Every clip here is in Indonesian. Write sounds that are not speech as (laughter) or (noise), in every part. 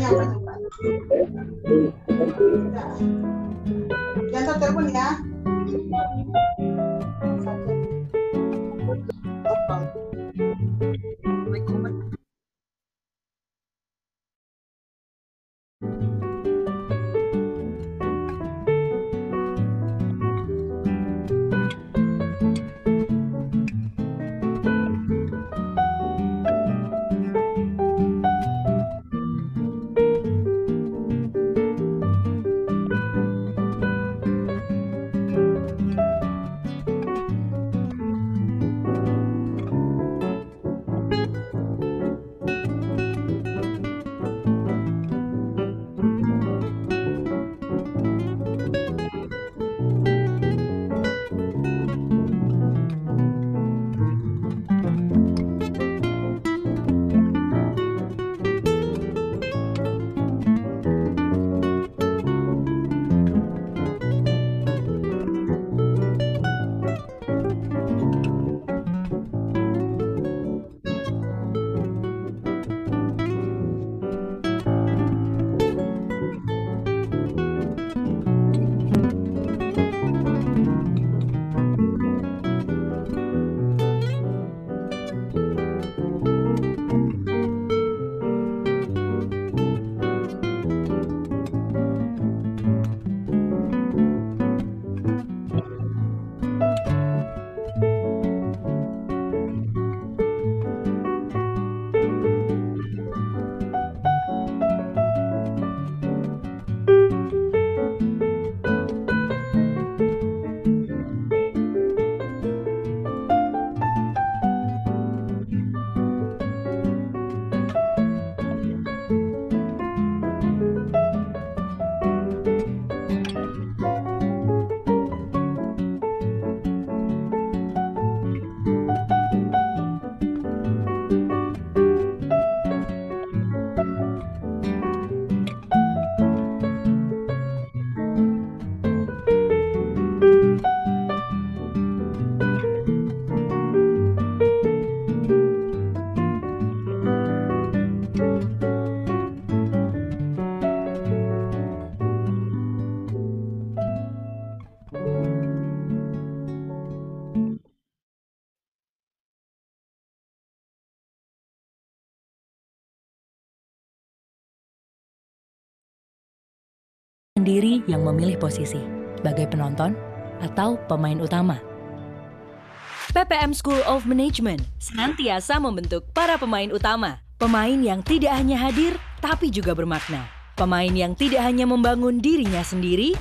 ya ini sendiri yang memilih posisi sebagai penonton atau pemain utama. PPM School of Management senantiasa membentuk para pemain utama, pemain yang tidak hanya hadir tapi juga bermakna, pemain yang tidak hanya membangun dirinya sendiri,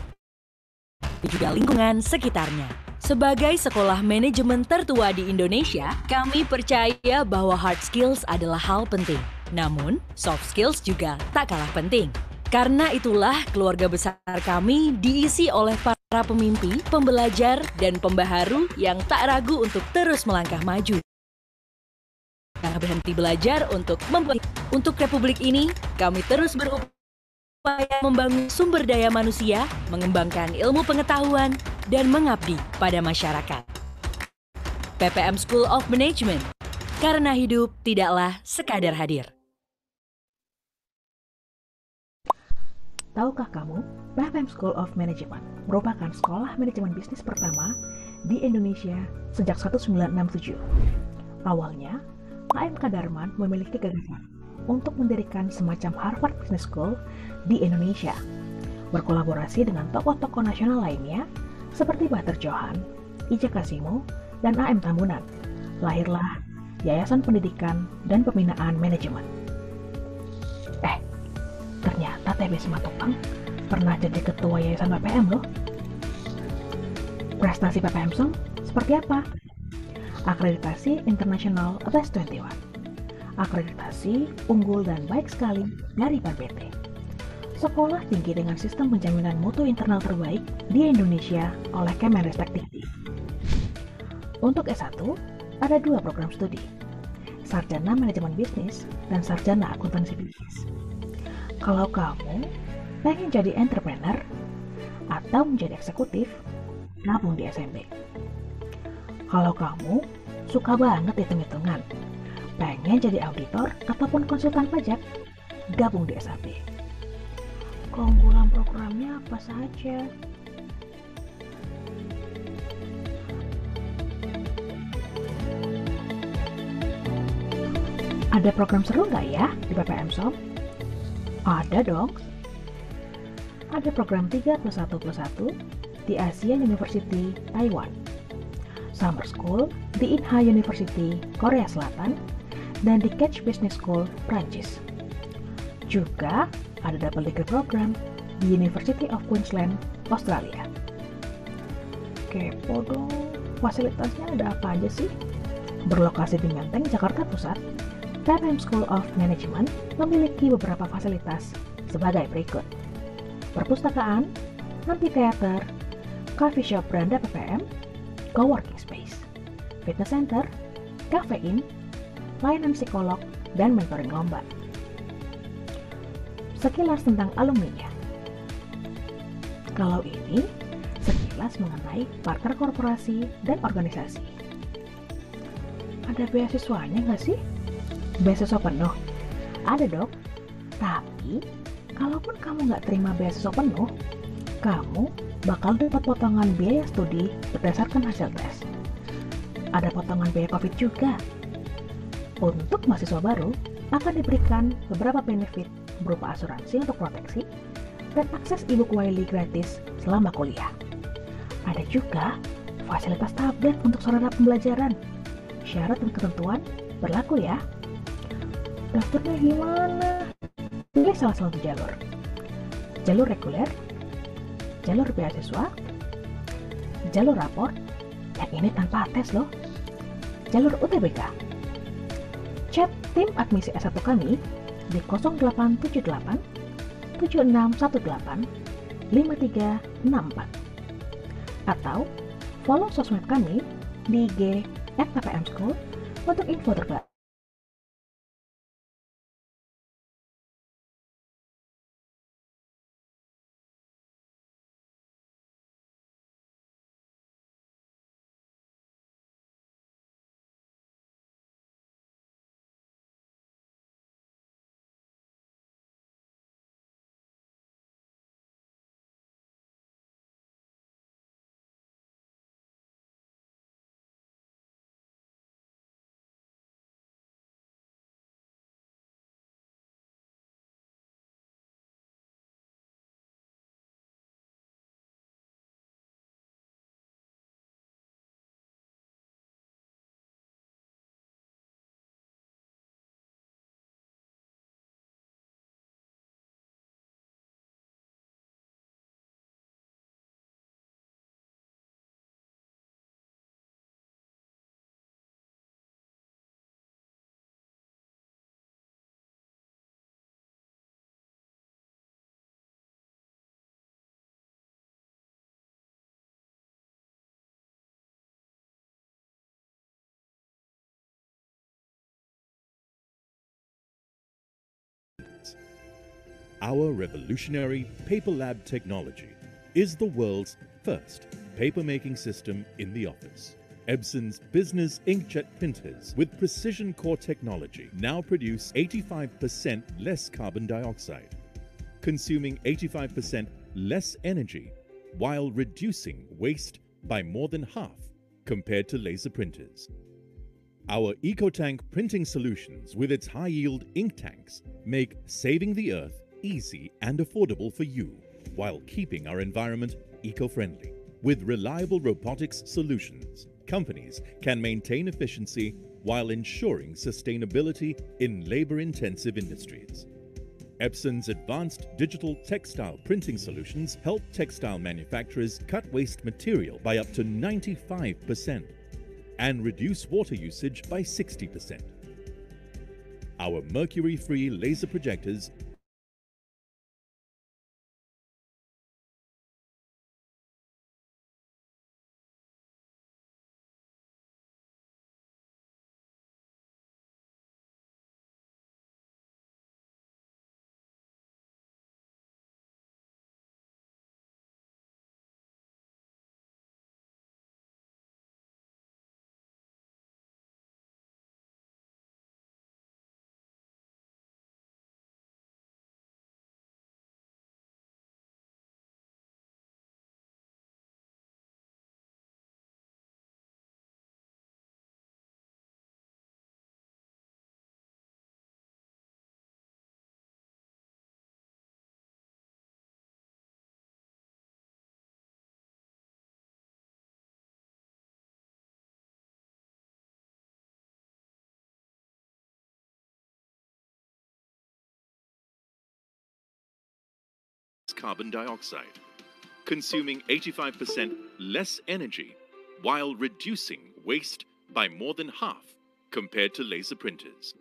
tapi juga lingkungan sekitarnya. Sebagai sekolah manajemen tertua di Indonesia, kami percaya bahwa hard skills adalah hal penting. Namun, soft skills juga tak kalah penting. Karena itulah keluarga besar kami diisi oleh para pemimpi, pembelajar, dan pembaharu yang tak ragu untuk terus melangkah maju. Jangan berhenti belajar untuk membuat untuk Republik ini, kami terus berupaya membangun sumber daya manusia, mengembangkan ilmu pengetahuan, dan mengabdi pada masyarakat. PPM School of Management, karena hidup tidaklah sekadar hadir. Tahukah kamu, PFM School of Management merupakan sekolah manajemen bisnis pertama di Indonesia sejak 1967. Awalnya, AMK Darman memiliki gagasan untuk mendirikan semacam Harvard Business School di Indonesia, berkolaborasi dengan tokoh-tokoh nasional lainnya seperti Bater Johan, Ija Kasimo, dan AM Tambunan. Lahirlah Yayasan Pendidikan dan Pembinaan Manajemen. Eh, ternyata TB Simatupang pernah jadi ketua Yayasan PPM loh. Prestasi PPM Song seperti apa? Akreditasi International Attest 21. Akreditasi unggul dan baik sekali dari PPT. Sekolah tinggi dengan sistem penjaminan mutu internal terbaik di Indonesia oleh Kemenristek Dikti. Untuk S1, ada dua program studi, Sarjana Manajemen Bisnis dan Sarjana Akuntansi Bisnis. Kalau kamu pengen jadi entrepreneur atau menjadi eksekutif, nabung di SMB. Kalau kamu Suka banget hitung-hitungan. Pengen jadi auditor ataupun konsultan pajak? Gabung di SAP. Keunggulan programnya apa saja? Ada program seru nggak ya di BPM Sob? Ada dong. Ada program 3 plus 1 plus 1 di Asian University, Taiwan. Summer School di Inha University, Korea Selatan, dan di Catch Business School, Prancis. Juga ada double degree program di University of Queensland, Australia. Kepo dong, fasilitasnya ada apa aja sih? Berlokasi di Menteng, Jakarta Pusat, PPM School of Management memiliki beberapa fasilitas sebagai berikut. Perpustakaan, amphitheater, coffee shop beranda PPM, co-working space, fitness center, kafein, layanan psikolog, dan mentoring lomba. Sekilas tentang alumninya. Kalau ini, sekilas mengenai partner korporasi dan organisasi. Ada beasiswanya nggak sih? Beasiswa penuh? Ada dok, tapi kalaupun kamu nggak terima beasiswa penuh, kamu bakal dapat potongan biaya studi berdasarkan hasil tes. Ada potongan biaya COVID juga. Untuk mahasiswa baru, akan diberikan beberapa benefit berupa asuransi untuk proteksi dan akses e-book gratis selama kuliah. Ada juga fasilitas tablet untuk sarana pembelajaran. Syarat dan ketentuan berlaku ya daftarnya gimana? Pilih salah satu jalur. Jalur reguler, jalur beasiswa, jalur rapor, yang ini tanpa tes loh, jalur UTBK. Chat tim admisi S1 kami di 0878 7618 5364 atau follow sosmed kami di IG at School untuk info terbaru. Our revolutionary Paper Lab technology is the world's first paper making system in the office. Epson's business inkjet printers with precision core technology now produce 85% less carbon dioxide, consuming 85% less energy while reducing waste by more than half compared to laser printers. Our EcoTank printing solutions with its high yield ink tanks make saving the earth easy and affordable for you while keeping our environment eco friendly. With reliable robotics solutions, companies can maintain efficiency while ensuring sustainability in labor intensive industries. Epson's advanced digital textile printing solutions help textile manufacturers cut waste material by up to 95% and reduce water usage by 60%. Our mercury free laser projectors carbon dioxide, consuming 85% less energy while reducing waste by more than half compared to laser printers.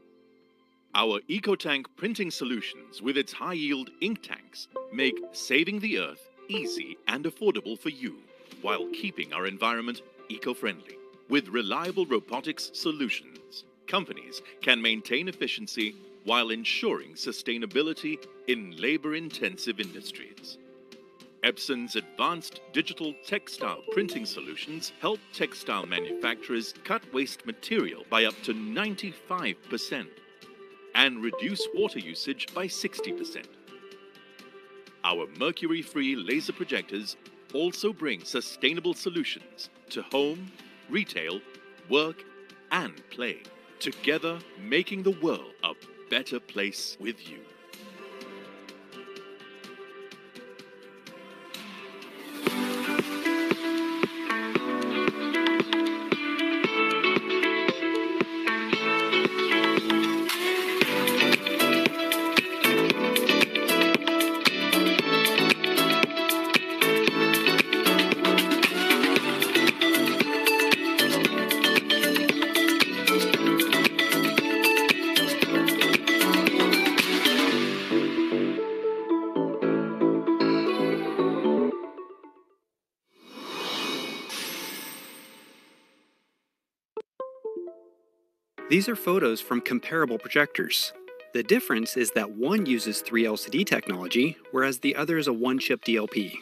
Our EcoTank printing solutions with its high yield ink tanks make saving the earth easy and affordable for you while keeping our environment eco friendly. With reliable robotics solutions, companies can maintain efficiency while ensuring sustainability in labor intensive industries. Epson's advanced digital textile printing solutions help textile manufacturers cut waste material by up to 95% and reduce water usage by 60%. Our mercury free laser projectors also bring sustainable solutions to home, retail, work, and play, together making the world a better place with you. These are photos from comparable projectors. The difference is that one uses 3LCD technology, whereas the other is a one chip DLP.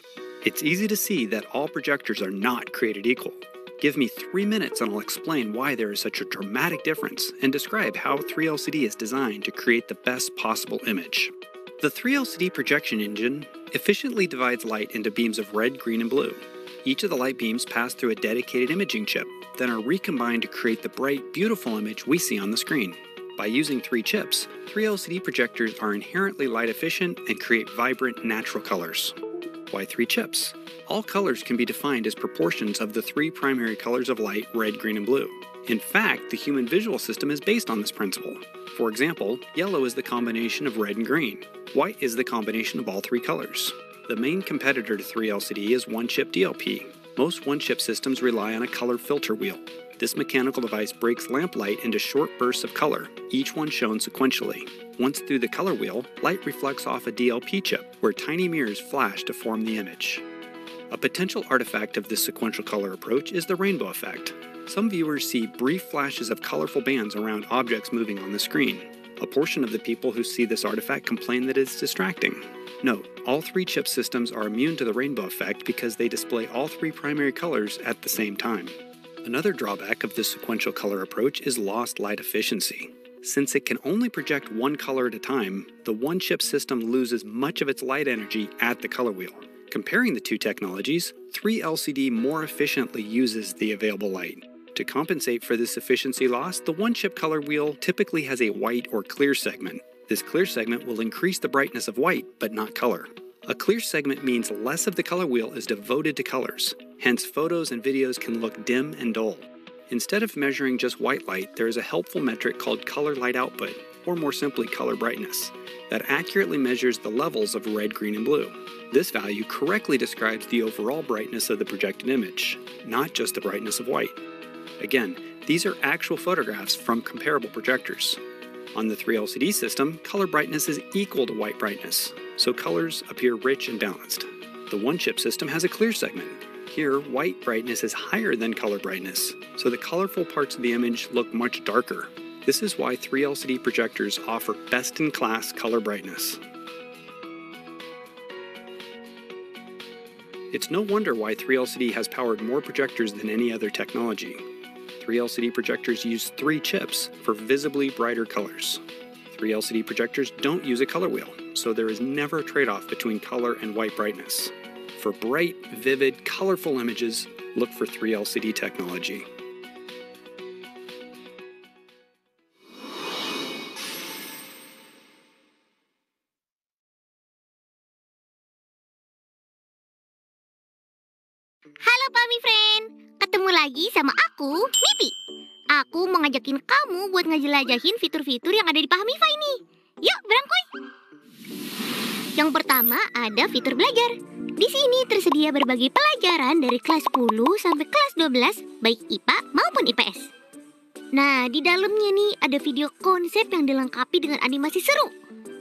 It's easy to see that all projectors are not created equal. Give me three minutes and I'll explain why there is such a dramatic difference and describe how 3LCD is designed to create the best possible image. The 3LCD projection engine efficiently divides light into beams of red, green, and blue. Each of the light beams pass through a dedicated imaging chip, then are recombined to create the bright, beautiful image we see on the screen. By using three chips, 3LCD projectors are inherently light efficient and create vibrant, natural colors. Why three chips? All colors can be defined as proportions of the three primary colors of light red, green, and blue. In fact, the human visual system is based on this principle. For example, yellow is the combination of red and green, white is the combination of all three colors. The main competitor to 3LCD is one chip DLP. Most one chip systems rely on a color filter wheel. This mechanical device breaks lamplight into short bursts of color, each one shown sequentially. Once through the color wheel, light reflects off a DLP chip, where tiny mirrors flash to form the image. A potential artifact of this sequential color approach is the rainbow effect. Some viewers see brief flashes of colorful bands around objects moving on the screen. A portion of the people who see this artifact complain that it's distracting. Note, all three chip systems are immune to the rainbow effect because they display all three primary colors at the same time. Another drawback of this sequential color approach is lost light efficiency. Since it can only project one color at a time, the one chip system loses much of its light energy at the color wheel. Comparing the two technologies, 3LCD more efficiently uses the available light. To compensate for this efficiency loss, the one chip color wheel typically has a white or clear segment. This clear segment will increase the brightness of white, but not color. A clear segment means less of the color wheel is devoted to colors, hence, photos and videos can look dim and dull. Instead of measuring just white light, there is a helpful metric called color light output, or more simply, color brightness, that accurately measures the levels of red, green, and blue. This value correctly describes the overall brightness of the projected image, not just the brightness of white. Again, these are actual photographs from comparable projectors. On the 3LCD system, color brightness is equal to white brightness, so colors appear rich and balanced. The one chip system has a clear segment. Here, white brightness is higher than color brightness, so the colorful parts of the image look much darker. This is why 3LCD projectors offer best in class color brightness. It's no wonder why 3LCD has powered more projectors than any other technology. 3LCD projectors use three chips for visibly brighter colors. 3LCD projectors don't use a color wheel, so there is never a trade off between color and white brightness. For bright, vivid, colorful images, look for 3LCD technology. Ketemu lagi sama aku, Mipi. Aku mau ngajakin kamu buat ngejelajahin fitur-fitur yang ada di Pahamify ini. Yuk, berangkuy. Yang pertama ada fitur belajar. Di sini tersedia berbagai pelajaran dari kelas 10 sampai kelas 12, baik IPA maupun IPS. Nah, di dalamnya nih ada video konsep yang dilengkapi dengan animasi seru.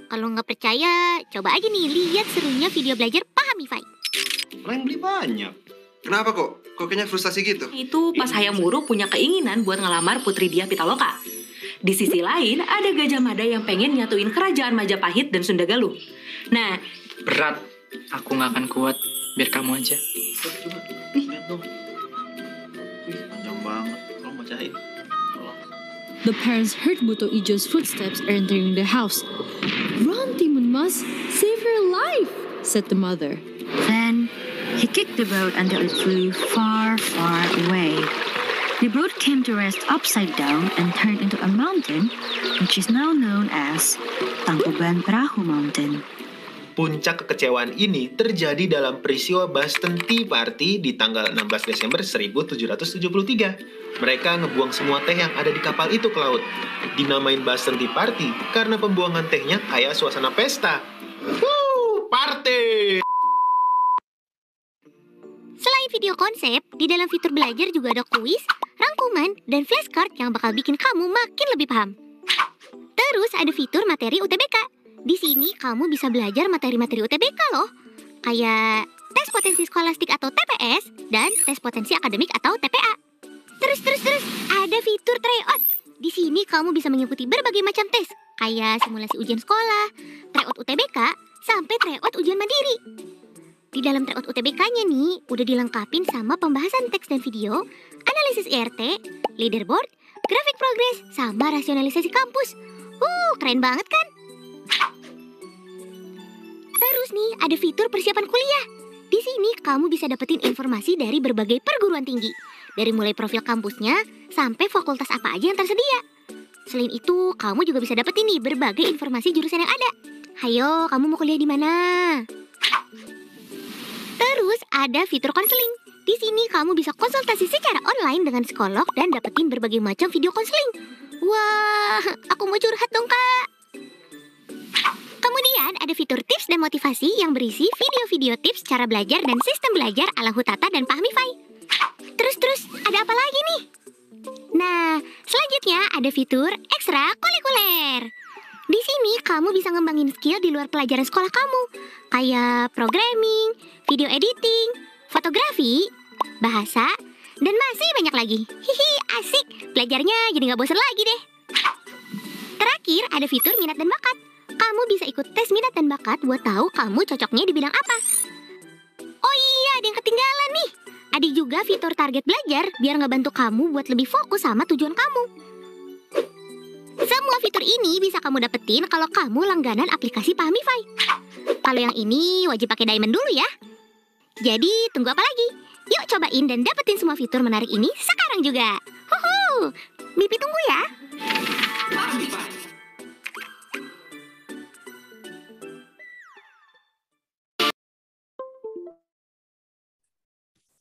Kalau nggak percaya, coba aja nih lihat serunya video belajar Pahamify. Yang beli banyak. Kenapa kok? Kok kayaknya frustasi gitu? Itu pas Hayamuru punya keinginan buat ngelamar Putri Dia Pitaloka. Di sisi lain, ada Gajah Mada yang pengen nyatuin kerajaan Majapahit dan Sunda Galuh. Nah, Berat. Aku nggak akan kuat. Biar kamu aja. Coba. Wih, panjang banget. Tolong bacain. The parents heard Buto Ijo's footsteps entering the house. Run, Timun Mas! Save her life! said the mother. Then he kicked the boat until it flew far, far away. The boat came to rest upside down and turned into a mountain, which is now known as Tangkuban Perahu Mountain. Puncak kekecewaan ini terjadi dalam peristiwa Boston Tea Party di tanggal 16 Desember 1773. Mereka ngebuang semua teh yang ada di kapal itu ke laut. Dinamain Boston Tea Party karena pembuangan tehnya kayak suasana pesta. Wuh, party! Selain video konsep, di dalam fitur belajar juga ada kuis, rangkuman, dan flashcard yang bakal bikin kamu makin lebih paham. Terus ada fitur materi UTBK. Di sini kamu bisa belajar materi-materi UTBK loh. Kayak tes potensi skolastik atau TPS dan tes potensi akademik atau TPA. Terus terus terus ada fitur tryout. Di sini kamu bisa mengikuti berbagai macam tes, kayak simulasi ujian sekolah, tryout UTBK, sampai tryout ujian mandiri. Di dalam tryout UTBK-nya nih, udah dilengkapin sama pembahasan teks dan video, analisis IRT, leaderboard, grafik progres, sama rasionalisasi kampus. Uh, keren banget kan? Terus nih, ada fitur persiapan kuliah. Di sini kamu bisa dapetin informasi dari berbagai perguruan tinggi. Dari mulai profil kampusnya, sampai fakultas apa aja yang tersedia. Selain itu, kamu juga bisa dapetin nih berbagai informasi jurusan yang ada. Hayo, kamu mau kuliah di mana? Terus ada fitur konseling. Di sini kamu bisa konsultasi secara online dengan psikolog dan dapetin berbagai macam video konseling. Wah, aku mau curhat dong, Kak. Kemudian ada fitur tips dan motivasi yang berisi video-video tips cara belajar dan sistem belajar ala Hutata dan Pahmify. Terus-terus, ada apa lagi nih? Nah, selanjutnya ada fitur ekstra kulikuler. Di sini kamu bisa ngembangin skill di luar pelajaran sekolah kamu, kayak programming, video editing, fotografi, bahasa, dan masih banyak lagi. Hihi, asik. Belajarnya jadi nggak bosan lagi deh. Terakhir, ada fitur minat dan bakat. Kamu bisa ikut tes minat dan bakat buat tahu kamu cocoknya di bidang apa. Oh iya, ada yang ketinggalan nih. Ada juga fitur target belajar biar ngebantu kamu buat lebih fokus sama tujuan kamu. Semua fitur ini bisa kamu dapetin kalau kamu langganan aplikasi Pahmify. Kalau yang ini wajib pakai diamond dulu ya. Jadi tunggu apa lagi? Yuk cobain dan dapetin semua fitur menarik ini sekarang juga. Huhu, Mipi tunggu ya.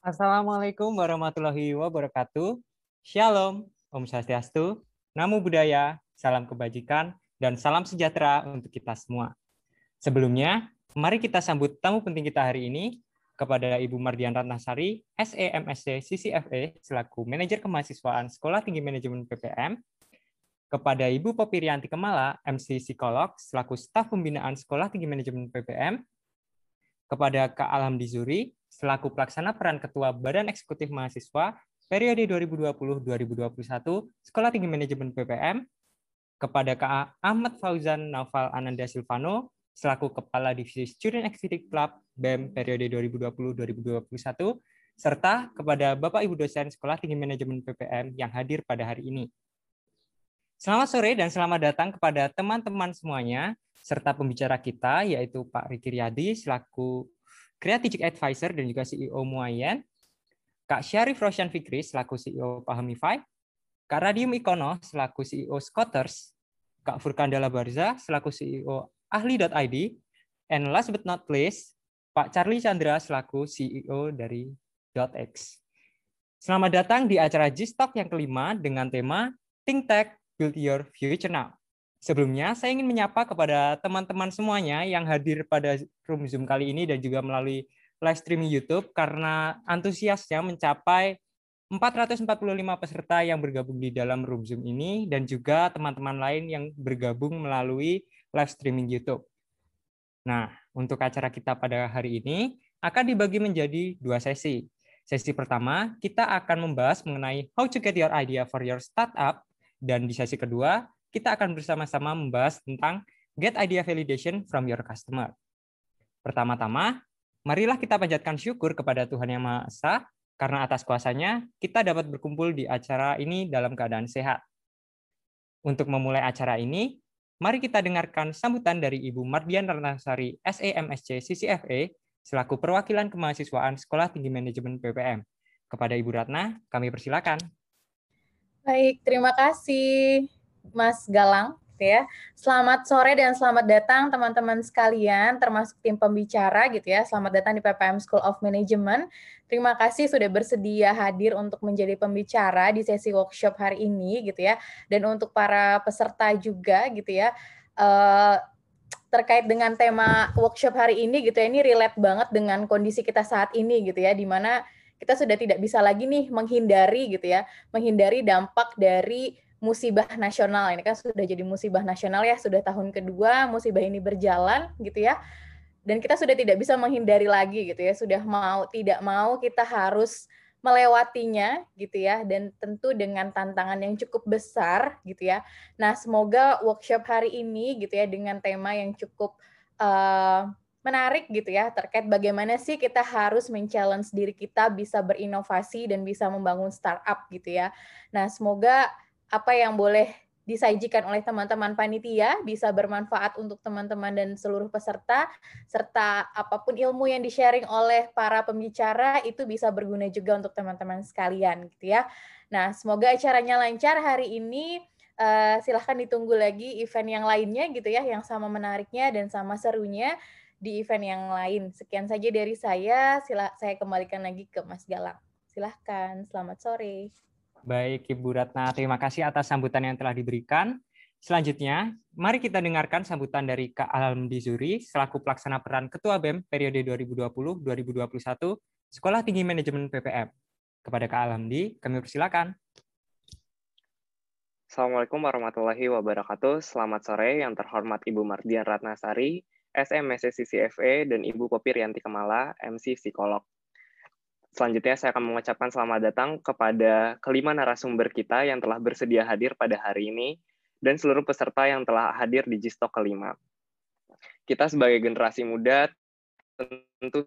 Assalamualaikum warahmatullahi wabarakatuh. Shalom, Om Swastiastu, Namo Buddhaya, salam kebajikan, dan salam sejahtera untuk kita semua. Sebelumnya, mari kita sambut tamu penting kita hari ini kepada Ibu Mardian Ratnasari, SEMSC CCFE, selaku Manajer Kemahasiswaan Sekolah Tinggi Manajemen PPM, kepada Ibu Popi Rianti Kemala, MC Psikolog, selaku Staf Pembinaan Sekolah Tinggi Manajemen PPM, kepada Kak Alhamdi Zuri, selaku pelaksana peran Ketua Badan Eksekutif Mahasiswa periode 2020-2021 Sekolah Tinggi Manajemen PPM, kepada Kak Ahmad Fauzan Naufal Ananda Silvano, selaku Kepala Divisi Student Executive Club BEM periode 2020-2021, serta kepada Bapak Ibu dosen Sekolah Tinggi Manajemen PPM yang hadir pada hari ini. Selamat sore dan selamat datang kepada teman-teman semuanya, serta pembicara kita, yaitu Pak Riki Riyadi, selaku Creative Advisor dan juga CEO Muayen, Kak Syarif Roshan Fikri, selaku CEO Pahamify, Kak Radium Ikono, selaku CEO Scotters, Kak Furkandala Barza, selaku CEO Ahli.id, and last but not least, Pak Charlie Chandra, selaku CEO dari .x. Selamat datang di acara G-Stock yang kelima dengan tema Think Tech, Build Your Future Now. Sebelumnya, saya ingin menyapa kepada teman-teman semuanya yang hadir pada room Zoom kali ini dan juga melalui live streaming YouTube karena antusiasnya mencapai 445 peserta yang bergabung di dalam room Zoom ini dan juga teman-teman lain yang bergabung melalui live streaming YouTube. Nah, untuk acara kita pada hari ini akan dibagi menjadi dua sesi. Sesi pertama, kita akan membahas mengenai how to get your idea for your startup dan di sesi kedua, kita akan bersama-sama membahas tentang get idea validation from your customer. Pertama-tama, marilah kita panjatkan syukur kepada Tuhan Yang Maha Esa karena atas kuasanya kita dapat berkumpul di acara ini dalam keadaan sehat. Untuk memulai acara ini, mari kita dengarkan sambutan dari Ibu Mardian Ratnasari SEMSC CCFA selaku perwakilan kemahasiswaan Sekolah Tinggi Manajemen PPM. Kepada Ibu Ratna, kami persilakan. Baik, terima kasih. Mas Galang gitu ya. Selamat sore dan selamat datang teman-teman sekalian termasuk tim pembicara gitu ya. Selamat datang di PPM School of Management. Terima kasih sudah bersedia hadir untuk menjadi pembicara di sesi workshop hari ini gitu ya. Dan untuk para peserta juga gitu ya. Uh, terkait dengan tema workshop hari ini gitu ya. Ini relate banget dengan kondisi kita saat ini gitu ya di mana kita sudah tidak bisa lagi nih menghindari gitu ya, menghindari dampak dari musibah nasional. Ini kan sudah jadi musibah nasional ya sudah tahun kedua musibah ini berjalan gitu ya. Dan kita sudah tidak bisa menghindari lagi gitu ya. Sudah mau tidak mau kita harus melewatinya gitu ya. Dan tentu dengan tantangan yang cukup besar gitu ya. Nah semoga workshop hari ini gitu ya dengan tema yang cukup uh, menarik gitu ya terkait bagaimana sih kita harus men-challenge diri kita bisa berinovasi dan bisa membangun startup gitu ya. Nah, semoga apa yang boleh disajikan oleh teman-teman panitia bisa bermanfaat untuk teman-teman dan seluruh peserta serta apa pun ilmu yang di-sharing oleh para pembicara itu bisa berguna juga untuk teman-teman sekalian gitu ya. Nah, semoga acaranya lancar hari ini. Uh, silahkan ditunggu lagi event yang lainnya gitu ya, yang sama menariknya dan sama serunya di event yang lain. Sekian saja dari saya. Sila, saya kembalikan lagi ke Mas Galang. Silahkan. Selamat sore. Baik, Ibu Ratna, terima kasih atas sambutan yang telah diberikan. Selanjutnya, mari kita dengarkan sambutan dari Kak Alhamdi Zuri, selaku pelaksana peran Ketua BEM periode 2020-2021, Sekolah Tinggi Manajemen PPM. Kepada Kak Alhamdi, kami persilakan. Assalamualaikum warahmatullahi wabarakatuh. Selamat sore yang terhormat Ibu Mardian Ratnasari, SMSC CCFA, dan Ibu Popi Rianti Kemala, MC Psikolog. Selanjutnya saya akan mengucapkan selamat datang kepada kelima narasumber kita yang telah bersedia hadir pada hari ini dan seluruh peserta yang telah hadir di Gistok kelima. Kita sebagai generasi muda tentu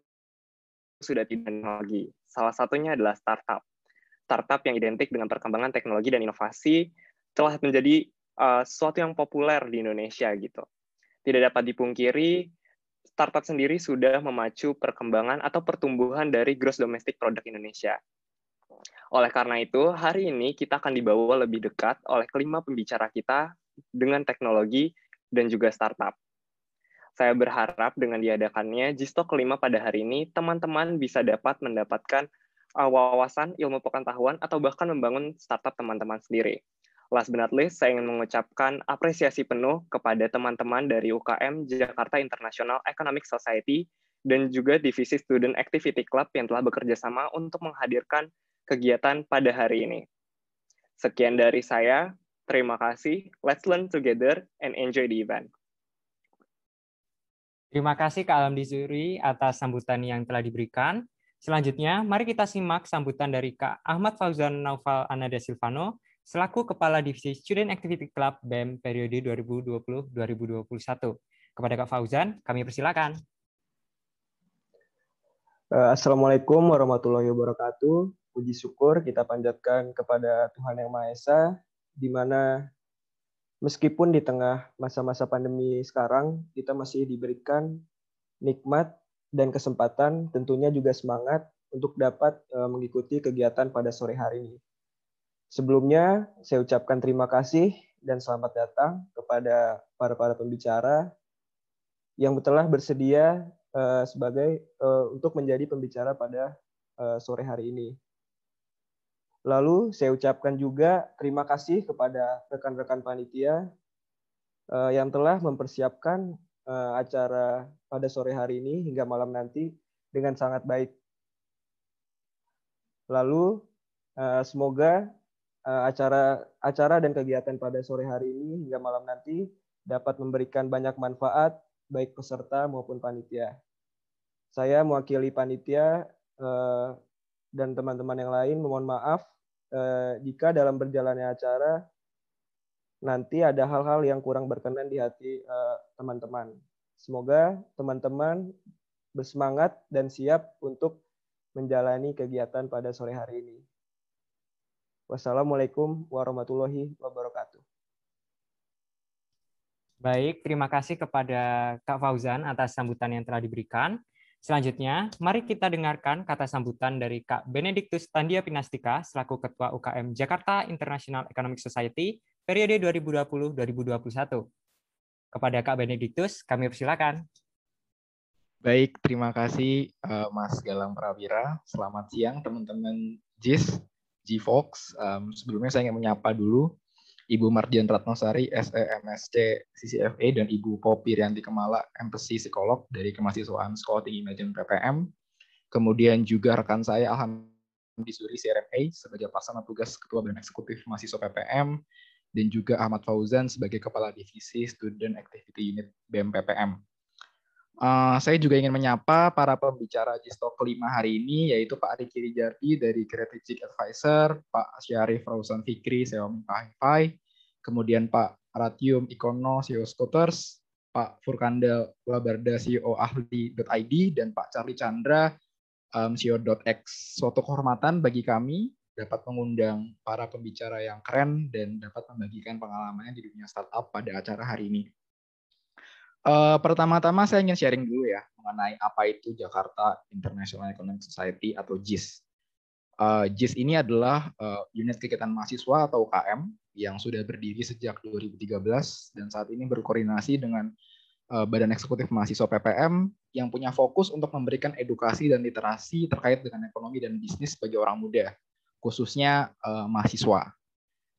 sudah tidak lagi. Salah satunya adalah startup. Startup yang identik dengan perkembangan teknologi dan inovasi telah menjadi uh, sesuatu yang populer di Indonesia gitu. Tidak dapat dipungkiri startup sendiri sudah memacu perkembangan atau pertumbuhan dari gross domestic product Indonesia. Oleh karena itu, hari ini kita akan dibawa lebih dekat oleh kelima pembicara kita dengan teknologi dan juga startup. Saya berharap dengan diadakannya Gistok kelima pada hari ini, teman-teman bisa dapat mendapatkan uh, wawasan, ilmu pengetahuan, atau bahkan membangun startup teman-teman sendiri. Last but not least, saya ingin mengucapkan apresiasi penuh kepada teman-teman dari UKM Jakarta International Economic Society dan juga Divisi Student Activity Club yang telah bekerja sama untuk menghadirkan kegiatan pada hari ini. Sekian dari saya, terima kasih. Let's learn together and enjoy the event. Terima kasih Kak Alam Dizuri atas sambutan yang telah diberikan. Selanjutnya, mari kita simak sambutan dari Kak Ahmad Fauzan Naufal Anada Silvano, selaku Kepala Divisi Student Activity Club BEM periode 2020-2021. Kepada Kak Fauzan, kami persilakan. Eh, Assalamualaikum warahmatullahi wabarakatuh. Puji syukur kita panjatkan kepada Tuhan Yang Maha Esa, di mana meskipun di tengah masa-masa pandemi sekarang, kita masih diberikan nikmat dan kesempatan, tentunya juga semangat untuk dapat eh, mengikuti kegiatan pada sore hari ini. Sebelumnya, saya ucapkan terima kasih dan selamat datang kepada para-para pembicara yang telah bersedia uh, sebagai uh, untuk menjadi pembicara pada uh, sore hari ini. Lalu saya ucapkan juga terima kasih kepada rekan-rekan panitia yang telah mempersiapkan acara pada sore hari ini hingga malam nanti dengan sangat baik. Lalu semoga acara acara dan kegiatan pada sore hari ini hingga malam nanti dapat memberikan banyak manfaat baik peserta maupun panitia. Saya mewakili panitia uh, dan teman-teman yang lain memohon maaf uh, jika dalam berjalannya acara nanti ada hal-hal yang kurang berkenan di hati teman-teman. Uh, Semoga teman-teman bersemangat dan siap untuk menjalani kegiatan pada sore hari ini. Wassalamualaikum warahmatullahi wabarakatuh. Baik, terima kasih kepada Kak Fauzan atas sambutan yang telah diberikan. Selanjutnya, mari kita dengarkan kata sambutan dari Kak Benediktus Tandia Pinastika selaku Ketua UKM Jakarta International Economic Society periode 2020-2021. Kepada Kak Benediktus, kami persilakan. Baik, terima kasih uh, Mas Galang Prawira. Selamat siang teman-teman JIS, GFox. Um, sebelumnya saya ingin menyapa dulu Ibu Mardian Ratnosari, SEMSC CCFA, dan Ibu Popi Rianti Kemala, MPC Psikolog dari Kemahasiswaan Sekolah Tinggi Manajemen PPM. Kemudian juga rekan saya Alhamdulillah Suri CRMA sebagai pelaksana tugas Ketua Badan Eksekutif Mahasiswa PPM, dan juga Ahmad Fauzan sebagai Kepala Divisi Student Activity Unit BMPPM. Uh, saya juga ingin menyapa para pembicara Gistok kelima hari ini, yaitu Pak Riki Rijardi dari Strategic Advisor, Pak Syarif Rausan Fikri, Xiaomi Hi-Fi, kemudian Pak Ratium Ikono, CEO Scooters, Pak Furkanda Wabarda, CEO Ahli.id, dan Pak Charlie Chandra, um, CEO.x. Suatu kehormatan bagi kami dapat mengundang para pembicara yang keren dan dapat membagikan pengalamannya di dunia startup pada acara hari ini. Uh, pertama-tama saya ingin sharing dulu ya mengenai apa itu Jakarta International Economic Society atau JIS. Uh, JIS ini adalah uh, unit kegiatan mahasiswa atau UKM yang sudah berdiri sejak 2013 dan saat ini berkoordinasi dengan uh, Badan Eksekutif Mahasiswa PPM yang punya fokus untuk memberikan edukasi dan literasi terkait dengan ekonomi dan bisnis bagi orang muda khususnya uh, mahasiswa.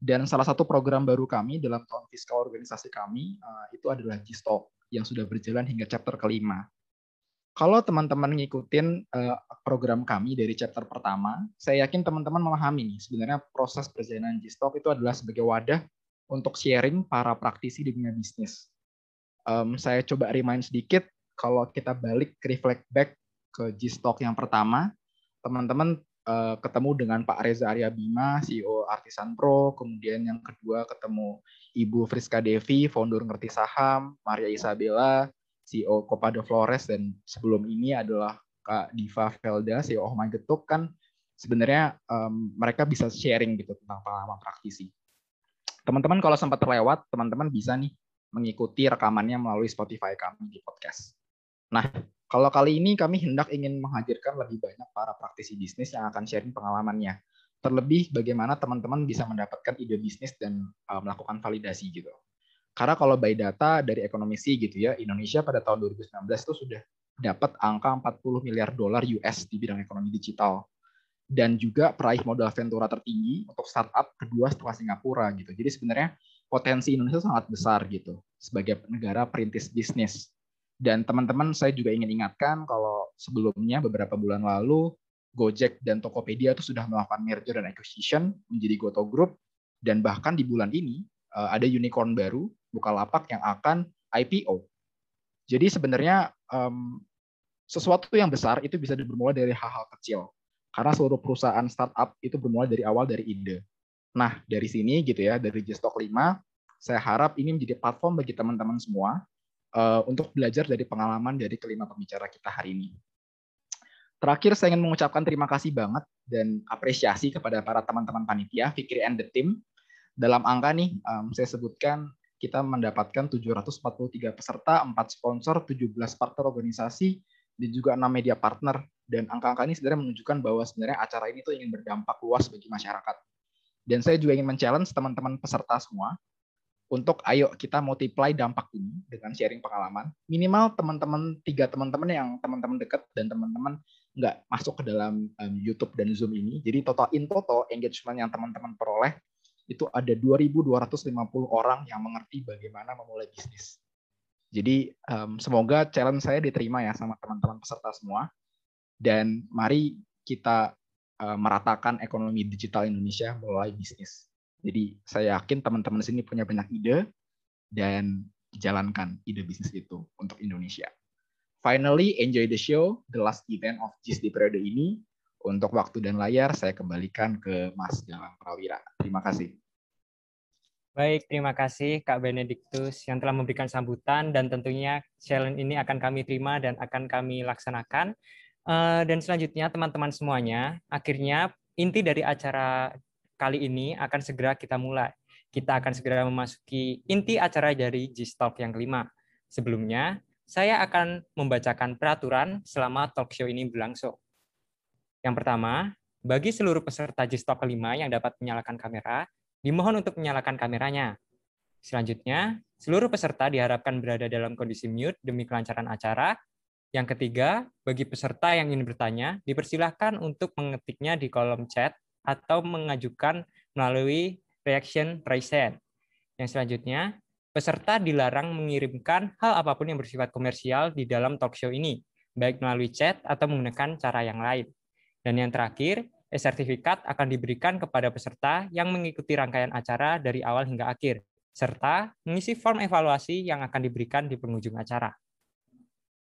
Dan salah satu program baru kami dalam tahun fiskal organisasi kami uh, itu adalah G-Stock yang sudah berjalan hingga chapter kelima. Kalau teman-teman ngikutin uh, program kami dari chapter pertama, saya yakin teman-teman memahami nih sebenarnya proses perjalanan G-Stock itu adalah sebagai wadah untuk sharing para praktisi di dunia bisnis. Um, saya coba remind sedikit kalau kita balik reflect back ke G-Stock yang pertama, teman-teman uh, ketemu dengan Pak Reza Arya Bima, CEO Artisan Pro, kemudian yang kedua ketemu Ibu Friska Devi, founder Ngerti Saham, Maria Isabella, CEO Kopado Flores, dan sebelum ini adalah Kak Diva Velda, CEO Oh My Getuk, kan sebenarnya um, mereka bisa sharing gitu tentang pengalaman praktisi. Teman-teman kalau sempat terlewat, teman-teman bisa nih mengikuti rekamannya melalui Spotify kami di podcast. Nah, kalau kali ini kami hendak ingin menghadirkan lebih banyak para praktisi bisnis yang akan sharing pengalamannya. Terlebih bagaimana teman-teman bisa mendapatkan ide bisnis dan uh, melakukan validasi gitu. Karena kalau by data dari ekonomisi gitu ya, Indonesia pada tahun 2019 itu sudah dapat angka 40 miliar dolar US di bidang ekonomi digital. Dan juga peraih modal ventura tertinggi untuk startup kedua setelah Singapura gitu. Jadi sebenarnya potensi Indonesia sangat besar gitu sebagai negara perintis bisnis dan teman-teman saya juga ingin ingatkan kalau sebelumnya beberapa bulan lalu Gojek dan Tokopedia itu sudah melakukan merger dan acquisition menjadi Goto Group dan bahkan di bulan ini eh, ada unicorn baru Bukalapak yang akan IPO. Jadi sebenarnya um, sesuatu yang besar itu bisa bermula dari hal-hal kecil. Karena seluruh perusahaan startup itu bermula dari awal dari ide. Nah, dari sini gitu ya, dari Gstok 5, saya harap ini menjadi platform bagi teman-teman semua uh, untuk belajar dari pengalaman dari kelima pembicara kita hari ini. Terakhir, saya ingin mengucapkan terima kasih banget dan apresiasi kepada para teman-teman panitia, Fikri and the team. Dalam angka nih, um, saya sebutkan kita mendapatkan 743 peserta, 4 sponsor, 17 partner organisasi, dan juga 6 media partner. Dan angka-angka ini sebenarnya menunjukkan bahwa sebenarnya acara ini tuh ingin berdampak luas bagi masyarakat. Dan saya juga ingin men-challenge teman-teman peserta semua untuk ayo kita multiply dampak ini dengan sharing pengalaman. Minimal teman-teman tiga teman-teman yang teman-teman dekat dan teman-teman nggak masuk ke dalam um, YouTube dan Zoom ini. Jadi total in total engagement yang teman-teman peroleh itu ada 2.250 orang yang mengerti bagaimana memulai bisnis. Jadi um, semoga challenge saya diterima ya sama teman-teman peserta semua. Dan mari kita uh, meratakan ekonomi digital Indonesia melalui bisnis. Jadi saya yakin teman-teman di sini punya banyak ide dan jalankan ide bisnis itu untuk Indonesia. Finally, enjoy the show, the last event of GIS di periode ini. Untuk waktu dan layar, saya kembalikan ke Mas Galang Prawira. Terima kasih. Baik, terima kasih Kak Benediktus yang telah memberikan sambutan dan tentunya challenge ini akan kami terima dan akan kami laksanakan. Eh, dan selanjutnya teman-teman semuanya, akhirnya inti dari acara kali ini akan segera kita mulai. Kita akan segera memasuki inti acara dari G-Talk yang kelima. Sebelumnya, saya akan membacakan peraturan selama talk show ini berlangsung. Yang pertama, bagi seluruh peserta G-Talk kelima yang dapat menyalakan kamera, dimohon untuk menyalakan kameranya. Selanjutnya, seluruh peserta diharapkan berada dalam kondisi mute demi kelancaran acara. Yang ketiga, bagi peserta yang ingin bertanya, dipersilahkan untuk mengetiknya di kolom chat atau mengajukan melalui reaction present. Yang selanjutnya, peserta dilarang mengirimkan hal apa pun yang bersifat komersial di dalam talk show ini, baik melalui chat atau menggunakan cara yang lain. Dan yang terakhir, e-sertifikat akan diberikan kepada peserta yang mengikuti rangkaian acara dari awal hingga akhir, serta mengisi form evaluasi yang akan diberikan di penghujung acara.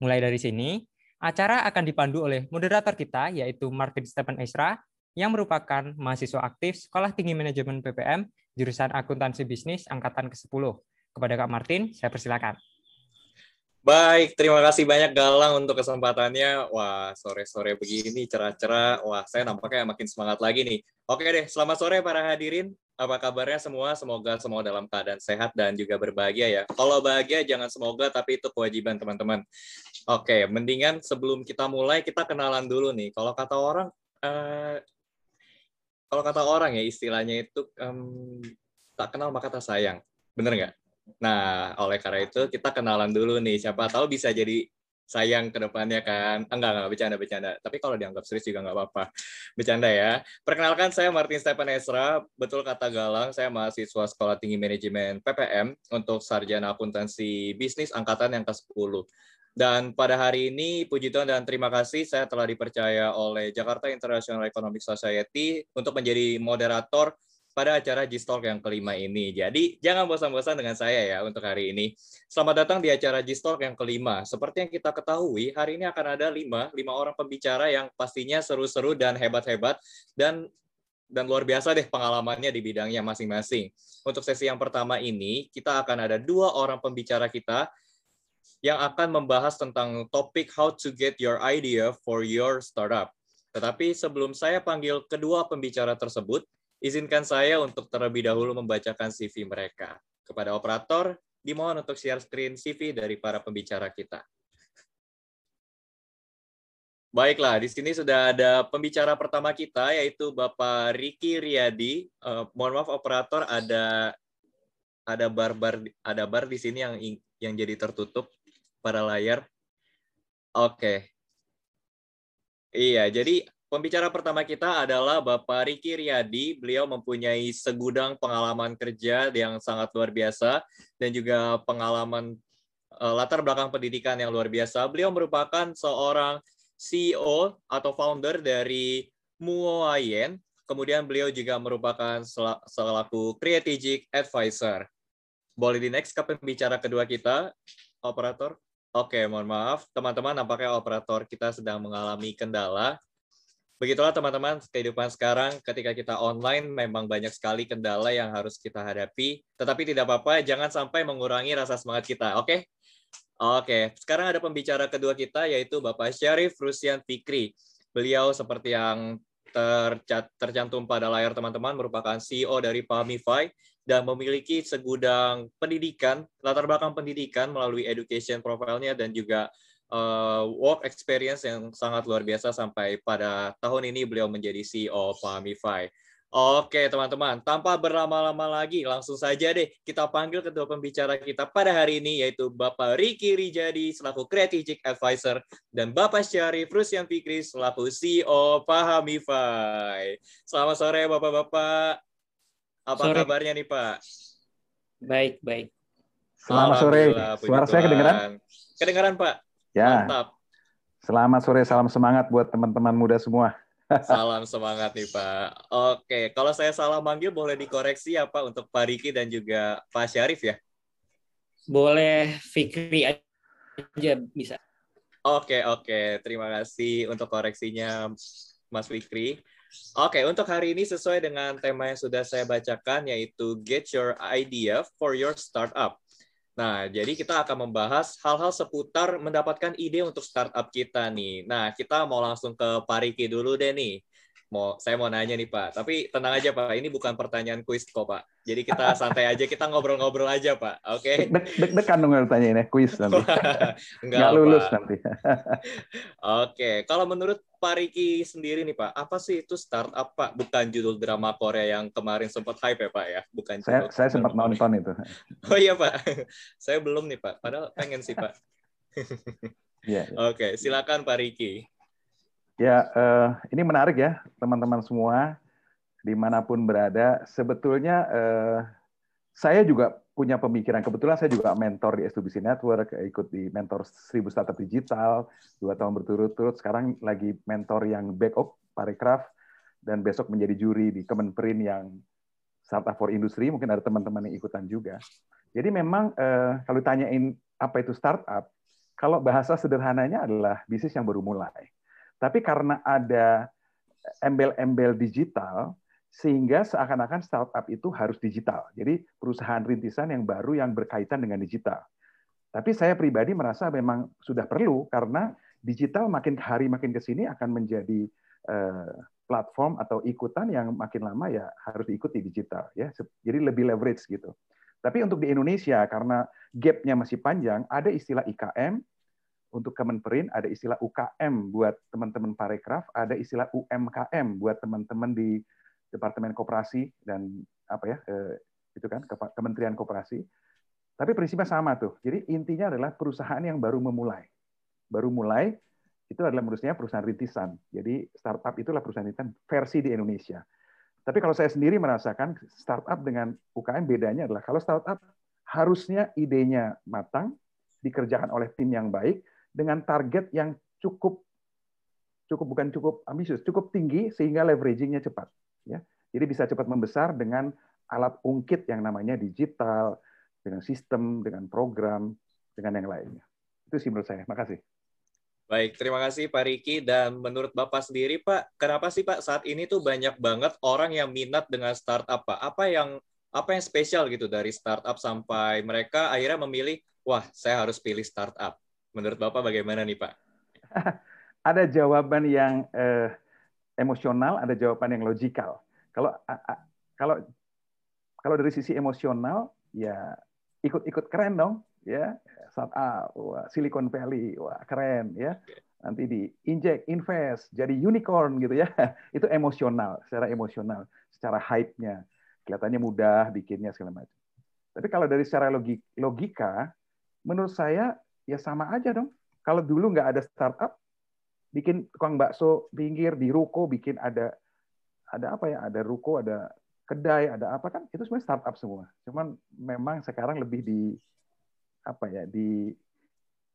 Mulai dari sini, acara akan dipandu oleh moderator kita, yaitu Martin Stephen Esra, yang merupakan mahasiswa aktif Sekolah Tinggi Manajemen PPM, jurusan Akuntansi Bisnis Angkatan ke-10. Kepada Kak Martin, saya persilakan. Baik, terima kasih banyak Galang untuk kesempatannya. Wah, sore-sore begini cerah-cerah. Wah, saya nampaknya makin semangat lagi nih. Oke deh, selamat sore para hadirin. Apa kabarnya semua? Semoga semua dalam keadaan sehat dan juga berbahagia ya. Kalau bahagia jangan semoga, tapi itu kewajiban teman-teman. Oke, mendingan sebelum kita mulai, kita kenalan dulu nih. Kalau kata orang, eh, kalau kata orang ya istilahnya itu um, tak kenal maka tak sayang. Bener nggak? Nah, oleh karena itu kita kenalan dulu nih. Siapa tahu bisa jadi sayang ke depannya kan. Enggak, enggak, bercanda-bercanda. Tapi kalau dianggap serius juga nggak apa-apa. Bercanda ya. Perkenalkan, saya Martin Stephen Esra. Betul kata Galang, saya mahasiswa Sekolah Tinggi Manajemen PPM untuk Sarjana Akuntansi Bisnis Angkatan yang ke-10. Dan pada hari ini, puji Tuhan dan terima kasih saya telah dipercaya oleh Jakarta International Economic Society untuk menjadi moderator pada acara G-Talk yang kelima ini. Jadi jangan bosan-bosan dengan saya ya untuk hari ini. Selamat datang di acara G-Talk yang kelima. Seperti yang kita ketahui, hari ini akan ada lima, lima orang pembicara yang pastinya seru-seru dan hebat-hebat dan dan luar biasa deh pengalamannya di bidangnya masing-masing. Untuk sesi yang pertama ini, kita akan ada dua orang pembicara kita yang akan membahas tentang topik how to get your idea for your startup. Tetapi sebelum saya panggil kedua pembicara tersebut, izinkan saya untuk terlebih dahulu membacakan CV mereka. Kepada operator, dimohon untuk share screen CV dari para pembicara kita. Baiklah, di sini sudah ada pembicara pertama kita, yaitu Bapak Riki Riyadi. Uh, mohon maaf operator, ada ada bar-bar ada bar di sini yang yang jadi tertutup pada layar. Oke. Iya, jadi pembicara pertama kita adalah Bapak Riki Riyadi. Beliau mempunyai segudang pengalaman kerja yang sangat luar biasa dan juga pengalaman uh, latar belakang pendidikan yang luar biasa. Beliau merupakan seorang CEO atau founder dari Muoyen. Kemudian beliau juga merupakan selaku strategic advisor. Boleh di next ke pembicara kedua kita, operator. Oke, mohon maaf. Teman-teman, nampaknya operator kita sedang mengalami kendala. Begitulah teman-teman, kehidupan sekarang ketika kita online memang banyak sekali kendala yang harus kita hadapi. Tetapi tidak apa-apa, jangan sampai mengurangi rasa semangat kita. Oke? Oke, sekarang ada pembicara kedua kita yaitu Bapak Syarif Rusian Fikri. Beliau seperti yang tercantum pada layar teman-teman merupakan CEO dari Pamify dan memiliki segudang pendidikan, latar belakang pendidikan melalui education profile-nya dan juga uh, work experience yang sangat luar biasa sampai pada tahun ini beliau menjadi CEO Pamify. Oke teman-teman, tanpa berlama-lama lagi, langsung saja deh kita panggil kedua pembicara kita pada hari ini yaitu Bapak Riki Rijadi selaku Strategic Advisor dan Bapak Syarif Rusyan Fikri selaku CEO Pahamify. Selamat sore Bapak-Bapak. Apa Sore. kabarnya nih Pak? Baik, baik. Selamat sore. Suara saya Tuhan. kedengeran? Kedengeran Pak. Ya. Mantap. Selamat sore, salam semangat buat teman-teman muda semua. (laughs) Salam semangat nih Pak. Oke, kalau saya salah manggil boleh dikoreksi ya Pak untuk Pak Riki dan juga Pak Syarif ya. Boleh Fikri aja bisa. Oke, oke. Terima kasih untuk koreksinya Mas Fikri. Oke, untuk hari ini sesuai dengan tema yang sudah saya bacakan yaitu Get Your Idea for Your Startup. Nah, jadi kita akan membahas hal-hal seputar mendapatkan ide untuk startup kita nih. Nah, kita mau langsung ke Pak Riki dulu deh nih. Mau saya mau nanya nih Pak, tapi tenang aja Pak, ini bukan pertanyaan kuis kok Pak. Jadi kita santai aja, kita ngobrol-ngobrol aja Pak. Oke. Dek- Deg-degan dong tanya ini, kuis (laughs) nanti. Enggak, Nggak lulus Pak. nanti. (laughs) Oke, kalau menurut Pak Riki sendiri nih Pak, apa sih itu startup Pak? Bukan judul drama Korea yang kemarin sempat hype ya Pak ya? Bukan saya judul saya sempat nonton itu. (laughs) Oh iya Pak, saya belum nih Pak. Padahal pengen sih Pak. Iya. Oke, silakan Pak Riki. Ya, eh, ini menarik ya, teman-teman semua, di mana pun berada. Sebetulnya eh, saya juga punya pemikiran. Kebetulan saya juga mentor di S2BC Network, ikut di mentor 1000 startup digital, dua tahun berturut-turut. Sekarang lagi mentor yang backup, Parekraf, dan besok menjadi juri di Kemenperin yang Startup for Industry. Mungkin ada teman-teman yang ikutan juga. Jadi memang eh, kalau ditanyain apa itu startup, kalau bahasa sederhananya adalah bisnis yang baru mulai. Tapi karena ada embel-embel digital, sehingga seakan-akan startup itu harus digital. Jadi perusahaan rintisan yang baru yang berkaitan dengan digital. Tapi saya pribadi merasa memang sudah perlu karena digital makin hari makin ke sini akan menjadi eh, platform atau ikutan yang makin lama ya harus diikuti digital ya. Jadi lebih leverage gitu. Tapi untuk di Indonesia karena gap-nya masih panjang, ada istilah IKM untuk Kemenperin, ada istilah UKM buat teman-teman Parekraf, ada istilah UMKM buat teman-teman di Departemen Koperasi dan apa ya eh, itu kan Kementerian Koperasi. Tapi prinsipnya sama tuh. Jadi intinya adalah perusahaan yang baru memulai. Baru mulai itu adalah menurutnya perusahaan rintisan. Jadi startup itulah perusahaan rintisan versi di Indonesia. Tapi kalau saya sendiri merasakan startup dengan UKM bedanya adalah kalau startup harusnya idenya matang, dikerjakan oleh tim yang baik dengan target yang cukup cukup bukan cukup ambisius, cukup tinggi sehingga leveragingnya cepat. Ya, jadi bisa cepat membesar dengan alat ungkit yang namanya digital, dengan sistem, dengan program, dengan yang lainnya. Itu sih menurut saya. Makasih. Baik, terima kasih Pak Riki. Dan menurut Bapak sendiri, Pak, kenapa sih Pak saat ini tuh banyak banget orang yang minat dengan startup, Pak? Apa yang apa yang spesial gitu dari startup sampai mereka akhirnya memilih, wah, saya harus pilih startup. Menurut Bapak bagaimana nih, Pak? (laughs) Ada jawaban yang eh, emosional, ada jawaban yang logikal. Kalau kalau kalau dari sisi emosional, ya ikut-ikut keren dong, ya startup, wah, Silicon Valley, wah keren, ya. Nanti di inject, invest, jadi unicorn gitu ya. (laughs) Itu emosional, secara emosional, secara hype-nya. Kelihatannya mudah bikinnya segala macam. Tapi kalau dari secara logi- logika, menurut saya ya sama aja dong. Kalau dulu nggak ada startup, bikin tukang bakso pinggir di ruko, bikin ada ada apa ya? Ada ruko, ada kedai, ada apa kan? Itu sebenarnya startup semua. Cuman memang sekarang lebih di apa ya? Di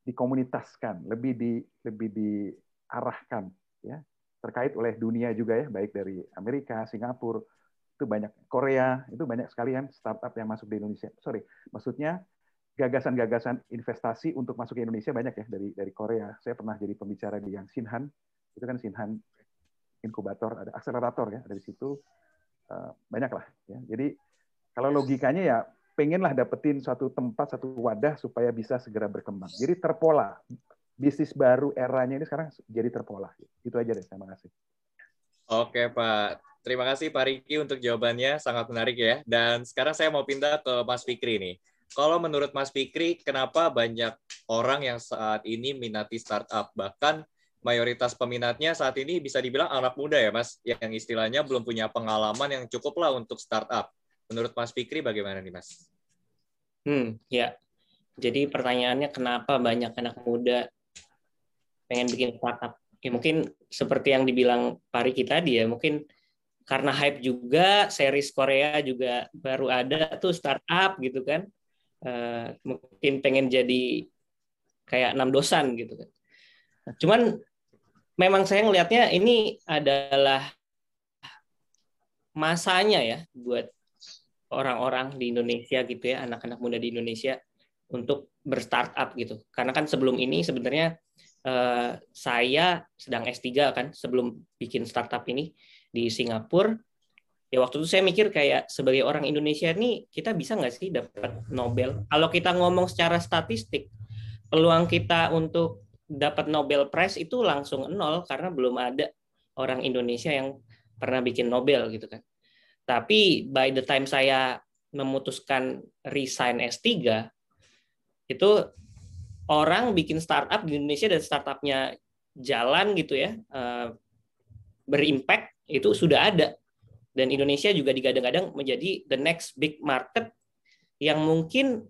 dikomunitaskan, lebih di lebih diarahkan ya terkait oleh dunia juga ya baik dari Amerika, Singapura itu banyak Korea itu banyak sekalian startup yang masuk di Indonesia. Sorry, maksudnya gagasan-gagasan investasi untuk masuk ke Indonesia banyak ya dari dari Korea. Saya pernah jadi pembicara di yang Sinhan itu kan Sinhan inkubator ada akselerator ya dari situ eh, banyak lah ya. Jadi kalau logikanya ya pengenlah dapetin suatu tempat satu wadah supaya bisa segera berkembang. Jadi terpola bisnis baru eranya ini sekarang jadi terpola. Itu aja deh. Terima kasih. Oke, Pak. Terima kasih Pak Riki untuk jawabannya, sangat menarik ya. Dan sekarang saya mau pindah ke Mas Fikri nih. Kalau menurut Mas Fikri, kenapa banyak orang yang saat ini minati startup? Bahkan mayoritas peminatnya saat ini bisa dibilang anak muda ya, Mas, yang istilahnya belum punya pengalaman yang cukup lah untuk startup. Menurut Mas Fikri bagaimana nih, Mas? Hmm, ya. Jadi pertanyaannya kenapa banyak anak muda pengen bikin startup? Ya mungkin seperti yang dibilang Pak Riki tadi ya, mungkin karena hype juga series Korea juga baru ada tuh startup gitu kan uh, mungkin pengen jadi kayak enam dosan gitu kan. Cuman memang saya ngelihatnya ini adalah masanya ya buat orang-orang di Indonesia gitu ya anak-anak muda di Indonesia untuk berstartup gitu. Karena kan sebelum ini sebenarnya uh, saya sedang S3 kan sebelum bikin startup ini di Singapura ya waktu itu saya mikir kayak sebagai orang Indonesia ini kita bisa nggak sih dapat Nobel? Kalau kita ngomong secara statistik peluang kita untuk dapat Nobel Prize itu langsung nol karena belum ada orang Indonesia yang pernah bikin Nobel gitu kan. Tapi by the time saya memutuskan resign S3 itu orang bikin startup di Indonesia dan startupnya jalan gitu ya eh, berimpact itu sudah ada dan Indonesia juga digadang-gadang menjadi the next big market yang mungkin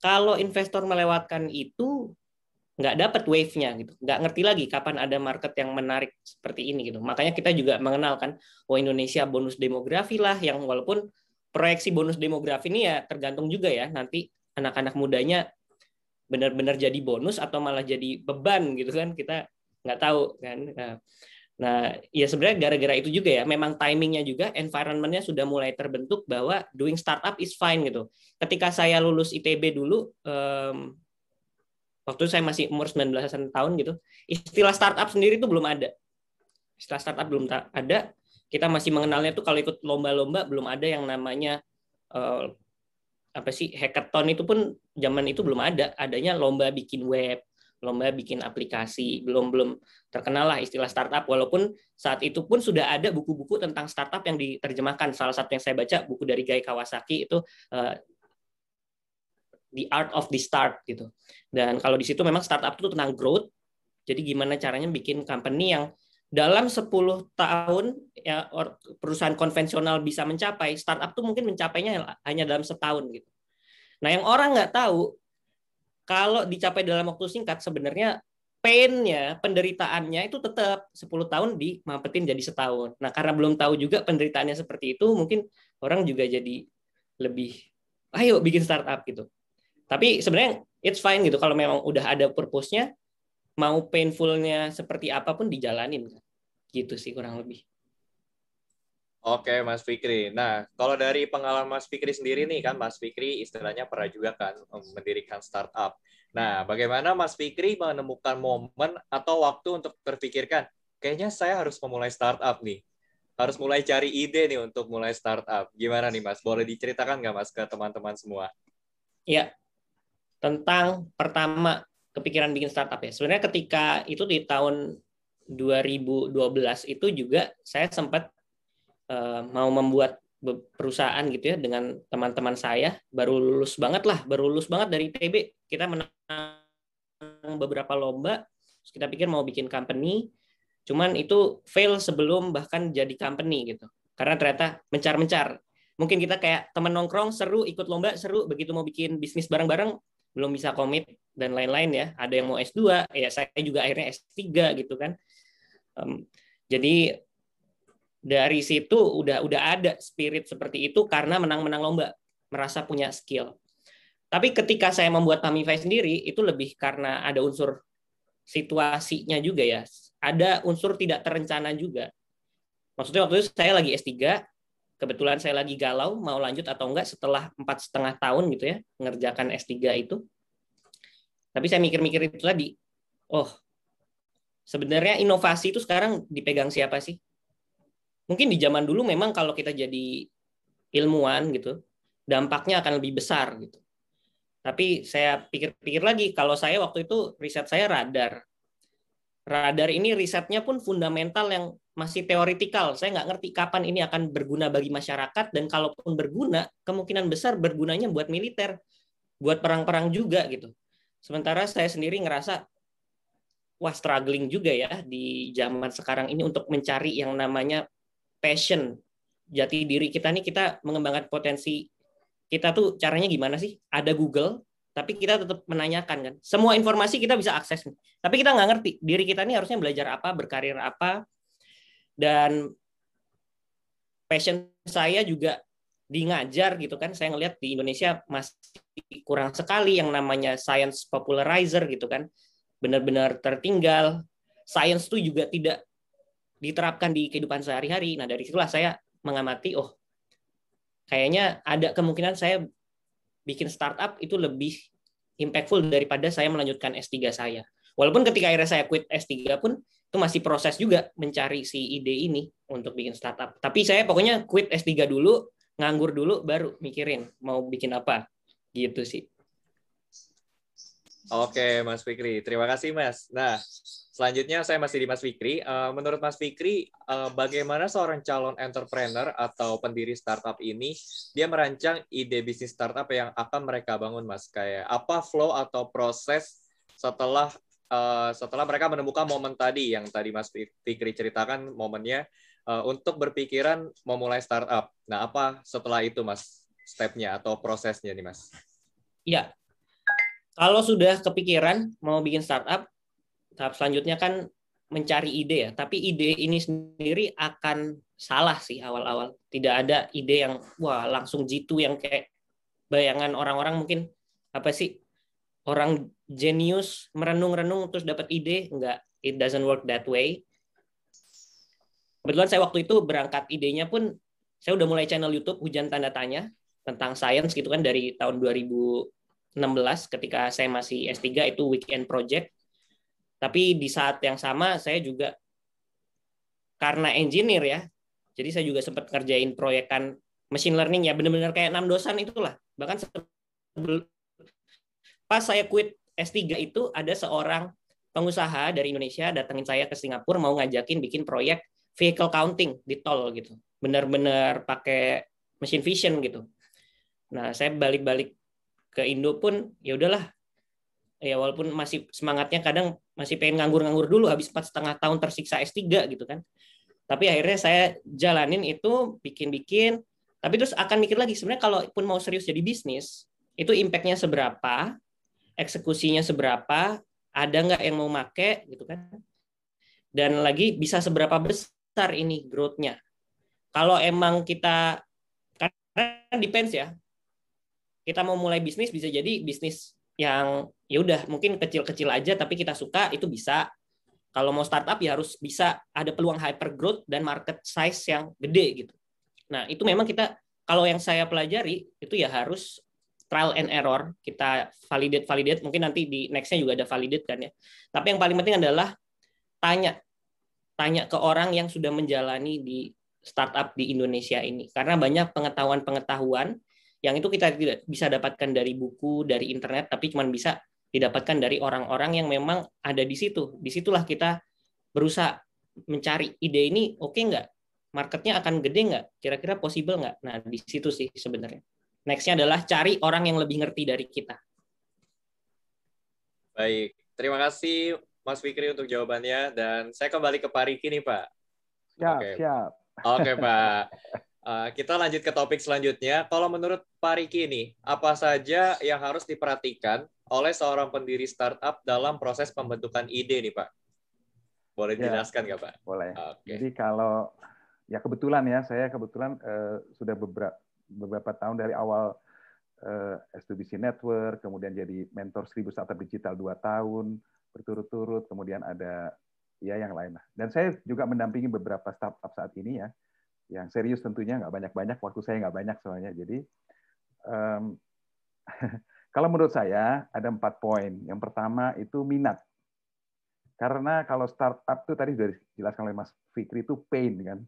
kalau investor melewatkan itu nggak dapat wave-nya gitu, nggak ngerti lagi kapan ada market yang menarik seperti ini gitu. Makanya kita juga mengenalkan, oh Indonesia bonus demografi lah, yang walaupun proyeksi bonus demografi ini ya tergantung juga ya nanti anak-anak mudanya benar-benar jadi bonus atau malah jadi beban gitu kan kita nggak tahu kan. Nah, Nah, ya sebenarnya gara-gara itu juga ya, memang timingnya juga, environmentnya sudah mulai terbentuk bahwa doing startup is fine gitu. Ketika saya lulus ITB dulu, um, waktu saya masih umur 19 tahun gitu, istilah startup sendiri itu belum ada. Istilah startup belum ada, kita masih mengenalnya tuh kalau ikut lomba-lomba belum ada yang namanya uh, apa sih hackathon itu pun zaman itu belum ada, adanya lomba bikin web, lomba bikin aplikasi belum belum terkenal lah istilah startup. Walaupun saat itu pun sudah ada buku-buku tentang startup yang diterjemahkan. Salah satu yang saya baca buku dari Guy Kawasaki itu uh, The Art of the Start gitu. Dan kalau di situ memang startup itu tentang growth. Jadi gimana caranya bikin company yang dalam 10 tahun ya perusahaan konvensional bisa mencapai startup tuh mungkin mencapainya hanya dalam setahun gitu. Nah yang orang nggak tahu kalau dicapai dalam waktu singkat sebenarnya pain-nya, penderitaannya itu tetap 10 tahun dimampetin jadi setahun. Nah, karena belum tahu juga penderitaannya seperti itu, mungkin orang juga jadi lebih ayo bikin startup gitu. Tapi sebenarnya it's fine gitu kalau memang udah ada purpose-nya, mau painful-nya seperti apa pun dijalanin Gitu sih kurang lebih. Oke, Mas Fikri. Nah, kalau dari pengalaman Mas Fikri sendiri nih kan, Mas Fikri istilahnya pernah juga kan mendirikan startup. Nah, bagaimana Mas Fikri menemukan momen atau waktu untuk terpikirkan, kayaknya saya harus memulai startup nih. Harus mulai cari ide nih untuk mulai startup. Gimana nih Mas? Boleh diceritakan nggak Mas ke teman-teman semua? Iya. Tentang pertama kepikiran bikin startup ya. Sebenarnya ketika itu di tahun 2012 itu juga saya sempat Eh, mau membuat perusahaan gitu ya dengan teman-teman saya baru lulus banget lah baru lulus banget dari TB kita menang beberapa lomba terus kita pikir mau bikin company. Cuman itu fail sebelum bahkan jadi company gitu. Karena ternyata mencar-mencar. Mungkin kita kayak teman nongkrong seru ikut lomba seru. Begitu mau bikin bisnis bareng-bareng belum bisa komit dan lain-lain ya. Ada yang mau S2 ya saya juga akhirnya S3 gitu kan. Um, jadi dari situ udah udah ada spirit seperti itu karena menang-menang lomba, merasa punya skill. Tapi ketika saya membuat Pamify sendiri itu lebih karena ada unsur situasinya juga ya. Ada unsur tidak terencana juga. Maksudnya waktu itu saya lagi S3, kebetulan saya lagi galau mau lanjut atau enggak setelah empat setengah tahun gitu ya mengerjakan S3 itu. Tapi saya mikir-mikir itu tadi, oh sebenarnya inovasi itu sekarang dipegang siapa sih? Mungkin di zaman dulu memang kalau kita jadi ilmuwan gitu dampaknya akan lebih besar gitu. Tapi saya pikir-pikir lagi kalau saya waktu itu riset saya radar. Radar ini risetnya pun fundamental yang masih teoritikal. Saya nggak ngerti kapan ini akan berguna bagi masyarakat dan kalaupun berguna kemungkinan besar bergunanya buat militer buat perang-perang juga gitu. Sementara saya sendiri ngerasa wah struggling juga ya di zaman sekarang ini untuk mencari yang namanya passion jati diri kita nih kita mengembangkan potensi kita tuh caranya gimana sih? Ada Google, tapi kita tetap menanyakan kan. Semua informasi kita bisa akses nih. Tapi kita nggak ngerti diri kita nih harusnya belajar apa, berkarir apa. Dan passion saya juga di ngajar gitu kan saya ngelihat di Indonesia masih kurang sekali yang namanya science popularizer gitu kan benar-benar tertinggal science itu juga tidak diterapkan di kehidupan sehari-hari nah dari situlah saya mengamati oh kayaknya ada kemungkinan saya bikin startup itu lebih impactful daripada saya melanjutkan S3 saya walaupun ketika akhirnya saya quit S3 pun itu masih proses juga mencari si ide ini untuk bikin startup tapi saya pokoknya quit S3 dulu nganggur dulu baru mikirin mau bikin apa gitu sih. Oke, Mas Fikri. Terima kasih, Mas. Nah, selanjutnya saya masih di Mas Fikri. Eh, menurut Mas Fikri, eh, bagaimana seorang calon entrepreneur atau pendiri startup ini dia merancang ide bisnis startup yang akan mereka bangun, Mas? Kayak apa flow atau proses setelah eh, setelah mereka menemukan momen tadi yang tadi Mas Fikri ceritakan momennya untuk berpikiran memulai startup. Nah, apa setelah itu, Mas? Stepnya atau prosesnya nih, Mas? Iya. Kalau sudah kepikiran mau bikin startup, tahap selanjutnya kan mencari ide ya. Tapi ide ini sendiri akan salah sih awal-awal. Tidak ada ide yang wah langsung jitu yang kayak bayangan orang-orang mungkin apa sih orang jenius merenung-renung terus dapat ide enggak it doesn't work that way kebetulan saya waktu itu berangkat idenya pun saya udah mulai channel YouTube hujan tanda tanya tentang sains gitu kan dari tahun 2016 ketika saya masih S3 itu weekend project. Tapi di saat yang sama saya juga karena engineer ya. Jadi saya juga sempat ngerjain proyekan machine learning ya benar-benar kayak enam dosan itulah. Bahkan pas saya quit S3 itu ada seorang pengusaha dari Indonesia datangin saya ke Singapura mau ngajakin bikin proyek vehicle counting di tol gitu. Benar-benar pakai machine vision gitu. Nah, saya balik-balik ke Indo pun ya udahlah. Ya walaupun masih semangatnya kadang masih pengen nganggur-nganggur dulu habis empat setengah tahun tersiksa S3 gitu kan. Tapi akhirnya saya jalanin itu bikin-bikin. Tapi terus akan mikir lagi sebenarnya kalau pun mau serius jadi bisnis, itu impact-nya seberapa, eksekusinya seberapa, ada nggak yang mau make gitu kan. Dan lagi bisa seberapa besar ini growth-nya. Kalau emang kita karena depends ya. Kita mau mulai bisnis bisa jadi bisnis yang ya udah mungkin kecil-kecil aja tapi kita suka itu bisa. Kalau mau startup ya harus bisa ada peluang hyper growth dan market size yang gede gitu. Nah, itu memang kita kalau yang saya pelajari itu ya harus trial and error, kita validate validate, mungkin nanti di nextnya juga ada validate kan ya. Tapi yang paling penting adalah tanya tanya ke orang yang sudah menjalani di startup di Indonesia ini karena banyak pengetahuan-pengetahuan yang itu kita tidak bisa dapatkan dari buku dari internet tapi cuma bisa didapatkan dari orang-orang yang memang ada di situ di situlah kita berusaha mencari ide ini oke okay nggak marketnya akan gede nggak kira-kira possible nggak nah di situ sih sebenarnya nextnya adalah cari orang yang lebih ngerti dari kita baik terima kasih Mas Fikri untuk jawabannya dan saya kembali ke Pak Riki nih Pak. Siap, okay. siap. Oke okay, Pak. (laughs) Uh, kita lanjut ke topik selanjutnya. Kalau menurut Pak Riki ini, apa saja yang harus diperhatikan oleh seorang pendiri startup dalam proses pembentukan ide nih Pak? Boleh ya, dijelaskan nggak Pak? Boleh. Okay. Jadi kalau ya kebetulan ya, saya kebetulan uh, sudah beberapa beberapa tahun dari awal uh, S2BC Network, kemudian jadi mentor 1000 startup digital dua tahun, berturut-turut, kemudian ada ya yang lain. Dan saya juga mendampingi beberapa startup saat ini ya, yang serius tentunya nggak banyak-banyak, waktu saya nggak banyak soalnya. Jadi um, (laughs) kalau menurut saya ada empat poin. Yang pertama itu minat. Karena kalau startup itu tadi sudah dijelaskan oleh Mas Fikri itu pain kan.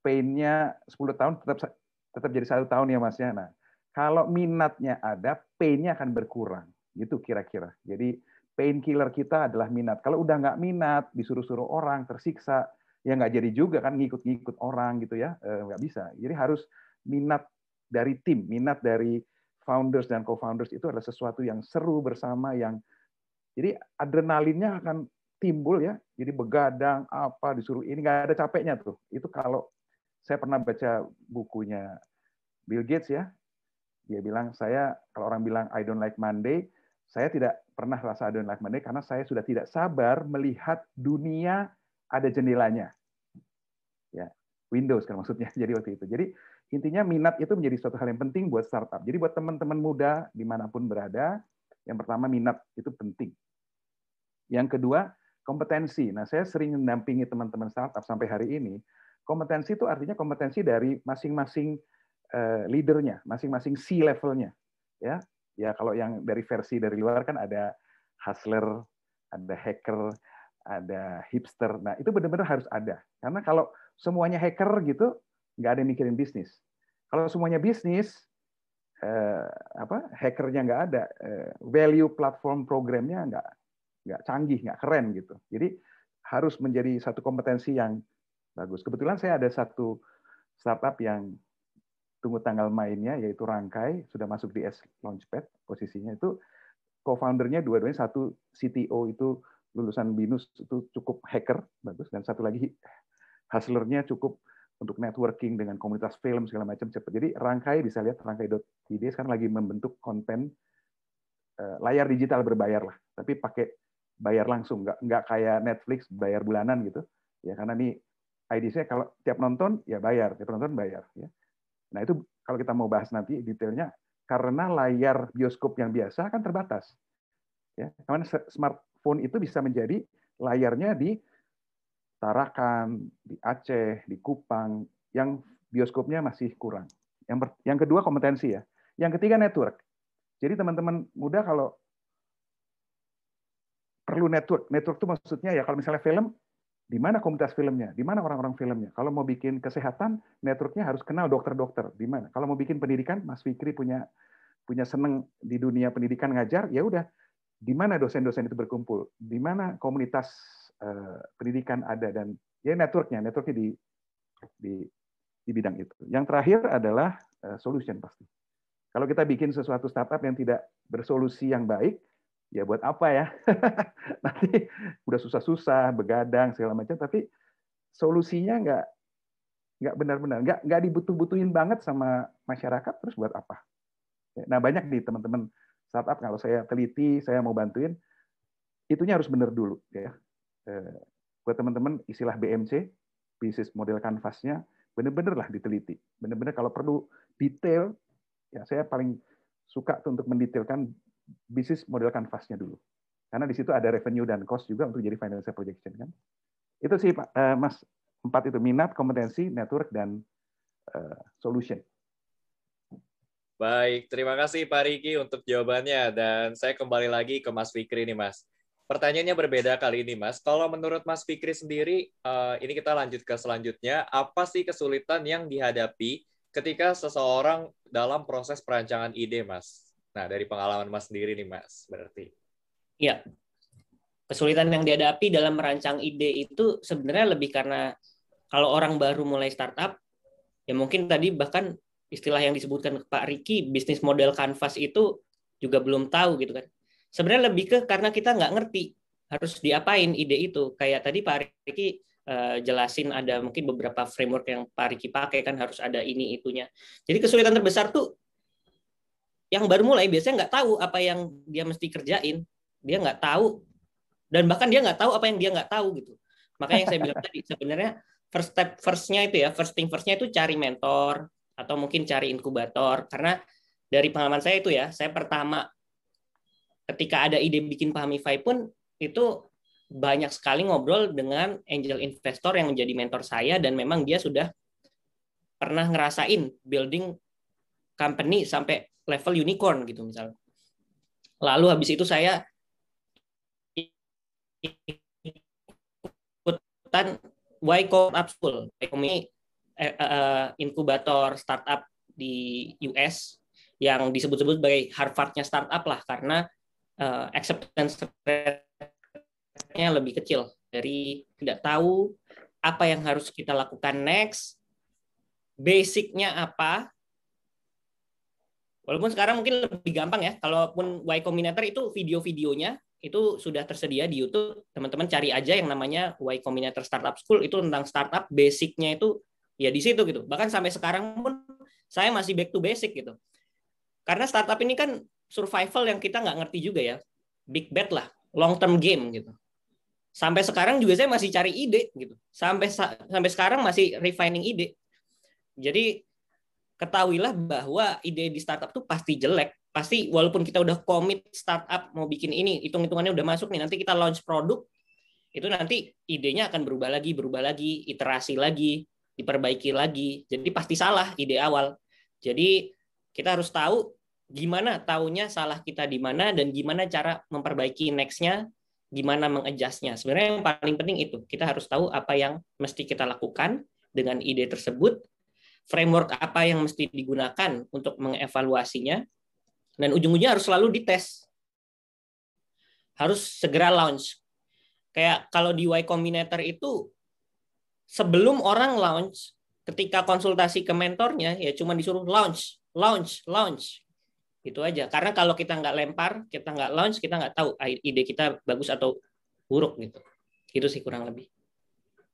Painnya 10 tahun tetap tetap jadi satu tahun ya Mas ya. Nah, kalau minatnya ada, painnya akan berkurang. Gitu kira-kira. Jadi painkiller kita adalah minat. Kalau udah nggak minat, disuruh-suruh orang, tersiksa, ya nggak jadi juga kan ngikut-ngikut orang gitu ya, eh, nggak bisa. Jadi harus minat dari tim, minat dari founders dan co-founders itu adalah sesuatu yang seru bersama, yang jadi adrenalinnya akan timbul ya, jadi begadang apa disuruh ini nggak ada capeknya tuh. Itu kalau saya pernah baca bukunya Bill Gates ya, dia bilang saya kalau orang bilang I don't like Monday, saya tidak pernah rasa adon like Monday karena saya sudah tidak sabar melihat dunia ada jendelanya. Ya. Windows kan maksudnya. (laughs) Jadi waktu itu. Jadi intinya minat itu menjadi suatu hal yang penting buat startup. Jadi buat teman-teman muda di mana pun berada, yang pertama minat itu penting. Yang kedua kompetensi. Nah saya sering mendampingi teman-teman startup sampai hari ini. Kompetensi itu artinya kompetensi dari masing-masing eh, leadernya, masing-masing C levelnya. Ya, ya kalau yang dari versi dari luar kan ada hustler, ada hacker, ada hipster. Nah itu benar-benar harus ada. Karena kalau semuanya hacker gitu, nggak ada yang mikirin bisnis. Kalau semuanya bisnis, eh, apa hackernya nggak ada, eh, value platform programnya nggak nggak canggih, nggak keren gitu. Jadi harus menjadi satu kompetensi yang bagus. Kebetulan saya ada satu startup yang tunggu tanggal mainnya yaitu Rangkai sudah masuk di S Launchpad posisinya itu co-foundernya dua-duanya satu CTO itu lulusan BINUS itu cukup hacker bagus dan satu lagi hustlernya cukup untuk networking dengan komunitas film segala macam cepat. Jadi Rangkai bisa lihat rangkai.id sekarang lagi membentuk konten uh, layar digital berbayar lah, tapi pakai bayar langsung, nggak nggak kayak Netflix bayar bulanan gitu. Ya karena ini ID-nya kalau tiap nonton ya bayar, tiap nonton bayar. Ya. Nah itu kalau kita mau bahas nanti detailnya karena layar bioskop yang biasa kan terbatas. Ya, karena smartphone itu bisa menjadi layarnya di Tarakan, di Aceh, di Kupang, yang bioskopnya masih kurang. Yang, yang kedua kompetensi ya. Yang ketiga network. Jadi teman-teman muda kalau perlu network, network itu maksudnya ya kalau misalnya film, di mana komunitas filmnya, di mana orang-orang filmnya. Kalau mau bikin kesehatan, networknya harus kenal dokter-dokter, di mana. Kalau mau bikin pendidikan, Mas Fikri punya punya seneng di dunia pendidikan ngajar, ya udah di mana dosen-dosen itu berkumpul, di mana komunitas Eh, pendidikan ada dan ya networknya, networknya di di di bidang itu. Yang terakhir adalah uh, solution pasti. Kalau kita bikin sesuatu startup yang tidak bersolusi yang baik, ya buat apa ya? (laughs) Nanti udah susah-susah, begadang segala macam, tapi solusinya nggak nggak benar-benar, nggak nggak dibutuh-butuhin banget sama masyarakat, terus buat apa? Nah banyak nih teman-teman startup kalau saya teliti, saya mau bantuin, itunya harus benar dulu ya. Eh, buat teman-teman istilah BMC, bisnis model canvas-nya, benar-benar lah diteliti. Benar-benar kalau perlu detail, ya saya paling suka untuk mendetailkan bisnis model canvas-nya dulu. Karena di situ ada revenue dan cost juga untuk jadi financial projection kan. Itu sih Pak uh, Mas empat itu minat, kompetensi, network dan uh, solution. Baik, terima kasih Pak Riki untuk jawabannya dan saya kembali lagi ke Mas Fikri nih Mas. Pertanyaannya berbeda kali ini, Mas. Kalau menurut Mas Fikri sendiri, uh, ini kita lanjut ke selanjutnya. Apa sih kesulitan yang dihadapi ketika seseorang dalam proses perancangan ide, Mas? Nah, dari pengalaman Mas sendiri nih, Mas, berarti. Iya. Kesulitan yang dihadapi dalam merancang ide itu sebenarnya lebih karena kalau orang baru mulai startup, ya mungkin tadi bahkan istilah yang disebutkan Pak Riki, bisnis model canvas itu juga belum tahu gitu kan sebenarnya lebih ke karena kita nggak ngerti harus diapain ide itu. Kayak tadi Pak Riki uh, jelasin ada mungkin beberapa framework yang Pak Riki pakai kan harus ada ini itunya. Jadi kesulitan terbesar tuh yang baru mulai biasanya nggak tahu apa yang dia mesti kerjain. Dia nggak tahu dan bahkan dia nggak tahu apa yang dia nggak tahu gitu. Makanya yang saya bilang tadi sebenarnya first step firstnya itu ya first thing firstnya itu cari mentor atau mungkin cari inkubator karena dari pengalaman saya itu ya saya pertama ketika ada ide bikin Pahamify pun itu banyak sekali ngobrol dengan angel investor yang menjadi mentor saya dan memang dia sudah pernah ngerasain building company sampai level unicorn gitu misalnya. Lalu habis itu saya ikutan Y Up School. Ini eh, eh, inkubator startup di US yang disebut-sebut sebagai Harvardnya startup lah karena uh, acceptance rate-nya lebih kecil dari tidak tahu apa yang harus kita lakukan next, basicnya apa. Walaupun sekarang mungkin lebih gampang ya, kalaupun Y Combinator itu video-videonya itu sudah tersedia di YouTube. Teman-teman cari aja yang namanya Y Combinator Startup School itu tentang startup, basicnya itu ya di situ gitu. Bahkan sampai sekarang pun saya masih back to basic gitu. Karena startup ini kan survival yang kita nggak ngerti juga ya. Big bet lah, long term game gitu. sampai sekarang juga saya masih cari ide gitu. Sampai sampai sekarang masih refining ide. Jadi ketahuilah bahwa ide di startup tuh pasti jelek. Pasti walaupun kita udah komit startup mau bikin ini, hitung-hitungannya udah masuk nih, nanti kita launch produk, itu nanti idenya akan berubah lagi, berubah lagi, iterasi lagi, diperbaiki lagi. Jadi pasti salah ide awal. Jadi kita harus tahu gimana taunya salah kita di mana dan gimana cara memperbaiki next-nya, gimana mengadjustnya. Sebenarnya yang paling penting itu kita harus tahu apa yang mesti kita lakukan dengan ide tersebut, framework apa yang mesti digunakan untuk mengevaluasinya, dan ujung-ujungnya harus selalu dites. Harus segera launch. Kayak kalau di Y Combinator itu sebelum orang launch, ketika konsultasi ke mentornya ya cuma disuruh launch, launch, launch. Itu aja. Karena kalau kita nggak lempar, kita nggak launch, kita nggak tahu ide kita bagus atau buruk gitu. Itu sih kurang lebih.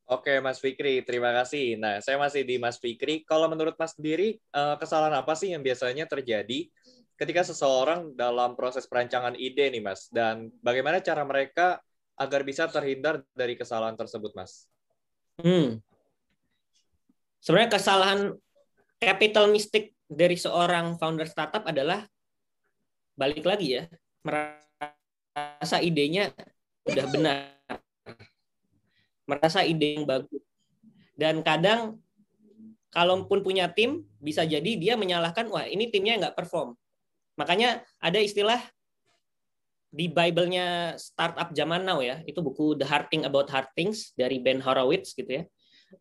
Oke, Mas Fikri, terima kasih. Nah, saya masih di Mas Fikri. Kalau menurut Mas sendiri, eh, kesalahan apa sih yang biasanya terjadi ketika seseorang dalam proses perancangan ide nih, Mas? Dan bagaimana cara mereka agar bisa terhindar dari kesalahan tersebut, Mas? Hmm. Sebenarnya kesalahan capital mistake dari seorang founder startup adalah balik lagi ya, merasa idenya udah benar merasa ide yang bagus. Dan kadang kalaupun punya tim, bisa jadi dia menyalahkan, wah ini timnya nggak perform. Makanya ada istilah di Bible-nya startup zaman now ya, itu buku The Hard Thing About Hard Things dari Ben Horowitz gitu ya.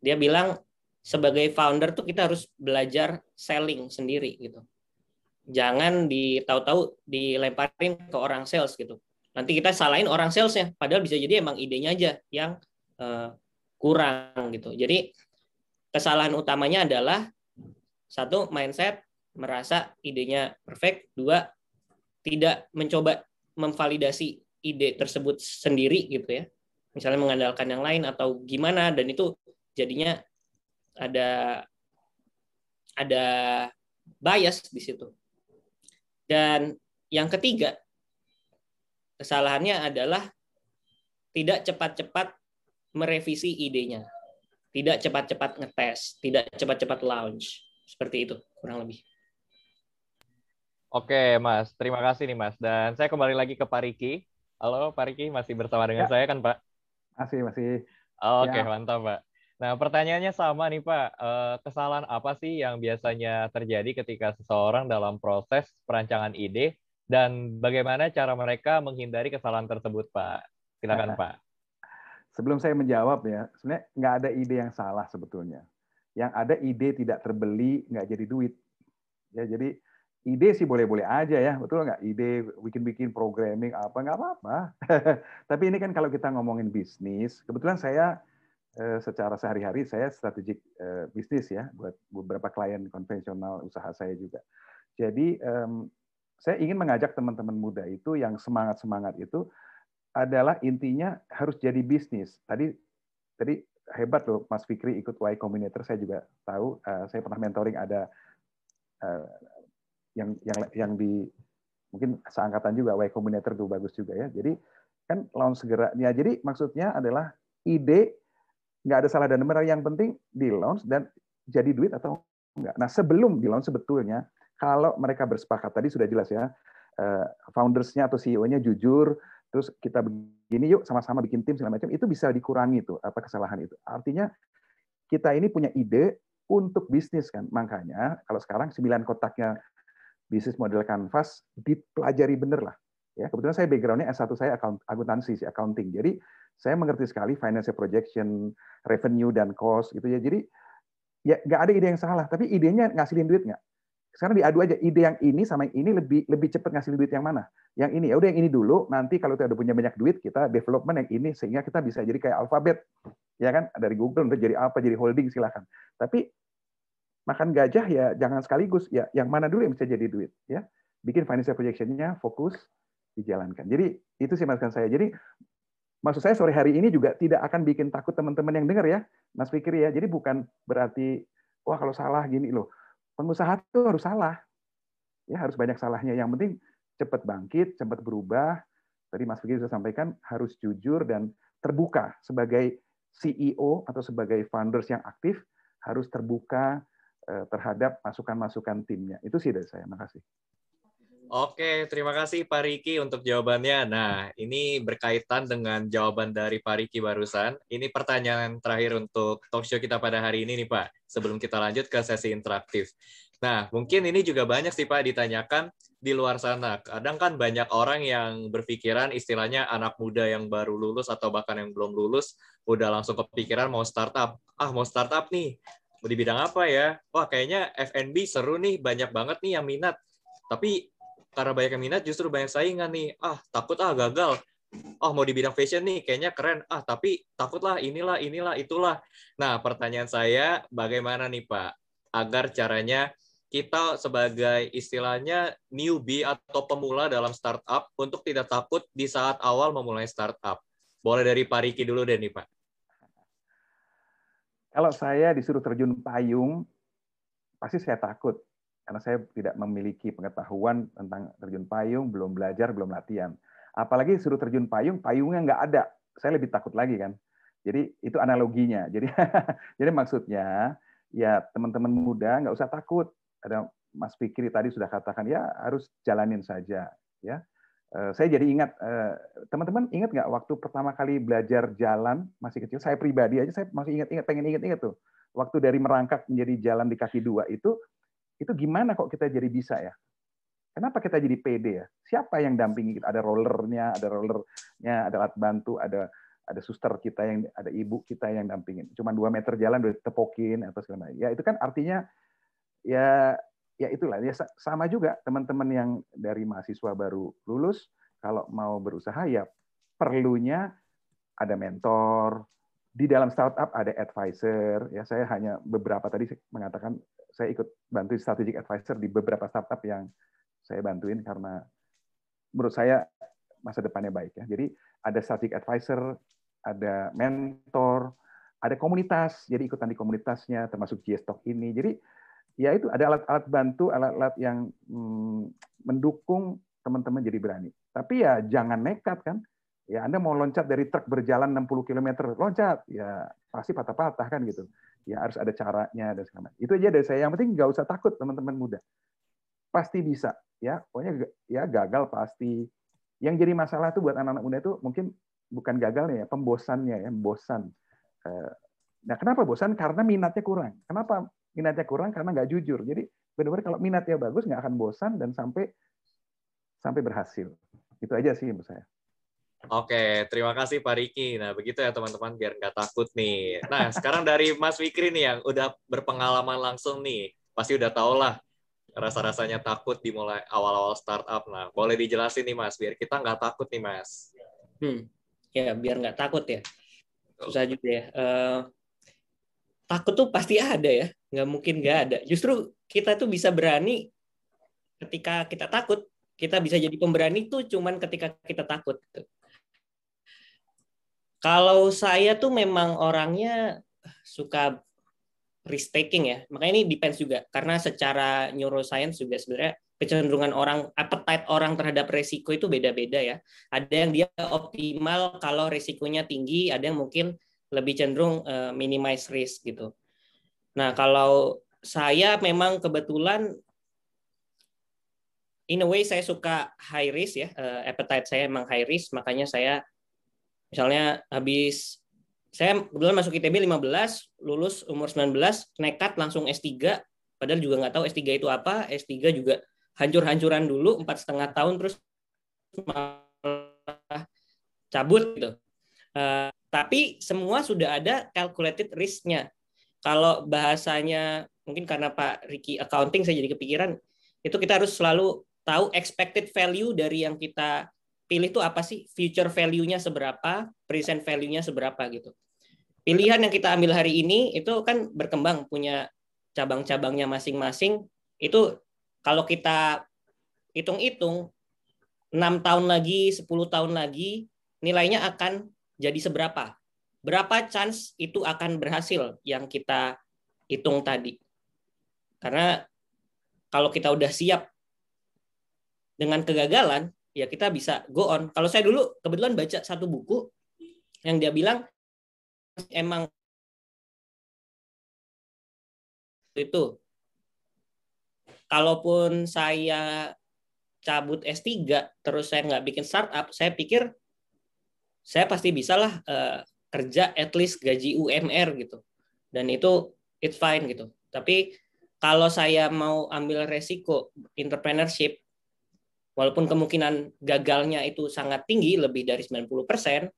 Dia bilang sebagai founder tuh kita harus belajar selling sendiri gitu. Jangan ditahu-tahu dilemparin ke orang sales gitu. Nanti kita salahin orang salesnya, padahal bisa jadi emang idenya aja yang uh, kurang gitu. Jadi kesalahan utamanya adalah satu mindset merasa idenya perfect, dua tidak mencoba memvalidasi ide tersebut sendiri gitu ya. Misalnya mengandalkan yang lain atau gimana dan itu jadinya ada ada bias di situ. Dan yang ketiga, kesalahannya adalah tidak cepat-cepat merevisi idenya. Tidak cepat-cepat ngetes, tidak cepat-cepat launch. Seperti itu, kurang lebih. Oke, Mas. Terima kasih nih, Mas. Dan saya kembali lagi ke Pak Riki. Halo, Pak Riki. Masih bersama dengan ya. saya kan, Pak? Masih, masih. Oke, ya. mantap, Pak. Nah, pertanyaannya sama nih, Pak. Eh, kesalahan apa sih yang biasanya terjadi ketika seseorang dalam proses perancangan ide dan bagaimana cara mereka menghindari kesalahan tersebut, Pak? Silakan, ya. Pak sebelum saya menjawab ya, sebenarnya nggak ada ide yang salah sebetulnya. Yang ada ide tidak terbeli, nggak jadi duit. Ya, jadi ide sih boleh-boleh aja ya, betul nggak? Ide bikin-bikin programming apa nggak apa-apa. (laughs) Tapi ini kan kalau kita ngomongin bisnis, kebetulan saya eh, secara sehari-hari saya strategik eh, bisnis ya buat beberapa klien konvensional usaha saya juga. Jadi saya ingin mengajak teman-teman muda itu yang semangat-semangat itu adalah intinya harus jadi bisnis. Tadi tadi hebat loh Mas Fikri ikut Y Combinator saya juga tahu uh, saya pernah mentoring ada yang yang yang di mungkin seangkatan juga Y Combinator itu bagus juga ya. Jadi kan launch segera. Ya jadi maksudnya adalah ide nggak ada salah dan benar yang penting di launch dan jadi duit atau enggak. Nah, sebelum di launch sebetulnya kalau mereka bersepakat tadi sudah jelas ya uh, foundersnya atau CEO-nya jujur terus kita begini yuk sama-sama bikin tim segala macam itu bisa dikurangi tuh apa kesalahan itu artinya kita ini punya ide untuk bisnis kan makanya kalau sekarang sembilan kotaknya bisnis model canvas dipelajari bener lah. Ya kebetulan saya backgroundnya S1 saya akuntansi sih accounting. Jadi saya mengerti sekali financial projection revenue dan cost gitu ya. Jadi ya nggak ada ide yang salah tapi idenya ngasilin duit nggak? Sekarang diadu aja ide yang ini sama yang ini lebih lebih cepat ngasih duit yang mana? Yang ini ya udah yang ini dulu nanti kalau kita udah punya banyak duit kita development yang ini sehingga kita bisa jadi kayak alfabet ya kan? Dari Google untuk jadi apa jadi holding silahkan tapi makan gajah ya jangan sekaligus. Ya yang mana dulu yang bisa jadi duit ya? Bikin financial projectionnya fokus dijalankan. Jadi itu sih masukan saya. Jadi maksud saya sore hari ini juga tidak akan bikin takut teman-teman yang dengar ya Mas Fikri ya. Jadi bukan berarti wah kalau salah gini loh. Pengusaha itu harus salah. Ya, harus banyak salahnya. Yang penting cepat bangkit, cepat berubah. Tadi Mas Fikri sudah sampaikan harus jujur dan terbuka. Sebagai CEO atau sebagai founders yang aktif harus terbuka terhadap masukan-masukan timnya. Itu sih dari saya. Makasih. Oke, terima kasih Pak Riki untuk jawabannya. Nah, ini berkaitan dengan jawaban dari Pak Riki barusan. Ini pertanyaan terakhir untuk talk show kita pada hari ini nih Pak, sebelum kita lanjut ke sesi interaktif. Nah, mungkin ini juga banyak sih Pak ditanyakan di luar sana. Kadang kan banyak orang yang berpikiran istilahnya anak muda yang baru lulus atau bahkan yang belum lulus udah langsung kepikiran mau startup. Ah, mau startup nih. Mau di bidang apa ya? Wah, kayaknya F&B seru nih, banyak banget nih yang minat. Tapi karena banyak yang minat justru banyak saingan nih. Ah, takut ah gagal. Oh, mau di bidang fashion nih kayaknya keren. Ah, tapi takutlah inilah inilah itulah. Nah, pertanyaan saya bagaimana nih, Pak? Agar caranya kita sebagai istilahnya newbie atau pemula dalam startup untuk tidak takut di saat awal memulai startup. Boleh dari Pak Riki dulu deh nih, Pak. Kalau saya disuruh terjun payung, pasti saya takut karena saya tidak memiliki pengetahuan tentang terjun payung, belum belajar, belum latihan. Apalagi suruh terjun payung, payungnya nggak ada, saya lebih takut lagi kan. Jadi itu analoginya. (laughs) Jadi jadi maksudnya ya teman-teman muda nggak usah takut. Ada Mas Fikri tadi sudah katakan ya harus jalanin saja ya. Eh, saya jadi ingat eh, teman-teman ingat nggak waktu pertama kali belajar jalan masih kecil saya pribadi aja saya masih ingat-ingat pengen ingat-ingat tuh waktu dari merangkak menjadi jalan di kaki dua itu itu gimana kok kita jadi bisa ya? Kenapa kita jadi pede ya? Siapa yang dampingi kita? Ada rollernya, ada rollernya, ada alat bantu, ada ada suster kita yang ada ibu kita yang dampingin. Cuma dua meter jalan udah tepokin atau segala macam. Ya itu kan artinya ya ya itulah ya sama juga teman-teman yang dari mahasiswa baru lulus kalau mau berusaha ya perlunya ada mentor di dalam startup ada advisor ya saya hanya beberapa tadi mengatakan saya ikut bantu strategic advisor di beberapa startup yang saya bantuin karena menurut saya masa depannya baik ya. Jadi ada strategic advisor, ada mentor, ada komunitas, jadi ikutan di komunitasnya termasuk JSTOK ini. Jadi ya itu ada alat-alat bantu, alat-alat yang hmm, mendukung teman-teman jadi berani. Tapi ya jangan nekat kan. Ya Anda mau loncat dari truk berjalan 60 km, loncat, ya pasti patah-patah kan gitu ya harus ada caranya dan segala macam. Itu aja dari saya. Yang penting nggak usah takut teman-teman muda. Pasti bisa ya. Pokoknya ya gagal pasti. Yang jadi masalah tuh buat anak-anak muda itu mungkin bukan gagalnya ya, pembosannya ya, bosan. Eh, nah, kenapa bosan? Karena minatnya kurang. Kenapa minatnya kurang? Karena nggak jujur. Jadi benar-benar kalau minatnya bagus nggak akan bosan dan sampai sampai berhasil. Itu aja sih menurut saya. Oke, terima kasih Pak Riki. Nah, begitu ya teman-teman, biar nggak takut nih. Nah, sekarang dari Mas Fikri nih yang udah berpengalaman langsung nih, pasti udah tau lah rasa-rasanya takut dimulai awal-awal startup. Nah, boleh dijelasin nih Mas, biar kita nggak takut nih Mas. Hmm, ya biar nggak takut ya. Susah juga ya. Uh, takut tuh pasti ada ya, nggak mungkin nggak ada. Justru kita tuh bisa berani ketika kita takut. Kita bisa jadi pemberani tuh cuman ketika kita takut. Kalau saya tuh memang orangnya suka risk taking ya. Makanya ini depends juga karena secara neuroscience juga sebenarnya kecenderungan orang appetite orang terhadap resiko itu beda-beda ya. Ada yang dia optimal kalau resikonya tinggi, ada yang mungkin lebih cenderung uh, minimize risk gitu. Nah, kalau saya memang kebetulan in a way saya suka high risk ya, uh, appetite saya memang high risk, makanya saya Misalnya habis saya kebetulan masuk ITB 15, lulus umur 19, nekat langsung S3, padahal juga nggak tahu S3 itu apa, S3 juga hancur-hancuran dulu, empat setengah tahun, terus malah cabut gitu. Uh, tapi semua sudah ada calculated risk-nya. Kalau bahasanya mungkin karena Pak Riki accounting saya jadi kepikiran itu kita harus selalu tahu expected value dari yang kita pilih tuh apa sih future value-nya seberapa, present value-nya seberapa gitu. Pilihan yang kita ambil hari ini itu kan berkembang punya cabang-cabangnya masing-masing. Itu kalau kita hitung-hitung 6 tahun lagi, 10 tahun lagi nilainya akan jadi seberapa? Berapa chance itu akan berhasil yang kita hitung tadi? Karena kalau kita udah siap dengan kegagalan, ya kita bisa go on. Kalau saya dulu kebetulan baca satu buku yang dia bilang emang itu kalaupun saya cabut S3 terus saya nggak bikin startup, saya pikir saya pasti bisa lah uh, kerja at least gaji UMR gitu. Dan itu it's fine gitu. Tapi kalau saya mau ambil resiko entrepreneurship, walaupun kemungkinan gagalnya itu sangat tinggi, lebih dari 90%,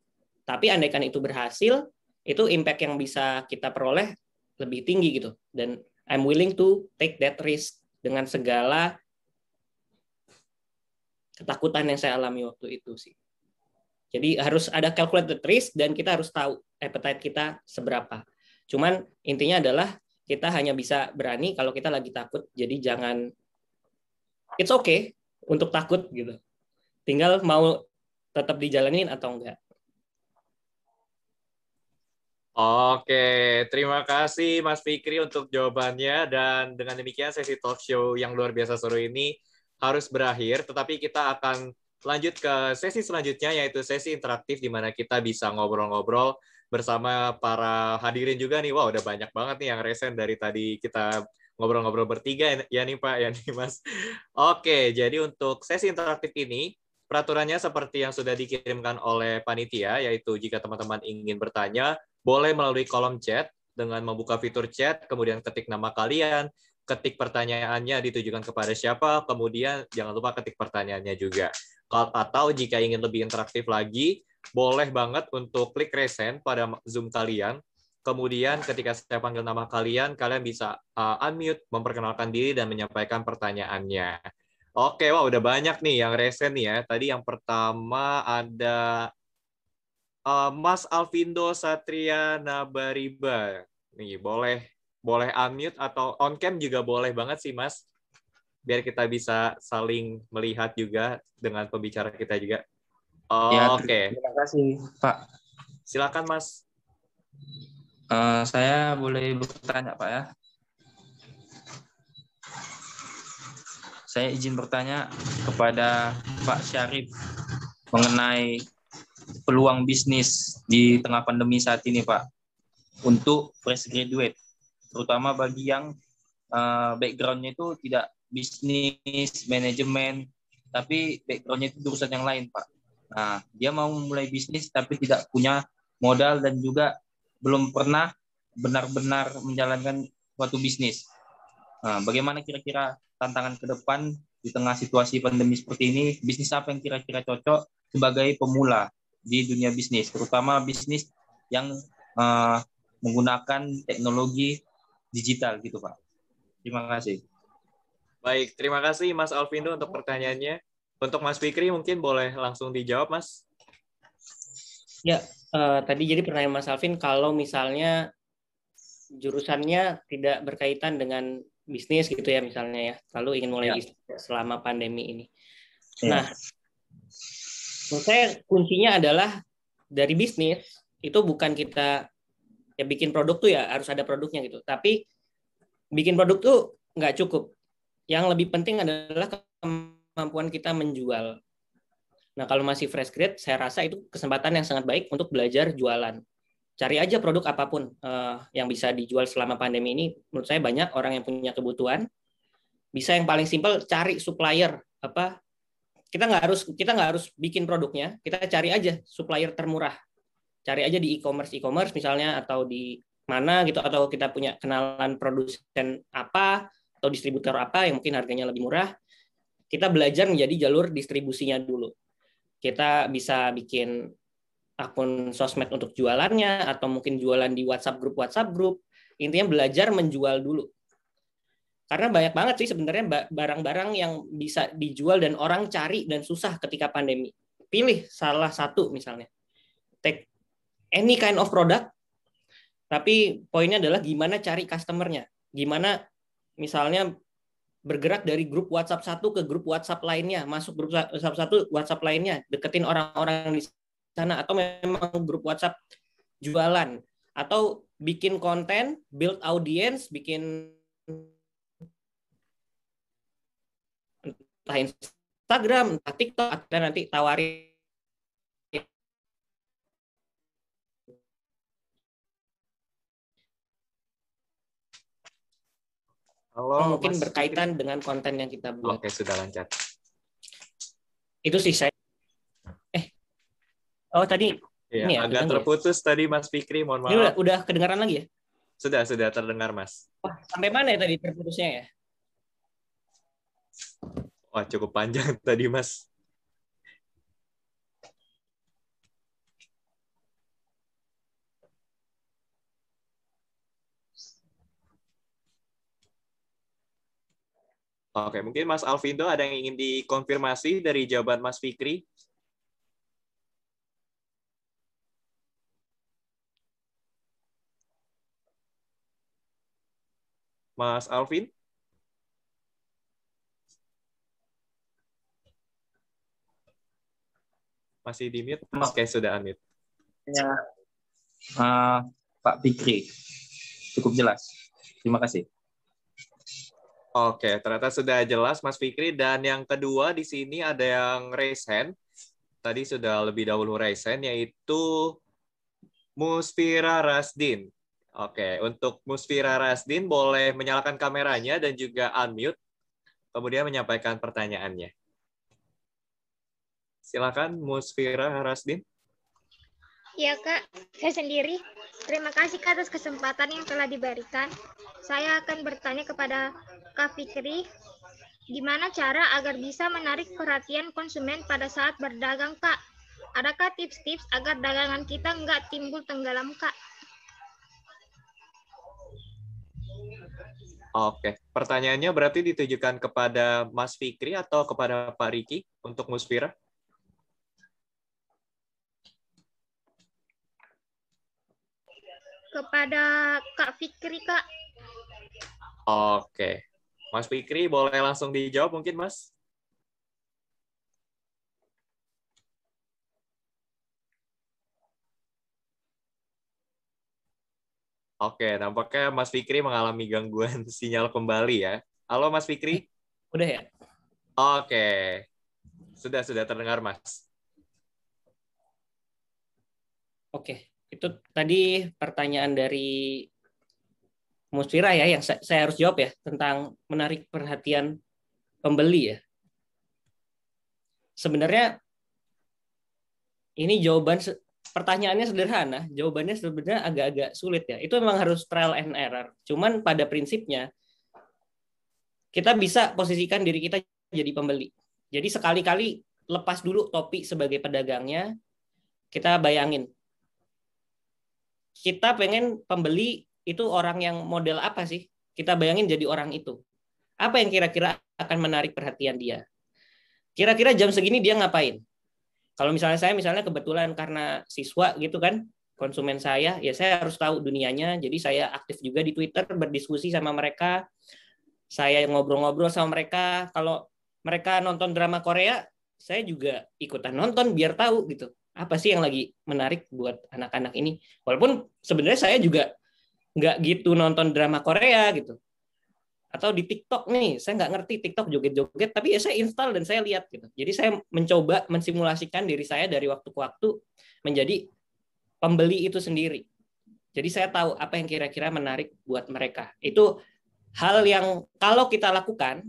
tapi andaikan itu berhasil, itu impact yang bisa kita peroleh lebih tinggi gitu. Dan I'm willing to take that risk dengan segala ketakutan yang saya alami waktu itu sih. Jadi harus ada calculated risk dan kita harus tahu appetite kita seberapa. Cuman intinya adalah kita hanya bisa berani kalau kita lagi takut. Jadi jangan it's okay untuk takut gitu. Tinggal mau tetap dijalanin atau enggak. Oke, terima kasih Mas Fikri untuk jawabannya dan dengan demikian sesi talk show yang luar biasa sore ini harus berakhir, tetapi kita akan lanjut ke sesi selanjutnya yaitu sesi interaktif di mana kita bisa ngobrol-ngobrol bersama para hadirin juga nih. Wah, udah banyak banget nih yang resen dari tadi kita ngobrol-ngobrol bertiga ya nih Pak, ya nih (laughs) Mas. Oke, jadi untuk sesi interaktif ini peraturannya seperti yang sudah dikirimkan oleh panitia yaitu jika teman-teman ingin bertanya boleh melalui kolom chat dengan membuka fitur chat, kemudian ketik nama kalian, ketik pertanyaannya ditujukan kepada siapa, kemudian jangan lupa ketik pertanyaannya juga. Atau jika ingin lebih interaktif lagi, boleh banget untuk klik resen pada Zoom kalian. Kemudian ketika saya panggil nama kalian, kalian bisa uh, unmute, memperkenalkan diri, dan menyampaikan pertanyaannya. Oke, wah udah banyak nih yang resen ya. Tadi yang pertama ada uh, Mas Alvindo Satria Nabariba. Nih, boleh boleh unmute atau on cam juga boleh banget sih, Mas. Biar kita bisa saling melihat juga dengan pembicara kita juga. Oh, ya, Oke. Okay. Terima kasih, Pak. Silakan, Mas. Uh, saya boleh bertanya, Pak ya? Saya izin bertanya kepada Pak Syarif mengenai peluang bisnis di tengah pandemi saat ini, Pak, untuk fresh graduate, terutama bagi yang uh, backgroundnya itu tidak bisnis, manajemen, tapi backgroundnya itu jurusan yang lain, Pak. Nah, dia mau memulai bisnis tapi tidak punya modal dan juga belum pernah benar-benar menjalankan suatu bisnis. Nah, bagaimana kira-kira tantangan ke depan di tengah situasi pandemi seperti ini, bisnis apa yang kira-kira cocok sebagai pemula di dunia bisnis, terutama bisnis yang uh, menggunakan teknologi digital gitu Pak. Terima kasih. Baik, terima kasih Mas Alvindo untuk pertanyaannya. Untuk Mas Fikri mungkin boleh langsung dijawab Mas. Ya, uh, tadi jadi pertanyaan Mas Alvin kalau misalnya jurusannya tidak berkaitan dengan bisnis gitu ya misalnya ya, lalu ingin mulai ya. bisnis selama pandemi ini. Ya. Nah, menurut saya kuncinya adalah dari bisnis itu bukan kita ya bikin produk tuh ya harus ada produknya gitu. Tapi bikin produk tuh nggak cukup. Yang lebih penting adalah kemampuan kita menjual. Nah kalau masih fresh grade, saya rasa itu kesempatan yang sangat baik untuk belajar jualan. Cari aja produk apa pun uh, yang bisa dijual selama pandemi ini. Menurut saya banyak orang yang punya kebutuhan. Bisa yang paling simpel cari supplier apa kita nggak harus kita nggak harus bikin produknya kita cari aja supplier termurah cari aja di e-commerce e-commerce misalnya atau di mana gitu atau kita punya kenalan produsen apa atau distributor apa yang mungkin harganya lebih murah kita belajar menjadi jalur distribusinya dulu kita bisa bikin akun sosmed untuk jualannya atau mungkin jualan di WhatsApp grup WhatsApp grup intinya belajar menjual dulu karena banyak banget sih sebenarnya barang-barang yang bisa dijual dan orang cari dan susah ketika pandemi. Pilih salah satu misalnya. Take any kind of product, tapi poinnya adalah gimana cari customernya. Gimana misalnya bergerak dari grup WhatsApp satu ke grup WhatsApp lainnya, masuk grup WhatsApp satu, WhatsApp lainnya, deketin orang-orang di sana, atau memang grup WhatsApp jualan, atau bikin konten, build audience, bikin entah Instagram, entah TikTok, atau nanti tawarin Halo, mungkin Mas berkaitan dengan konten yang kita buat. Oke, sudah lancar. Itu sih saya. Eh, oh tadi Ya, ini ya, agak ya? terputus tadi Mas Fikri, mohon Ini udah, maaf. udah kedengaran lagi ya? Sudah, sudah terdengar Mas. Wah, sampai mana ya tadi terputusnya ya? Wah, cukup panjang (laughs) tadi Mas. Oke, mungkin Mas Alvindo ada yang ingin dikonfirmasi dari jawaban Mas Fikri? Mas Alvin? Masih di mute? Oke, sudah unmute. Ya, eh, Pak Fikri, cukup jelas. Terima kasih. Oke, ternyata sudah jelas Mas Fikri. Dan yang kedua di sini ada yang raise hand. Tadi sudah lebih dahulu raise hand, yaitu Musfira Rasdin. Oke, untuk Musfira Rasdin boleh menyalakan kameranya dan juga unmute, kemudian menyampaikan pertanyaannya. Silakan Musfira Rasdin. Ya Kak, saya sendiri. Terima kasih Kak atas kesempatan yang telah diberikan. Saya akan bertanya kepada Kak Fikri, gimana cara agar bisa menarik perhatian konsumen pada saat berdagang Kak? Adakah tips-tips agar dagangan kita nggak timbul tenggelam Kak? Oke, pertanyaannya berarti ditujukan kepada Mas Fikri atau kepada Pak Riki untuk Musfira? Kepada Kak Fikri Kak. Oke. Mas Fikri boleh langsung dijawab mungkin, Mas? Oke, nampaknya Mas Fikri mengalami gangguan (laughs) sinyal kembali ya. Halo Mas Fikri? Udah ya? Oke. Sudah, sudah terdengar Mas. Oke, itu tadi pertanyaan dari Musfira ya yang sa- saya harus jawab ya tentang menarik perhatian pembeli ya. Sebenarnya ini jawaban pertanyaannya sederhana, jawabannya sebenarnya agak-agak sulit ya. Itu memang harus trial and error. Cuman pada prinsipnya kita bisa posisikan diri kita jadi pembeli. Jadi sekali-kali lepas dulu topi sebagai pedagangnya, kita bayangin kita pengen pembeli itu orang yang model apa sih? Kita bayangin jadi orang itu. Apa yang kira-kira akan menarik perhatian dia? Kira-kira jam segini dia ngapain? Kalau misalnya saya misalnya kebetulan karena siswa gitu kan, konsumen saya, ya saya harus tahu dunianya. Jadi saya aktif juga di Twitter berdiskusi sama mereka. Saya ngobrol-ngobrol sama mereka. Kalau mereka nonton drama Korea, saya juga ikutan nonton biar tahu gitu. Apa sih yang lagi menarik buat anak-anak ini? Walaupun sebenarnya saya juga nggak gitu nonton drama Korea gitu. Atau di TikTok nih, saya nggak ngerti TikTok joget-joget, tapi ya saya install dan saya lihat gitu. Jadi saya mencoba mensimulasikan diri saya dari waktu ke waktu menjadi pembeli itu sendiri. Jadi saya tahu apa yang kira-kira menarik buat mereka. Itu hal yang kalau kita lakukan,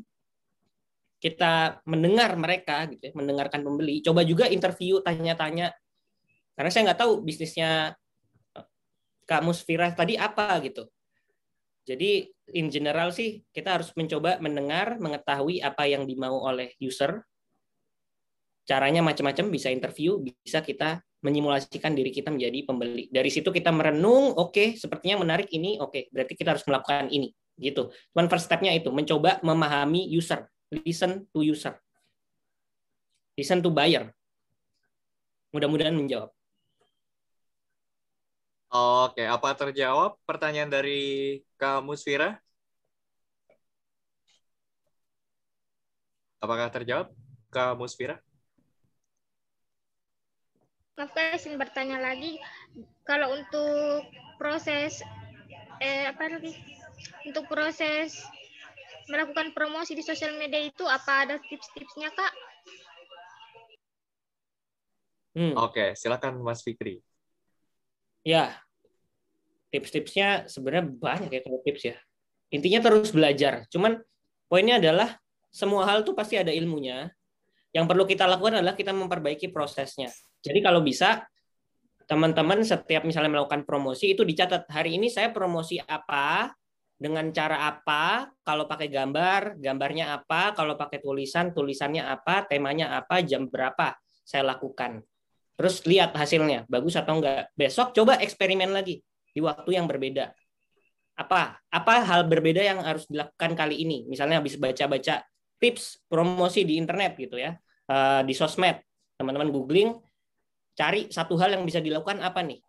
kita mendengar mereka gitu ya, mendengarkan pembeli, coba juga interview, tanya-tanya. Karena saya nggak tahu bisnisnya Kak Musfira tadi apa gitu. Jadi in general sih kita harus mencoba mendengar, mengetahui apa yang dimau oleh user. Caranya macam-macam, bisa interview, bisa kita menyimulasikan diri kita menjadi pembeli. Dari situ kita merenung, oke, okay, sepertinya menarik ini, oke, okay, berarti kita harus melakukan ini, gitu. Cuman first step-nya itu mencoba memahami user, listen to user, listen to buyer. Mudah-mudahan menjawab. Oke, apa terjawab pertanyaan dari Kak Musfira? Apakah terjawab, Kak Musfira? Maaf Kak, izin bertanya lagi. Kalau untuk proses eh apa lagi? Untuk proses melakukan promosi di sosial media itu apa ada tips-tipsnya Kak? Hmm. Oke, silakan Mas Fikri. Ya, tips-tipsnya sebenarnya banyak ya kalau tips ya. Intinya terus belajar. Cuman poinnya adalah semua hal tuh pasti ada ilmunya. Yang perlu kita lakukan adalah kita memperbaiki prosesnya. Jadi kalau bisa teman-teman setiap misalnya melakukan promosi itu dicatat hari ini saya promosi apa dengan cara apa kalau pakai gambar gambarnya apa kalau pakai tulisan tulisannya apa temanya apa jam berapa saya lakukan terus lihat hasilnya bagus atau enggak besok coba eksperimen lagi di waktu yang berbeda. Apa apa hal berbeda yang harus dilakukan kali ini? Misalnya habis baca-baca tips promosi di internet gitu ya eh, di sosmed teman-teman googling cari satu hal yang bisa dilakukan apa nih?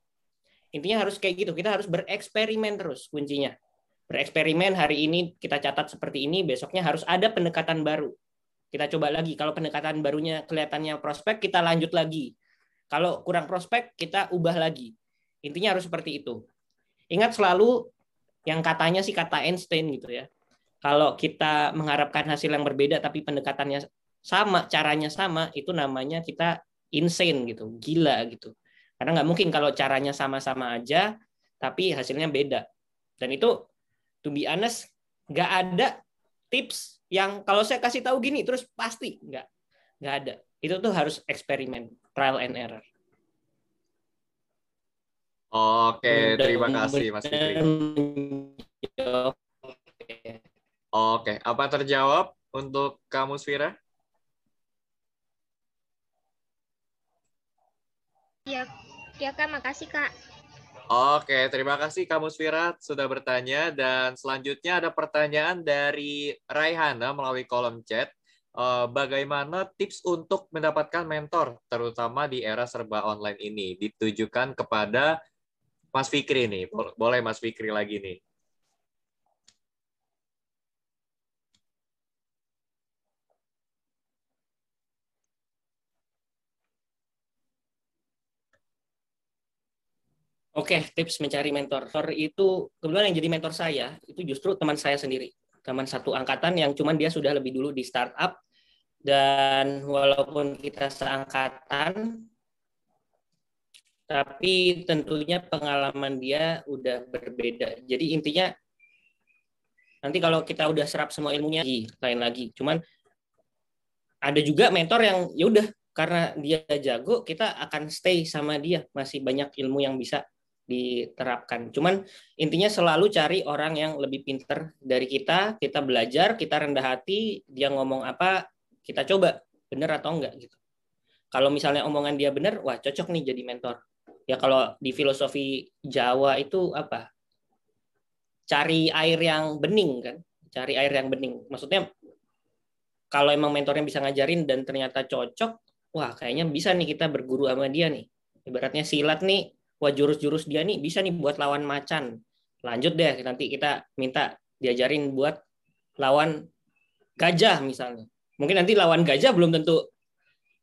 Intinya harus kayak gitu kita harus bereksperimen terus kuncinya. Bereksperimen hari ini kita catat seperti ini besoknya harus ada pendekatan baru. Kita coba lagi kalau pendekatan barunya kelihatannya prospek kita lanjut lagi. Kalau kurang prospek kita ubah lagi. Intinya harus seperti itu ingat selalu yang katanya sih kata Einstein gitu ya kalau kita mengharapkan hasil yang berbeda tapi pendekatannya sama caranya sama itu namanya kita insane gitu, gila gitu. Karena nggak mungkin kalau caranya sama-sama aja, tapi hasilnya beda. Dan itu, to be honest, nggak ada tips yang kalau saya kasih tahu gini terus pasti nggak nggak ada. Itu tuh harus eksperimen, trial and error. Oke, terima kasih Mas Fikri. Oke, apa terjawab untuk kamu Svira? Ya, ya Kak, makasih Kak. Oke, terima kasih kamu Swirat sudah bertanya dan selanjutnya ada pertanyaan dari Raihana melalui kolom chat. Eh, bagaimana tips untuk mendapatkan mentor, terutama di era serba online ini, ditujukan kepada Mas Fikri nih. Boleh Mas Fikri lagi nih. Oke, okay, tips mencari mentor. Mentor itu kebetulan yang jadi mentor saya itu justru teman saya sendiri, teman satu angkatan yang cuman dia sudah lebih dulu di startup dan walaupun kita seangkatan, tapi tentunya pengalaman dia udah berbeda. Jadi intinya nanti kalau kita udah serap semua ilmunya lain lagi. Cuman ada juga mentor yang ya udah karena dia jago, kita akan stay sama dia, masih banyak ilmu yang bisa diterapkan. Cuman intinya selalu cari orang yang lebih pinter dari kita, kita belajar, kita rendah hati, dia ngomong apa, kita coba bener atau enggak gitu. Kalau misalnya omongan dia bener, wah cocok nih jadi mentor. Ya kalau di filosofi Jawa itu apa? Cari air yang bening kan, cari air yang bening. Maksudnya kalau emang mentornya bisa ngajarin dan ternyata cocok, wah kayaknya bisa nih kita berguru sama dia nih. Ibaratnya silat nih, wah jurus-jurus dia nih bisa nih buat lawan macan. Lanjut deh nanti kita minta diajarin buat lawan gajah misalnya. Mungkin nanti lawan gajah belum tentu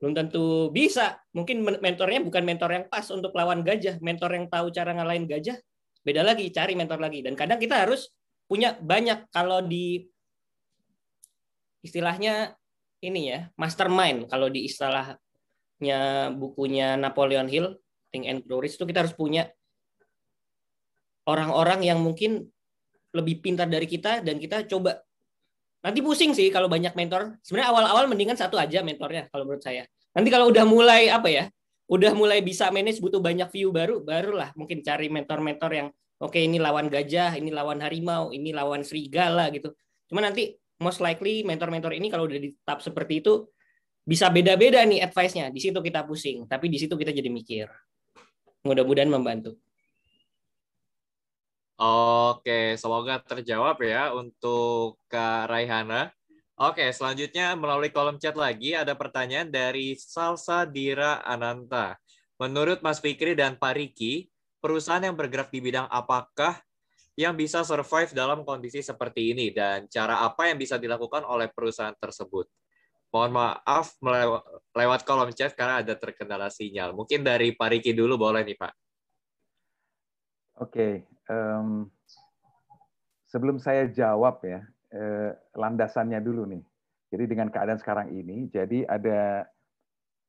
belum tentu bisa. Mungkin mentornya bukan mentor yang pas untuk lawan gajah, mentor yang tahu cara ngalahin gajah. Beda lagi, cari mentor lagi. Dan kadang kita harus punya banyak kalau di istilahnya ini ya, mastermind kalau di istilahnya bukunya Napoleon Hill Think and Grow Rich itu kita harus punya orang-orang yang mungkin lebih pintar dari kita dan kita coba nanti pusing sih kalau banyak mentor sebenarnya awal-awal mendingan satu aja mentornya kalau menurut saya nanti kalau udah mulai apa ya udah mulai bisa manage butuh banyak view baru barulah mungkin cari mentor-mentor yang oke okay, ini lawan gajah ini lawan harimau ini lawan serigala gitu cuma nanti most likely mentor-mentor ini kalau udah di tahap seperti itu bisa beda-beda nih advice-nya di situ kita pusing tapi di situ kita jadi mikir mudah-mudahan membantu. Oke, semoga terjawab ya untuk Kak Raihana. Oke, selanjutnya melalui kolom chat lagi ada pertanyaan dari Salsa Dira Ananta. Menurut Mas Fikri dan Pak Riki, perusahaan yang bergerak di bidang apakah yang bisa survive dalam kondisi seperti ini dan cara apa yang bisa dilakukan oleh perusahaan tersebut? Mohon maaf lewat kolom chat karena ada terkendala sinyal. Mungkin dari Pak Riki dulu boleh nih Pak. Oke, um, sebelum saya jawab ya, eh, landasannya dulu nih. Jadi dengan keadaan sekarang ini, jadi ada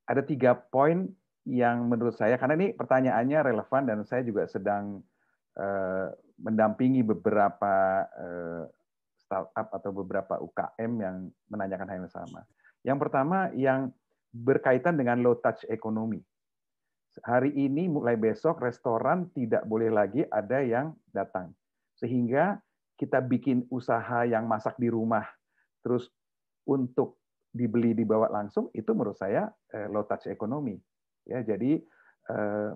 ada tiga poin yang menurut saya karena ini pertanyaannya relevan dan saya juga sedang eh, mendampingi beberapa uh, startup atau beberapa UKM yang menanyakan hal yang sama. Yang pertama yang berkaitan dengan low touch ekonomi. Hari ini mulai besok restoran tidak boleh lagi ada yang datang. Sehingga kita bikin usaha yang masak di rumah terus untuk dibeli dibawa langsung itu menurut saya eh, low touch ekonomi. Ya, jadi eh,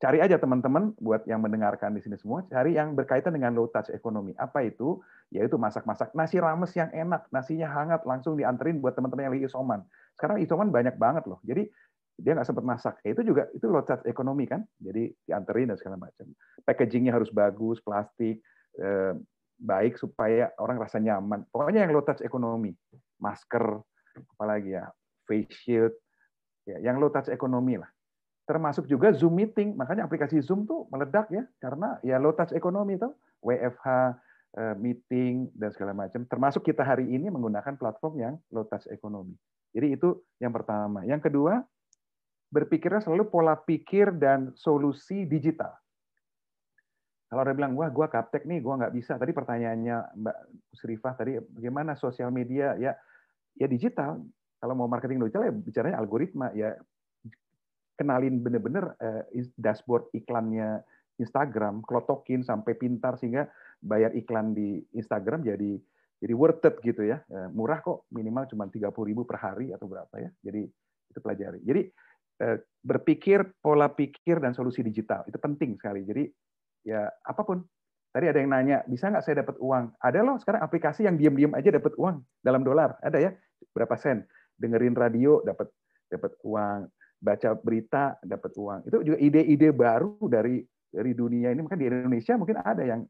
cari aja teman-teman buat yang mendengarkan di sini semua, cari yang berkaitan dengan low touch ekonomi. Apa itu? Yaitu masak-masak nasi rames yang enak, nasinya hangat langsung dianterin buat teman-teman yang lagi isoman. Sekarang isoman banyak banget loh. Jadi dia nggak sempat masak. Ya, itu juga itu low touch ekonomi kan. Jadi dianterin dan segala macam. Packagingnya harus bagus, plastik, eh, baik supaya orang rasa nyaman. Pokoknya yang low touch ekonomi, masker, apalagi ya, face shield, ya, yang low touch ekonomi lah. Termasuk juga Zoom meeting, makanya aplikasi Zoom tuh meledak ya, karena ya low touch ekonomi tuh, WFH, eh, meeting dan segala macam. Termasuk kita hari ini menggunakan platform yang low touch ekonomi. Jadi itu yang pertama. Yang kedua, berpikirnya selalu pola pikir dan solusi digital. Kalau ada bilang, wah gue kaptek nih, gue nggak bisa. Tadi pertanyaannya Mbak Srifah tadi, bagaimana sosial media? Ya, ya digital. Kalau mau marketing digital ya bicaranya algoritma. Ya kenalin bener-bener eh, dashboard iklannya Instagram, klotokin sampai pintar sehingga bayar iklan di Instagram jadi jadi worth it gitu ya. Eh, murah kok, minimal cuma 30 ribu per hari atau berapa ya. Jadi itu pelajari. Jadi eh, berpikir pola pikir dan solusi digital itu penting sekali. Jadi ya apa pun. Tadi ada yang nanya, bisa nggak saya dapat uang? Ada loh sekarang aplikasi yang diam-diam aja dapat uang dalam dolar. Ada ya, berapa sen? Dengerin radio dapat dapat uang, baca berita dapat uang. Itu juga ide-ide baru dari dari dunia ini. Mungkin di Indonesia mungkin ada yang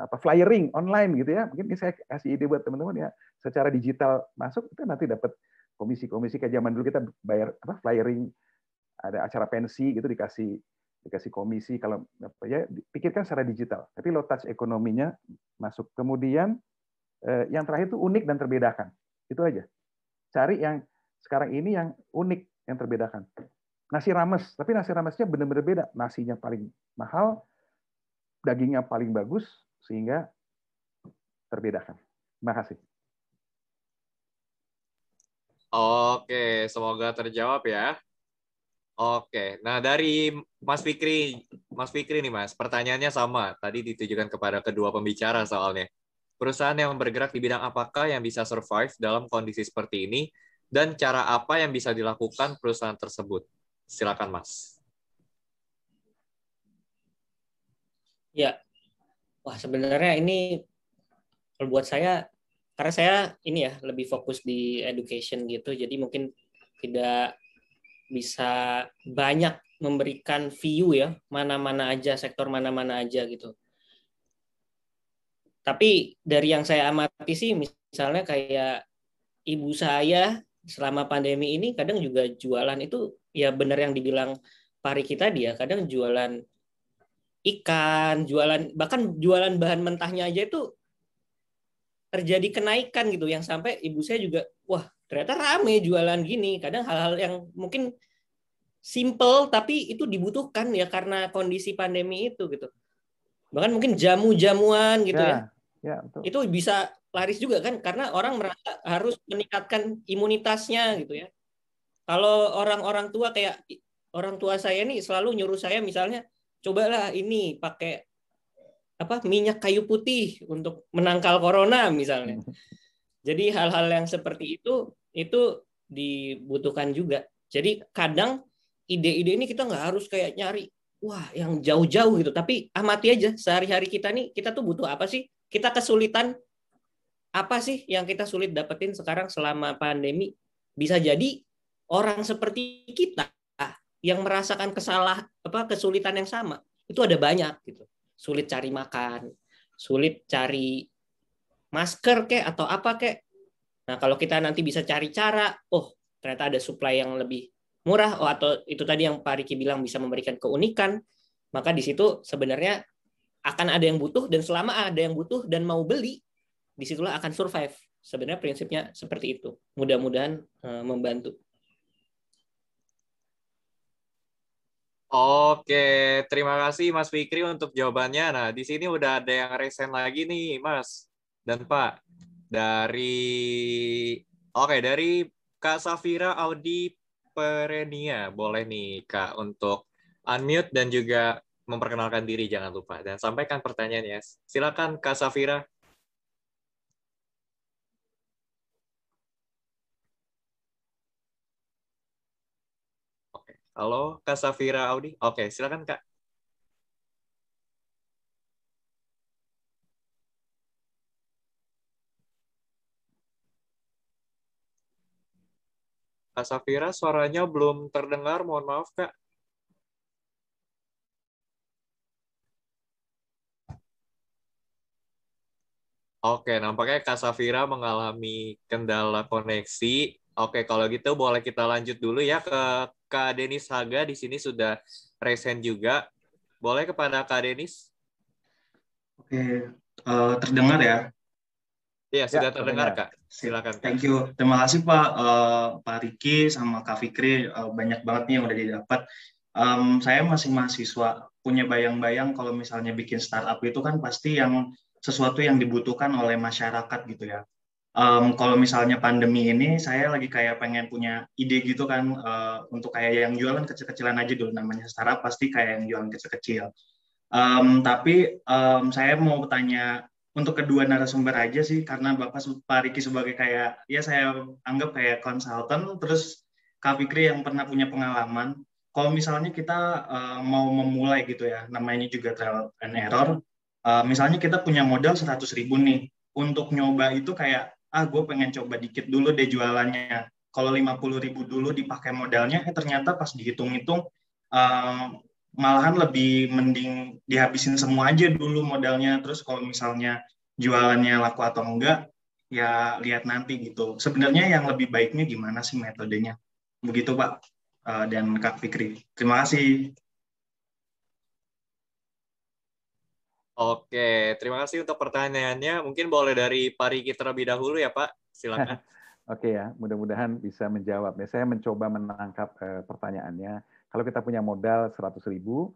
apa flyering online gitu ya. Mungkin ini saya kasih ide buat teman-teman ya. Secara digital masuk itu nanti dapat komisi-komisi kayak zaman dulu kita bayar apa flyering ada acara pensi gitu dikasih dikasih komisi kalau apa ya pikirkan secara digital. Tapi low touch ekonominya masuk. Kemudian eh, yang terakhir itu unik dan terbedakan. Itu aja. Cari yang sekarang ini yang unik yang terbedakan. Nasi rames. Tapi nasi ramesnya benar-benar beda. Nasinya paling mahal dagingnya paling bagus sehingga terbedakan. Terima kasih. Oke, semoga terjawab ya. Oke, nah dari Mas Fikri, Mas Fikri nih Mas, pertanyaannya sama. Tadi ditujukan kepada kedua pembicara soalnya. Perusahaan yang bergerak di bidang apakah yang bisa survive dalam kondisi seperti ini dan cara apa yang bisa dilakukan perusahaan tersebut? Silakan Mas. Ya, wah sebenarnya ini buat saya karena saya ini ya lebih fokus di education gitu, jadi mungkin tidak bisa banyak memberikan view ya mana-mana aja sektor mana-mana aja gitu. Tapi dari yang saya amati sih misalnya kayak ibu saya selama pandemi ini kadang juga jualan itu ya benar yang dibilang pari kita dia kadang jualan ikan, jualan bahkan jualan bahan mentahnya aja itu terjadi kenaikan gitu yang sampai ibu saya juga wah ternyata rame jualan gini. Kadang hal-hal yang mungkin simple tapi itu dibutuhkan ya karena kondisi pandemi itu gitu. Bahkan mungkin jamu-jamuan gitu ya. ya. ya betul. Itu bisa laris juga kan karena orang merasa harus meningkatkan imunitasnya gitu ya. Kalau orang-orang tua kayak orang tua saya nih selalu nyuruh saya misalnya cobalah ini pakai apa minyak kayu putih untuk menangkal corona misalnya. (laughs) Jadi hal-hal yang seperti itu itu dibutuhkan juga. Jadi kadang ide-ide ini kita nggak harus kayak nyari wah yang jauh-jauh gitu, tapi amati aja sehari-hari kita nih kita tuh butuh apa sih? Kita kesulitan apa sih yang kita sulit dapetin sekarang selama pandemi? Bisa jadi orang seperti kita yang merasakan kesalah apa kesulitan yang sama itu ada banyak gitu. Sulit cari makan, sulit cari masker kek atau apa kek Nah, kalau kita nanti bisa cari cara, oh, ternyata ada supply yang lebih murah, oh, atau itu tadi yang Pak Riki bilang bisa memberikan keunikan, maka di situ sebenarnya akan ada yang butuh, dan selama ada yang butuh dan mau beli, di situlah akan survive. Sebenarnya prinsipnya seperti itu. Mudah-mudahan uh, membantu. Oke, terima kasih Mas Fikri untuk jawabannya. Nah, di sini udah ada yang resen lagi nih, Mas dan Pak. Dari Oke, dari Kak Safira Audi Perenia. Boleh nih, Kak, untuk unmute dan juga memperkenalkan diri jangan lupa dan sampaikan pertanyaannya. Silakan Kak Safira. Halo Kak Safira Audi. Oke, silakan Kak. Kak Safira, suaranya belum terdengar. Mohon maaf, Kak. Oke, nampaknya Kak Safira mengalami kendala koneksi. Oke, kalau gitu boleh kita lanjut dulu ya ke Kak Denis Haga. Di sini sudah resen juga. Boleh kepada Kak Denis? Oke, uh, terdengar ya? Iya, sudah ya, terdengar, Kak. Silakan. Kak. Thank you. Terima kasih Pak uh, Pak Riki sama Kak Fikri uh, banyak banget nih yang udah didapat. Um, saya masih mahasiswa, punya bayang-bayang kalau misalnya bikin startup itu kan pasti yang sesuatu yang dibutuhkan oleh masyarakat gitu ya. Um, kalau misalnya pandemi ini, saya lagi kayak pengen punya ide gitu kan uh, untuk kayak yang jualan kecil-kecilan aja dulu namanya startup pasti kayak yang jualan kecil-kecil. Um, tapi um, saya mau bertanya untuk kedua narasumber aja sih karena Bapak Pak Riki sebagai kayak ya saya anggap kayak konsultan terus Kak Fikri yang pernah punya pengalaman. Kalau misalnya kita uh, mau memulai gitu ya namanya juga trial and error uh, misalnya kita punya modal 100 ribu nih untuk nyoba itu kayak ah gue pengen coba dikit dulu deh jualannya. Kalau 50 ribu dulu dipakai modalnya eh ternyata pas dihitung-hitung uh, malahan lebih mending dihabisin semua aja dulu modalnya. Terus kalau misalnya jualannya laku atau enggak ya lihat nanti gitu. Sebenarnya yang lebih baiknya gimana sih metodenya? Begitu pak uh, dan kak Fikri. Terima kasih. Oke, terima kasih untuk pertanyaannya. Mungkin boleh dari Pak Riki terlebih dahulu ya Pak, silakan. (laughs) Oke ya, mudah-mudahan bisa menjawab. Saya mencoba menangkap uh, pertanyaannya kalau kita punya modal 100 ribu,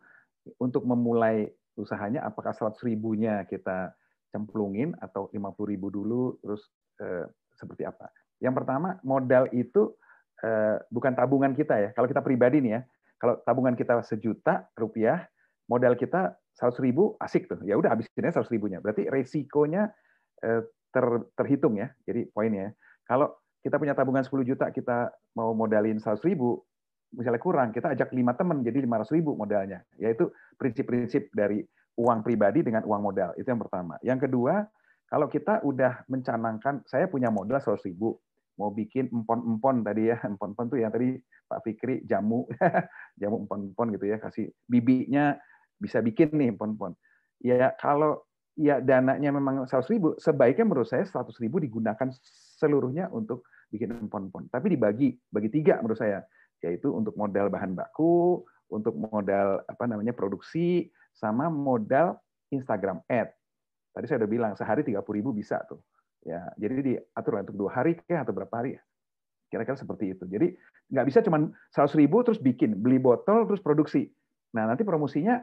untuk memulai usahanya, apakah 100 ribunya kita cemplungin atau 50 ribu dulu, terus eh, seperti apa? Yang pertama, modal itu eh, bukan tabungan kita ya. Kalau kita pribadi nih ya, kalau tabungan kita sejuta rupiah, modal kita 100 ribu, asik tuh. Ya udah habisinnya 100 ribunya. Berarti resikonya eh, ter, terhitung ya. Jadi poinnya, kalau kita punya tabungan 10 juta, kita mau modalin 100 ribu, misalnya kurang, kita ajak lima teman jadi 500 ribu modalnya. Yaitu prinsip-prinsip dari uang pribadi dengan uang modal. Itu yang pertama. Yang kedua, kalau kita udah mencanangkan, saya punya modal 100 ribu, mau bikin empon-empon tadi ya, (laughs) empon-empon tuh yang tadi Pak Fikri jamu, (laughs) jamu empon-empon gitu ya, kasih bibinya bisa bikin nih empon-empon. Ya kalau ya dananya memang 100 ribu, sebaiknya menurut saya 100 ribu digunakan seluruhnya untuk bikin empon-empon. Tapi dibagi, bagi tiga menurut saya yaitu untuk modal bahan baku, untuk modal apa namanya produksi, sama modal Instagram ad. Tadi saya udah bilang sehari 30 ribu bisa tuh. Ya, jadi diatur untuk dua hari kayak atau berapa hari ya. Kira-kira seperti itu. Jadi nggak bisa cuma 100 ribu terus bikin, beli botol terus produksi. Nah nanti promosinya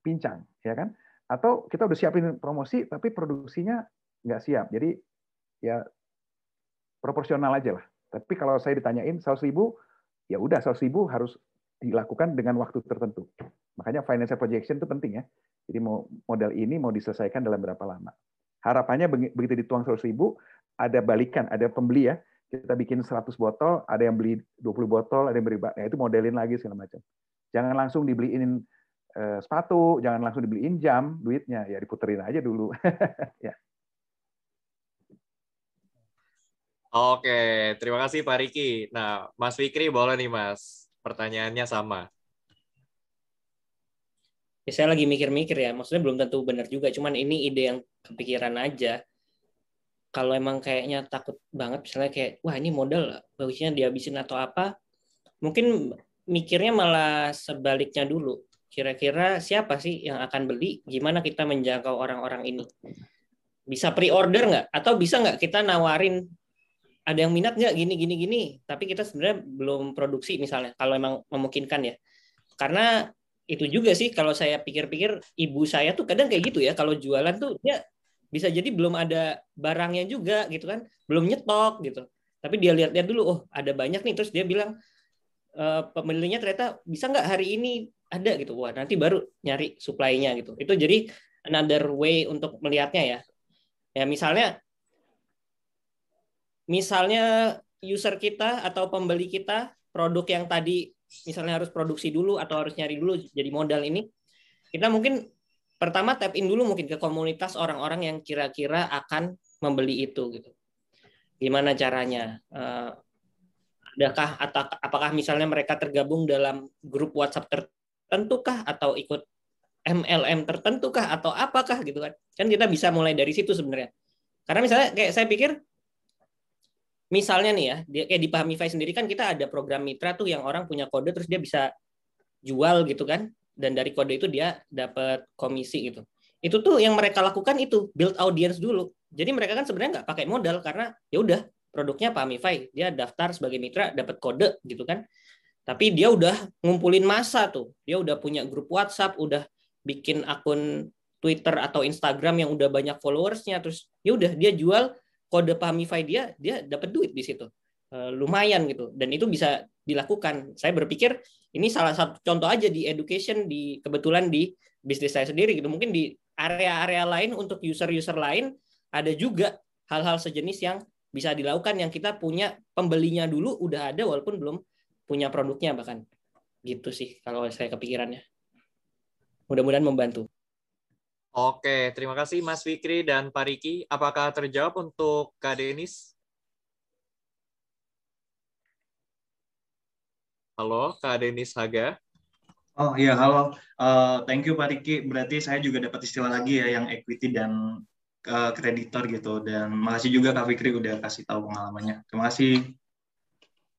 pincang, ya kan? Atau kita udah siapin promosi tapi produksinya nggak siap. Jadi ya proporsional aja lah. Tapi kalau saya ditanyain 100 ribu, ya udah 100 ribu harus dilakukan dengan waktu tertentu. Makanya financial projection itu penting ya. Jadi mau modal ini mau diselesaikan dalam berapa lama. Harapannya begitu dituang 100 ribu, ada balikan, ada pembeli ya. Kita bikin 100 botol, ada yang beli 20 botol, ada yang beli, nah itu modelin lagi segala macam. Jangan langsung dibeliin eh, sepatu, jangan langsung dibeliin jam, duitnya ya diputerin aja dulu. (laughs) ya. Oke, terima kasih Pak Riki. Nah, Mas Fikri boleh nih Mas, pertanyaannya sama. Ya, saya lagi mikir-mikir ya, maksudnya belum tentu benar juga, cuman ini ide yang kepikiran aja. Kalau emang kayaknya takut banget, misalnya kayak, wah ini modal, bagusnya dihabisin atau apa, mungkin mikirnya malah sebaliknya dulu. Kira-kira siapa sih yang akan beli? Gimana kita menjangkau orang-orang ini? Bisa pre-order nggak? Atau bisa nggak kita nawarin ada yang minat nggak? Gini gini gini. Tapi kita sebenarnya belum produksi misalnya kalau emang memungkinkan ya. Karena itu juga sih kalau saya pikir-pikir ibu saya tuh kadang kayak gitu ya. Kalau jualan tuh dia bisa jadi belum ada barangnya juga gitu kan. Belum nyetok gitu. Tapi dia lihat-lihat dulu oh ada banyak nih. Terus dia bilang e, pembelinya ternyata bisa nggak hari ini? Ada gitu. Wah nanti baru nyari supply-nya gitu. Itu jadi another way untuk melihatnya ya. Ya misalnya misalnya user kita atau pembeli kita produk yang tadi misalnya harus produksi dulu atau harus nyari dulu jadi modal ini, kita mungkin pertama tap in dulu mungkin ke komunitas orang-orang yang kira-kira akan membeli itu gitu. Gimana caranya? Uh, adakah atau apakah misalnya mereka tergabung dalam grup WhatsApp tertentu kah atau ikut MLM tertentu kah atau apakah gitu kan? Kan kita bisa mulai dari situ sebenarnya. Karena misalnya kayak saya pikir misalnya nih ya, dia kayak di Pahamify sendiri kan kita ada program mitra tuh yang orang punya kode terus dia bisa jual gitu kan, dan dari kode itu dia dapat komisi gitu. Itu tuh yang mereka lakukan itu build audience dulu. Jadi mereka kan sebenarnya nggak pakai modal karena ya udah produknya Pahamify, dia daftar sebagai mitra dapat kode gitu kan. Tapi dia udah ngumpulin masa tuh, dia udah punya grup WhatsApp, udah bikin akun Twitter atau Instagram yang udah banyak followersnya, terus ya udah dia jual kode Pamify dia dia dapat duit di situ. Uh, lumayan gitu. Dan itu bisa dilakukan. Saya berpikir ini salah satu contoh aja di education di kebetulan di bisnis saya sendiri gitu. Mungkin di area-area lain untuk user-user lain ada juga hal-hal sejenis yang bisa dilakukan yang kita punya pembelinya dulu udah ada walaupun belum punya produknya bahkan. Gitu sih kalau saya kepikirannya. Mudah-mudahan membantu Oke, terima kasih Mas Fikri dan Pak Riki. Apakah terjawab untuk Kak Denis? Halo, Kak Denis Haga. Oh iya, halo. Uh, thank you Pak Riki. Berarti saya juga dapat istilah lagi ya yang equity dan uh, kreditor gitu. Dan makasih juga Kak Fikri udah kasih tahu pengalamannya. Terima kasih.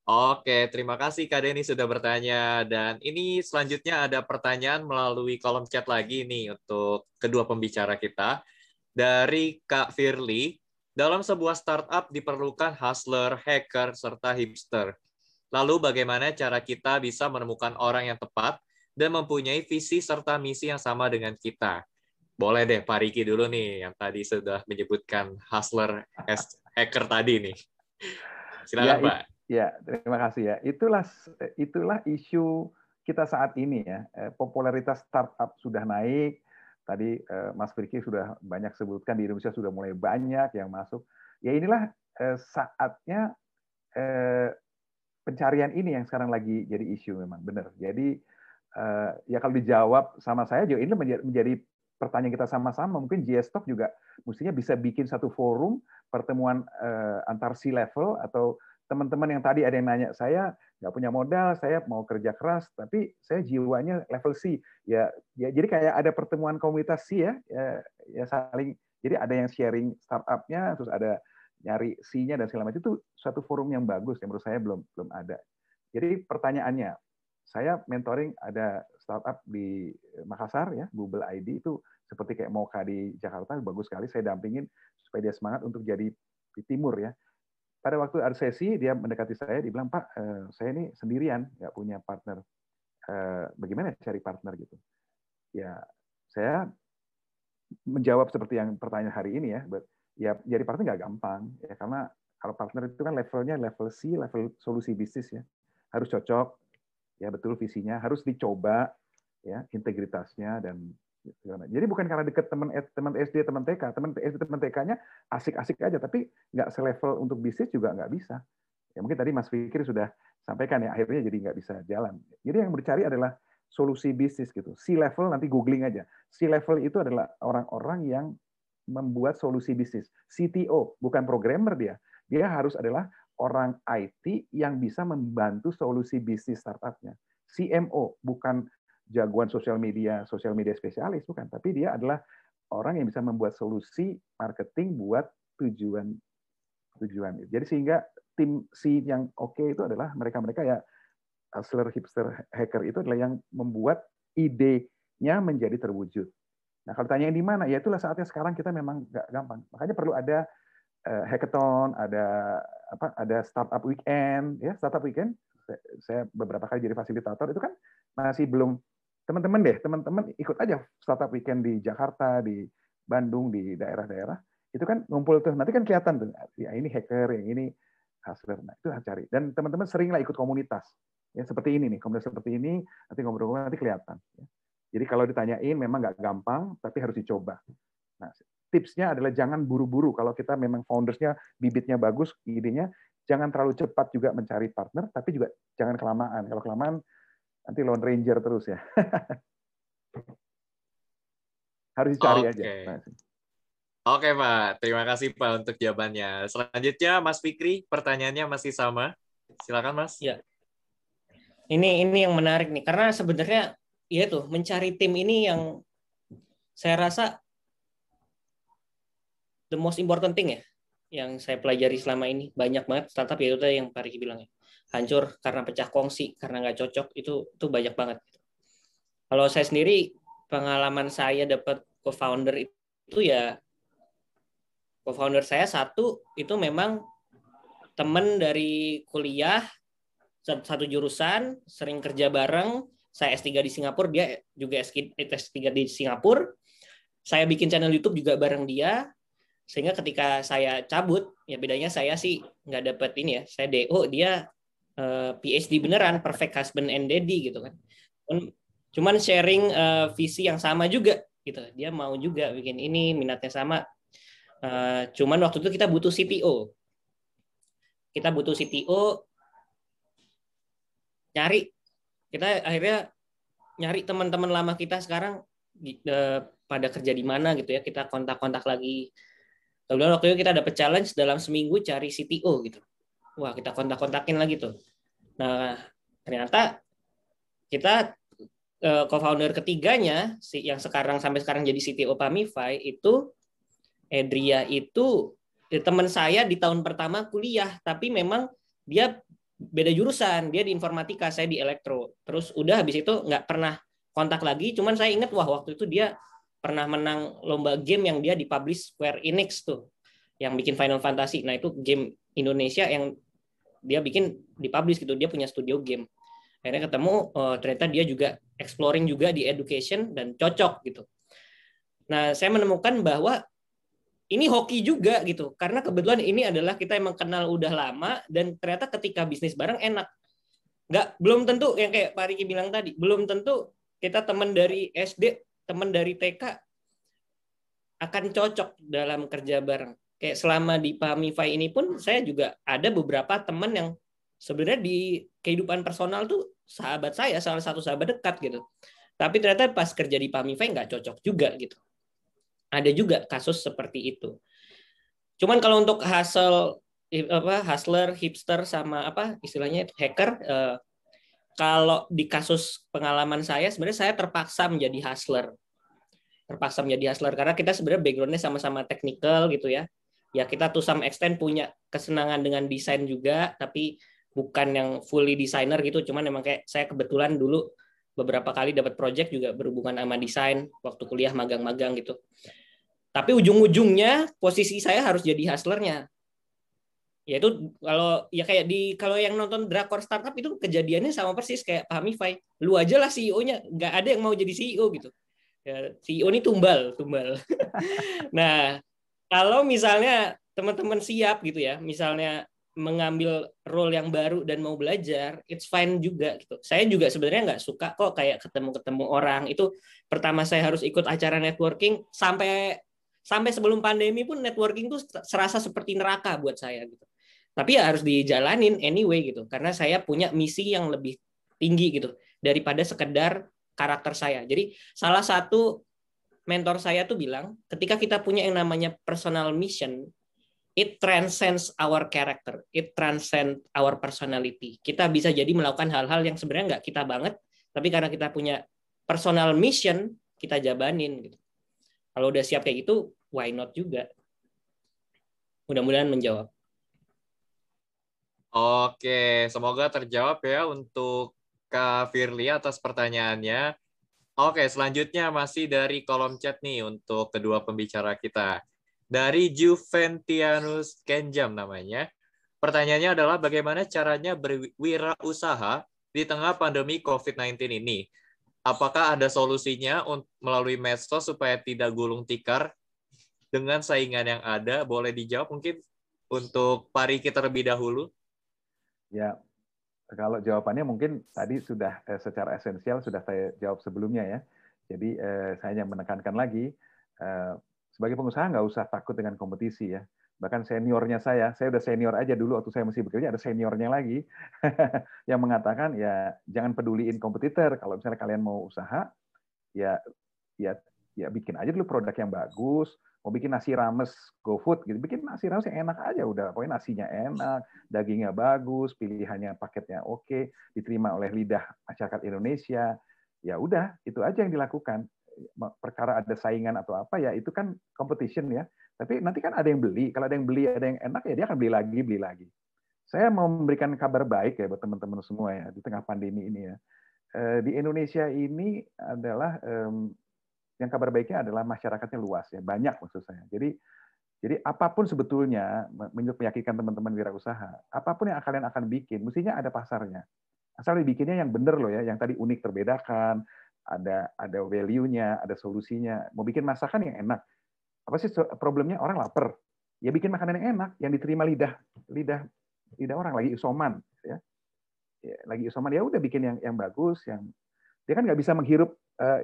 Oke, terima kasih Kak Denny sudah bertanya. Dan ini selanjutnya ada pertanyaan melalui kolom chat lagi nih untuk kedua pembicara kita. Dari Kak Firly, dalam sebuah startup diperlukan hustler, hacker, serta hipster. Lalu bagaimana cara kita bisa menemukan orang yang tepat dan mempunyai visi serta misi yang sama dengan kita? Boleh deh Pak Riki dulu nih, yang tadi sudah menyebutkan hustler, hacker tadi nih. Silakan ya, Pak. Ya, terima kasih ya. Itulah itulah isu kita saat ini ya. Eh, popularitas startup sudah naik. Tadi eh, Mas Firki sudah banyak sebutkan di Indonesia sudah mulai banyak yang masuk. Ya inilah eh, saatnya pencarian ini yang sekarang lagi jadi isu memang benar. Jadi ya kalau dijawab sama saya juga ini menjadi pertanyaan kita sama-sama. Mungkin GS Talk juga mestinya bisa bikin satu forum pertemuan antar C level atau teman-teman yang tadi ada yang nanya saya nggak punya modal saya mau kerja keras tapi saya jiwanya level C. Ya ya jadi kayak ada pertemuan komunitas C ya ya, ya saling jadi ada yang sharing startupnya terus ada nyari C-nya dan segala macam itu suatu forum yang bagus yang menurut saya belum belum ada. Jadi pertanyaannya saya mentoring ada startup di Makassar ya Google ID itu seperti kayak Moka di Jakarta bagus sekali saya dampingin supaya dia semangat untuk jadi di timur ya pada waktu ada sesi dia mendekati saya, dia bilang Pak, eh, saya ini sendirian, nggak punya partner. Eh, bagaimana cari partner gitu? Ya, saya menjawab seperti yang pertanyaan hari ini ya, ya jadi partner nggak gampang ya karena kalau partner itu kan levelnya level C, level solusi bisnis ya, harus cocok, ya betul visinya, harus dicoba ya integritasnya dan jadi bukan karena deket teman teman SD, teman TK, teman SD, teman TK-nya asik-asik aja, tapi nggak selevel untuk bisnis juga nggak bisa. Ya mungkin tadi Mas Fikri sudah sampaikan ya, akhirnya jadi nggak bisa jalan. Jadi yang dicari adalah solusi bisnis gitu. C level nanti googling aja. C level itu adalah orang-orang yang membuat solusi bisnis. CTO bukan programmer dia. Dia harus adalah orang IT yang bisa membantu solusi bisnis startupnya. CMO bukan jagoan sosial media, sosial media spesialis bukan, tapi dia adalah orang yang bisa membuat solusi marketing buat tujuan tujuan. Jadi sehingga tim si yang oke okay itu adalah mereka-mereka ya hustler, hipster, hacker itu adalah yang membuat idenya menjadi terwujud. Nah kalau tanya di mana, ya itulah saatnya sekarang kita memang nggak gampang. Makanya perlu ada uh, hackathon, ada apa, ada startup weekend, ya startup weekend. Saya beberapa kali jadi fasilitator itu kan masih belum teman-teman deh, teman-teman ikut aja startup weekend di Jakarta, di Bandung, di daerah-daerah. Itu kan ngumpul tuh, nanti kan kelihatan tuh, ya ini hacker, yang ini hustler. Nah, itu harus cari. Dan teman-teman seringlah ikut komunitas. Ya, seperti ini nih, komunitas seperti ini, nanti ngobrol-ngobrol nanti kelihatan. Ya. Jadi kalau ditanyain memang nggak gampang, tapi harus dicoba. Nah, tipsnya adalah jangan buru-buru. Kalau kita memang foundersnya bibitnya bagus, idenya, jangan terlalu cepat juga mencari partner, tapi juga jangan kelamaan. Kalau kelamaan nanti lone ranger terus ya. (laughs) Harus dicari Oke. aja. Nah, Oke Pak, terima kasih Pak untuk jawabannya. Selanjutnya Mas Fikri, pertanyaannya masih sama. Silakan Mas. Ya. Ini ini yang menarik nih karena sebenarnya ya tuh mencari tim ini yang saya rasa the most important thing ya yang saya pelajari selama ini banyak banget startup ya itu tadi yang Pak Riki bilang ya hancur karena pecah kongsi karena nggak cocok itu itu banyak banget. Kalau saya sendiri pengalaman saya dapat co-founder itu ya co-founder saya satu itu memang teman dari kuliah satu jurusan sering kerja bareng saya S3 di Singapura dia juga S3 di Singapura. Saya bikin channel YouTube juga bareng dia sehingga ketika saya cabut ya bedanya saya sih nggak dapat ini ya saya DO dia uh, PhD beneran perfect husband and daddy gitu kan. Cuman sharing uh, visi yang sama juga gitu. Dia mau juga bikin ini minatnya sama. Uh, cuman waktu itu kita butuh CTO kita butuh CTO nyari. Kita akhirnya nyari teman-teman lama kita sekarang uh, pada kerja di mana gitu ya. Kita kontak-kontak lagi. Kemudian waktu itu kita dapat challenge dalam seminggu cari CTO gitu. Wah kita kontak-kontakin lagi tuh nah ternyata kita uh, co-founder ketiganya si yang sekarang sampai sekarang jadi CTO Pamify itu Edria itu ya, teman saya di tahun pertama kuliah tapi memang dia beda jurusan dia di informatika saya di elektro. Terus udah habis itu nggak pernah kontak lagi cuman saya ingat wah waktu itu dia pernah menang lomba game yang dia dipublish Square Enix tuh yang bikin Final Fantasy. Nah itu game Indonesia yang dia bikin dipublish gitu dia punya studio game. Akhirnya ketemu oh, ternyata dia juga exploring juga di education dan cocok gitu. Nah saya menemukan bahwa ini hoki juga gitu karena kebetulan ini adalah kita emang kenal udah lama dan ternyata ketika bisnis bareng enak. Nggak belum tentu yang kayak Pak Riki bilang tadi belum tentu kita teman dari SD teman dari TK akan cocok dalam kerja bareng. Kayak selama di Pamify ini pun saya juga ada beberapa teman yang sebenarnya di kehidupan personal tuh sahabat saya, salah satu sahabat dekat gitu. Tapi ternyata pas kerja di Pamify nggak cocok juga gitu. Ada juga kasus seperti itu. Cuman kalau untuk hasil apa hustler, hipster sama apa istilahnya itu hacker eh, kalau di kasus pengalaman saya sebenarnya saya terpaksa menjadi hustler terpaksa menjadi hustler karena kita sebenarnya backgroundnya sama-sama technical gitu ya ya kita to some extent punya kesenangan dengan desain juga tapi bukan yang fully designer gitu. Cuman emang kayak saya kebetulan dulu beberapa kali dapat project juga berhubungan sama desain waktu kuliah magang-magang gitu. Tapi ujung-ujungnya posisi saya harus jadi hustlernya. Ya itu kalau ya kayak di kalau yang nonton drakor startup itu kejadiannya sama persis kayak Pamify lu aja lah CEO-nya nggak ada yang mau jadi CEO gitu. Ya, CEO ini tumbal tumbal. (laughs) Nah kalau misalnya teman-teman siap gitu ya misalnya mengambil role yang baru dan mau belajar it's fine juga gitu. Saya juga sebenarnya nggak suka kok kayak ketemu-ketemu orang. Itu pertama saya harus ikut acara networking sampai sampai sebelum pandemi pun networking tuh serasa seperti neraka buat saya gitu. Tapi ya harus dijalanin anyway gitu karena saya punya misi yang lebih tinggi gitu daripada sekedar karakter saya. Jadi salah satu mentor saya tuh bilang ketika kita punya yang namanya personal mission it transcends our character it transcends our personality. Kita bisa jadi melakukan hal-hal yang sebenarnya nggak kita banget tapi karena kita punya personal mission kita jabanin gitu. Kalau udah siap kayak gitu why not juga? Mudah-mudahan menjawab. Oke, semoga terjawab ya untuk Kak Firly atas pertanyaannya. Oke, selanjutnya masih dari kolom chat nih untuk kedua pembicara kita. Dari Juventianus Kenjam namanya. Pertanyaannya adalah bagaimana caranya berwirausaha di tengah pandemi COVID-19 ini? Apakah ada solusinya melalui medsos supaya tidak gulung tikar dengan saingan yang ada? Boleh dijawab mungkin untuk Pak Riki terlebih dahulu. Ya, kalau jawabannya mungkin tadi sudah eh, secara esensial sudah saya jawab sebelumnya ya. Jadi eh, saya hanya menekankan lagi eh, sebagai pengusaha nggak usah takut dengan kompetisi ya. Bahkan seniornya saya, saya udah senior aja dulu waktu saya masih bekerja ada seniornya lagi (laughs) yang mengatakan ya jangan peduliin kompetitor. Kalau misalnya kalian mau usaha ya ya ya bikin aja dulu produk yang bagus, mau bikin nasi rames GoFood gitu, bikin nasi rames yang enak aja udah. Pokoknya nasinya enak, dagingnya bagus, pilihannya paketnya oke, diterima oleh lidah masyarakat Indonesia. Ya udah, itu aja yang dilakukan. Perkara ada saingan atau apa ya itu kan competition ya. Tapi nanti kan ada yang beli. Kalau ada yang beli, ada yang enak ya dia akan beli lagi, beli lagi. Saya mau memberikan kabar baik ya buat teman-teman semua ya di tengah pandemi ini ya. Eh, di Indonesia ini adalah yang kabar baiknya adalah masyarakatnya luas ya, banyak maksud saya. Jadi jadi apa pun sebetulnya meyakinkan teman-teman wirausaha, apa pun yang kalian akan bikin, mestinya ada pasarnya. Asal dibikinnya yang benar loh ya, yang tadi unik terbedakan, ada ada value-nya, ada solusinya. Mau bikin masakan yang enak. Apa sih problemnya orang lapar? Ya bikin makanan yang enak, yang diterima lidah lidah lidah orang lagi isoman, ya. ya lagi isoman ya udah bikin yang yang bagus, yang dia kan nggak bisa menghirup uh,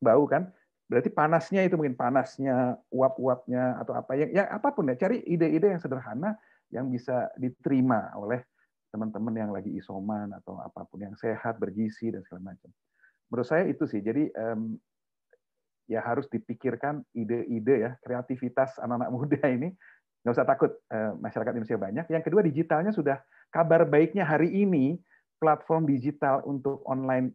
bau kan berarti panasnya itu mungkin panasnya uap-uapnya atau apa. Yang ya apa pun ya cari ide-ide yang sederhana yang bisa diterima oleh teman-teman yang lagi isoman atau apa pun yang sehat bergizi dan segala macam. Menurut saya itu sih. Jadi ya harus dipikirkan ide-ide ya kreativitas anak-anak (laughs) muda ini. Nggak usah takut uh, masyarakat Indonesia banyak. Yang kedua digitalnya sudah kabar baiknya hari ini platform digital untuk online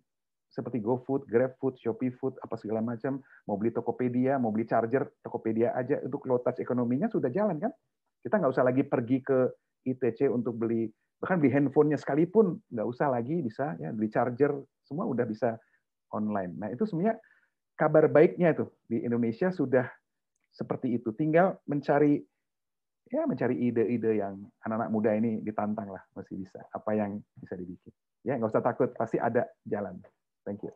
seperti GoFood, GrabFood, Shopee Food, apa segala macam, mau beli Tokopedia, mau beli charger, Tokopedia aja, untuk low touch ekonominya sudah jalan kan? Kita nggak usah lagi pergi ke ITC untuk beli, bahkan beli handphonenya sekalipun, nggak usah lagi bisa, ya beli charger, semua udah bisa online. Nah itu sebenarnya kabar baiknya itu di Indonesia sudah seperti itu. Tinggal mencari ya mencari ide-ide yang anak-anak muda ini ditantang lah masih bisa apa yang bisa dibikin ya nggak usah takut pasti ada jalan Thank you.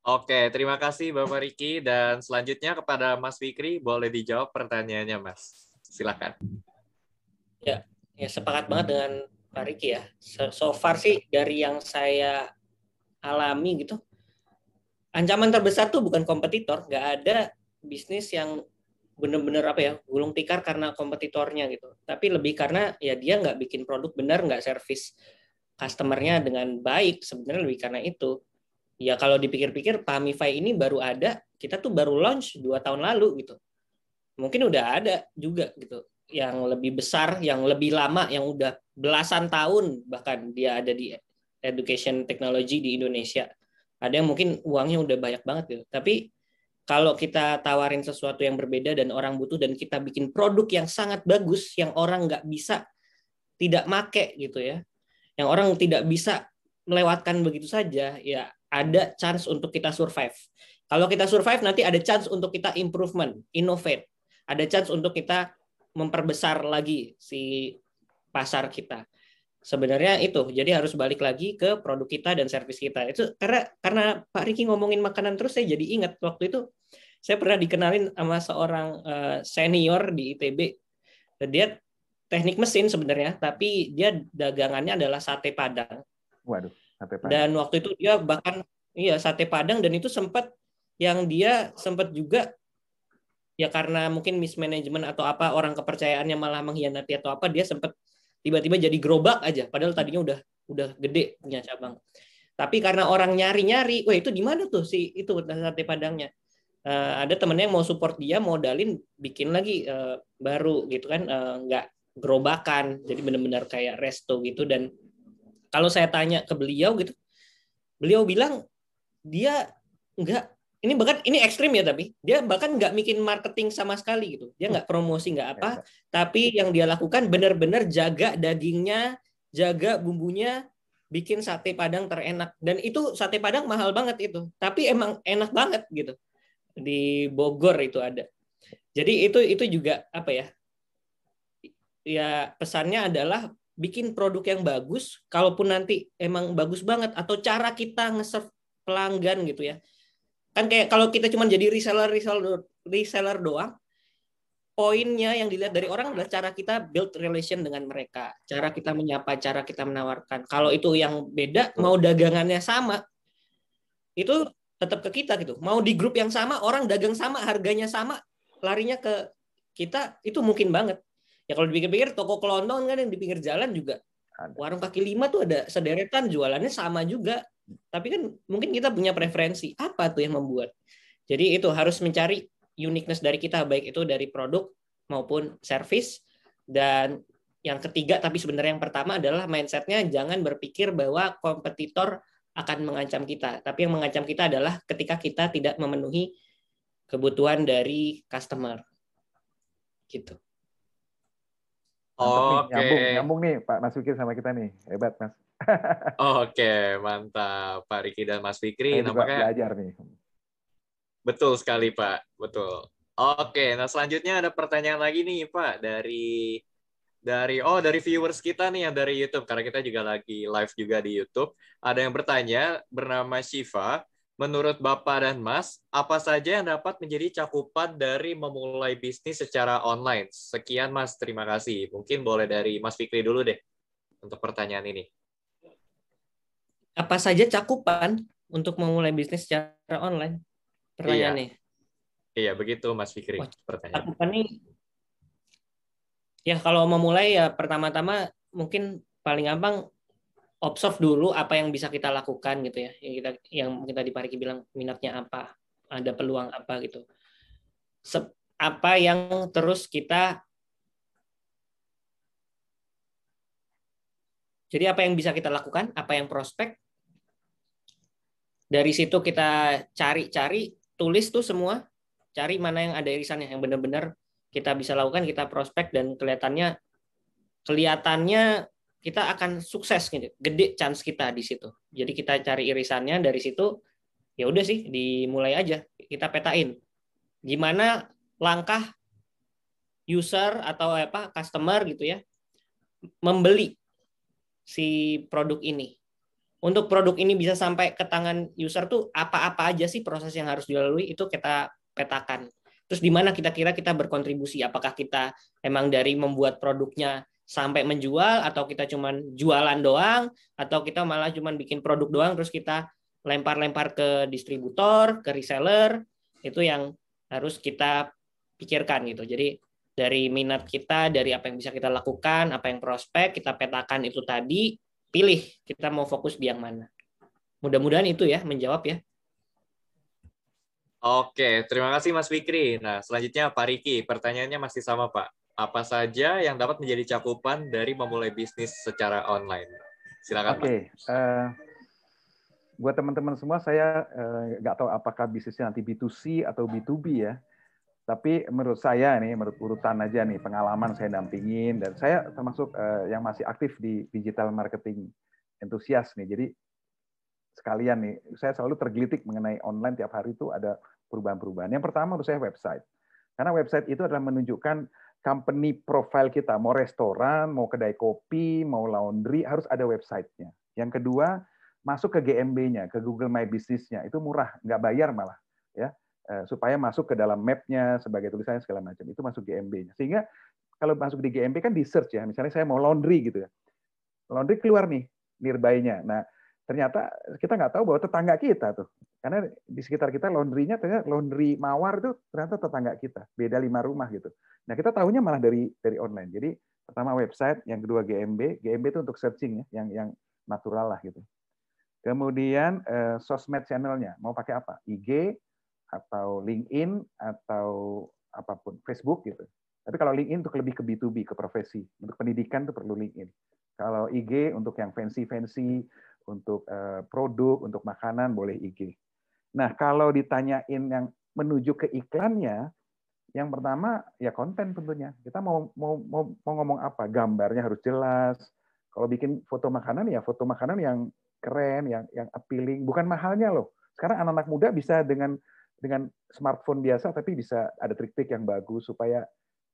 Oke, terima kasih Bapak Riki. Dan selanjutnya kepada Mas Fikri, boleh dijawab pertanyaannya, Mas. Silakan. Ya, ya sepakat banget dengan Pak Riki ya. So, so far sih dari yang saya alami gitu, ancaman terbesar tuh bukan kompetitor, nggak ada bisnis yang bener-bener apa ya gulung tikar karena kompetitornya gitu tapi lebih karena ya dia nggak bikin produk benar nggak servis customernya dengan baik sebenarnya lebih karena itu ya kalau dipikir-pikir Pamify ini baru ada, kita tuh baru launch dua tahun lalu gitu. Mungkin udah ada juga gitu yang lebih besar, yang lebih lama, yang udah belasan tahun bahkan dia ada di education technology di Indonesia. Ada yang mungkin uangnya udah banyak banget gitu. Tapi kalau kita tawarin sesuatu yang berbeda dan orang butuh dan kita bikin produk yang sangat bagus yang orang nggak bisa tidak make gitu ya, yang orang tidak bisa melewatkan begitu saja, ya ada chance untuk kita survive. Kalau kita survive nanti ada chance untuk kita improvement, innovate. Ada chance untuk kita memperbesar lagi si pasar kita. Sebenarnya itu. Jadi harus balik lagi ke produk kita dan servis kita. Itu karena karena Pak Riki ngomongin makanan terus saya jadi ingat waktu itu saya pernah dikenalin sama seorang uh, senior di ITB. Dia teknik mesin sebenarnya, tapi dia dagangannya adalah sate padang. Waduh. Dan waktu itu dia bahkan iya sate Padang dan itu sempat yang dia sempat juga ya karena mungkin mismanagement atau apa orang kepercayaannya malah mengkhianati atau apa dia sempat tiba-tiba jadi gerobak aja padahal tadinya udah udah gede punya cabang. Tapi karena orang nyari-nyari, wah itu di mana tuh si itu sate Padangnya? Uh, ada temennya yang mau support dia modalin bikin lagi uh, baru gitu kan uh, nggak gerobakan jadi benar-benar kayak resto gitu dan kalau saya tanya ke beliau gitu, beliau bilang dia nggak ini bahkan ini ekstrim ya tapi dia bahkan nggak bikin marketing sama sekali gitu. Dia nggak promosi nggak apa tapi yang dia lakukan benar-benar jaga dagingnya jaga bumbunya bikin sate padang terenak. Dan itu sate padang mahal banget itu tapi emang enak banget gitu. Di Bogor itu ada. Jadi itu itu juga apa ya? Ya pesannya adalah bikin produk yang bagus, kalaupun nanti emang bagus banget atau cara kita nge-serve pelanggan gitu ya. Kan kayak kalau kita cuma jadi reseller reseller reseller doang, poinnya yang dilihat dari orang adalah cara kita build relation dengan mereka, cara kita menyapa, cara kita menawarkan. Kalau itu yang beda, mau dagangannya sama, itu tetap ke kita gitu. Mau di grup yang sama, orang dagang sama, harganya sama, larinya ke kita itu mungkin banget. Ya kalau dipikir-pikir toko kelontong kan yang di pinggir jalan juga warung kaki lima tuh ada sederetan jualannya sama juga. Tapi kan mungkin kita punya preferensi apa tuh yang membuat. Jadi itu harus mencari uniqueness dari kita baik itu dari produk maupun service dan yang ketiga tapi sebenarnya yang pertama adalah mindsetnya jangan berpikir bahwa kompetitor akan mengancam kita tapi yang mengancam kita adalah ketika kita tidak memenuhi kebutuhan dari customer gitu. Oke. Okay. Nyambung, nyambung nih Pak Mas Fikri sama kita nih. Hebat Mas. (laughs) Oke, okay, mantap Pak Riki dan Mas Fikri. Saya juga belajar nih. Betul sekali, Pak. Betul. Oke, nah selanjutnya ada pertanyaan lagi nih, Pak, dari dari oh dari viewers kita nih yang dari YouTube karena kita juga lagi live juga di YouTube. Ada yang bertanya bernama Shiva, menurut Bapak dan Mas, apa saja yang dapat menjadi cakupan dari memulai bisnis secara online? Sekian Mas, terima kasih. Mungkin boleh dari Mas Fikri dulu deh untuk pertanyaan ini. Apa saja cakupan untuk memulai bisnis secara online? pertanyaannya. Iya, iya begitu Mas Fikri. Pertanyaan. nih, ya kalau memulai ya pertama-tama mungkin paling gampang observe dulu apa yang bisa kita lakukan gitu ya. Yang kita yang kita di Pariki bilang minatnya apa, ada peluang apa gitu. Sep, apa yang terus kita Jadi apa yang bisa kita lakukan, apa yang prospek, dari situ kita cari-cari tulis tuh semua, cari mana yang ada irisannya yang benar-benar kita bisa lakukan, kita prospek dan kelihatannya kelihatannya kita akan sukses gitu, gede chance kita di situ. Jadi kita cari irisannya dari situ, ya udah sih dimulai aja, kita petain gimana langkah user atau apa customer gitu ya membeli si produk ini untuk produk ini bisa sampai ke tangan user tuh apa-apa aja sih proses yang harus dilalui itu kita petakan. Terus di mana kita kira kita berkontribusi? Apakah kita emang dari membuat produknya sampai menjual atau kita cuman jualan doang atau kita malah cuman bikin produk doang terus kita lempar-lempar ke distributor, ke reseller, itu yang harus kita pikirkan gitu. Jadi dari minat kita, dari apa yang bisa kita lakukan, apa yang prospek, kita petakan itu tadi, pilih kita mau fokus di yang mana. Mudah-mudahan itu ya menjawab ya. Oke, terima kasih Mas Fikri. Nah, selanjutnya Pak Riki, pertanyaannya masih sama Pak. Apa saja yang dapat menjadi cakupan dari memulai bisnis secara online? Silakan Oke, uh, buat teman-teman semua, saya eh, nggak uh, tahu apakah bisnisnya nanti B2C atau B2B ya. Tapi menurut saya nih, menurut urutan aja nih, pengalaman saya dampingin dan saya termasuk uh, yang masih aktif di digital marketing entusias nih. Jadi sekalian nih, saya selalu tergelitik mengenai online tiap hari itu ada perubahan-perubahan. Yang pertama menurut saya website. Karena website itu adalah menunjukkan company profile kita, mau restoran, mau kedai kopi, mau laundry, harus ada websitenya. Yang kedua, masuk ke GMB-nya, ke Google My Business-nya. Itu murah, nggak bayar malah. ya Eh, supaya masuk ke dalam map-nya sebagai tulisannya segala macam itu masuk GMB-nya sehingga kalau masuk di GMB kan di search ya misalnya saya mau laundry gitu ya laundry keluar nih nearby-nya nah ternyata kita nggak tahu bahwa tetangga kita tuh karena di sekitar kita laundry-nya ternyata laundry mawar itu ternyata tetangga kita. Beda lima rumah gitu. Nah kita tahunya malah dari dari online. Jadi pertama website yang kedua GMB GMB itu untuk searching ya yang yang natural lah gitu. Kemudian eh, sosmed channelnya. Mau pakai apa? IG atau LinkedIn atau apa pun. Facebook gitu. Tapi kalau LinkedIn untuk lebih ke B2B ke profesi, untuk pendidikan itu perlu LinkedIn. Kalau IG untuk yang fancy-fancy, untuk uh, produk, untuk makanan boleh IG. Nah, kalau ditanyain yang menuju ke iklannya, yang pertama ya konten tentunya. Kita mau mau mau, mau ngomong apa? Gambarnya harus jelas. Kalau bikin foto makanan ya foto makanan yang keren, yang yang appealing, bukan mahalnya loh. Sekarang anak-anak muda bisa dengan dengan smartphone biasa tapi bisa ada trik-trik yang bagus supaya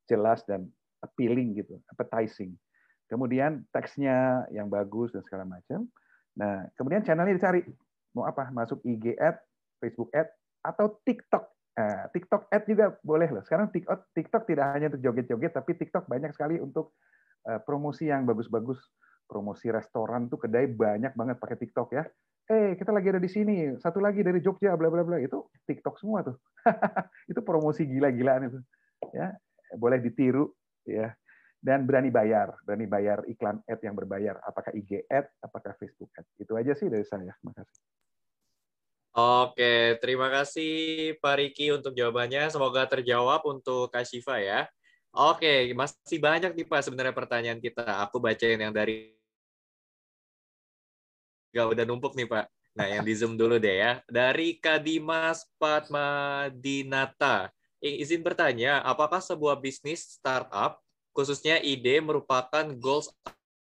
jelas dan appealing gitu, appetizing. kemudian teksnya yang bagus dan segala macam. Nah, kemudian channelnya dicari mau apa? Masuk IG ad, Facebook ad, atau TikTok. Nah, TikTok ad juga boleh loh. Sekarang TikTok, TikTok tidak hanya untuk joget-joget, tapi TikTok banyak sekali untuk uh, promosi yang bagus-bagus. Promosi restoran tuh kedai banyak banget pakai TikTok ya. Eh, kita lagi ada di sini. Satu lagi dari Jogja, bla bla bla. Itu TikTok semua tuh. (laughs) itu promosi gila-gilaan itu. Ya, boleh ditiru ya dan berani bayar, berani bayar iklan ad yang berbayar, apakah IG ad, apakah Facebook ad. Itu aja sih dari saya. Terima kasih. Oke, terima kasih Pak Riki untuk jawabannya. Semoga terjawab untuk Kak Shiva ya. Oke, masih banyak nih Pak sebenarnya pertanyaan kita. Aku bacain yang dari Gak udah numpuk nih Pak. Nah, yang di Zoom dulu deh ya. Dari Kadimas Patmadinata. Izin bertanya, apakah sebuah bisnis startup khususnya ide merupakan goals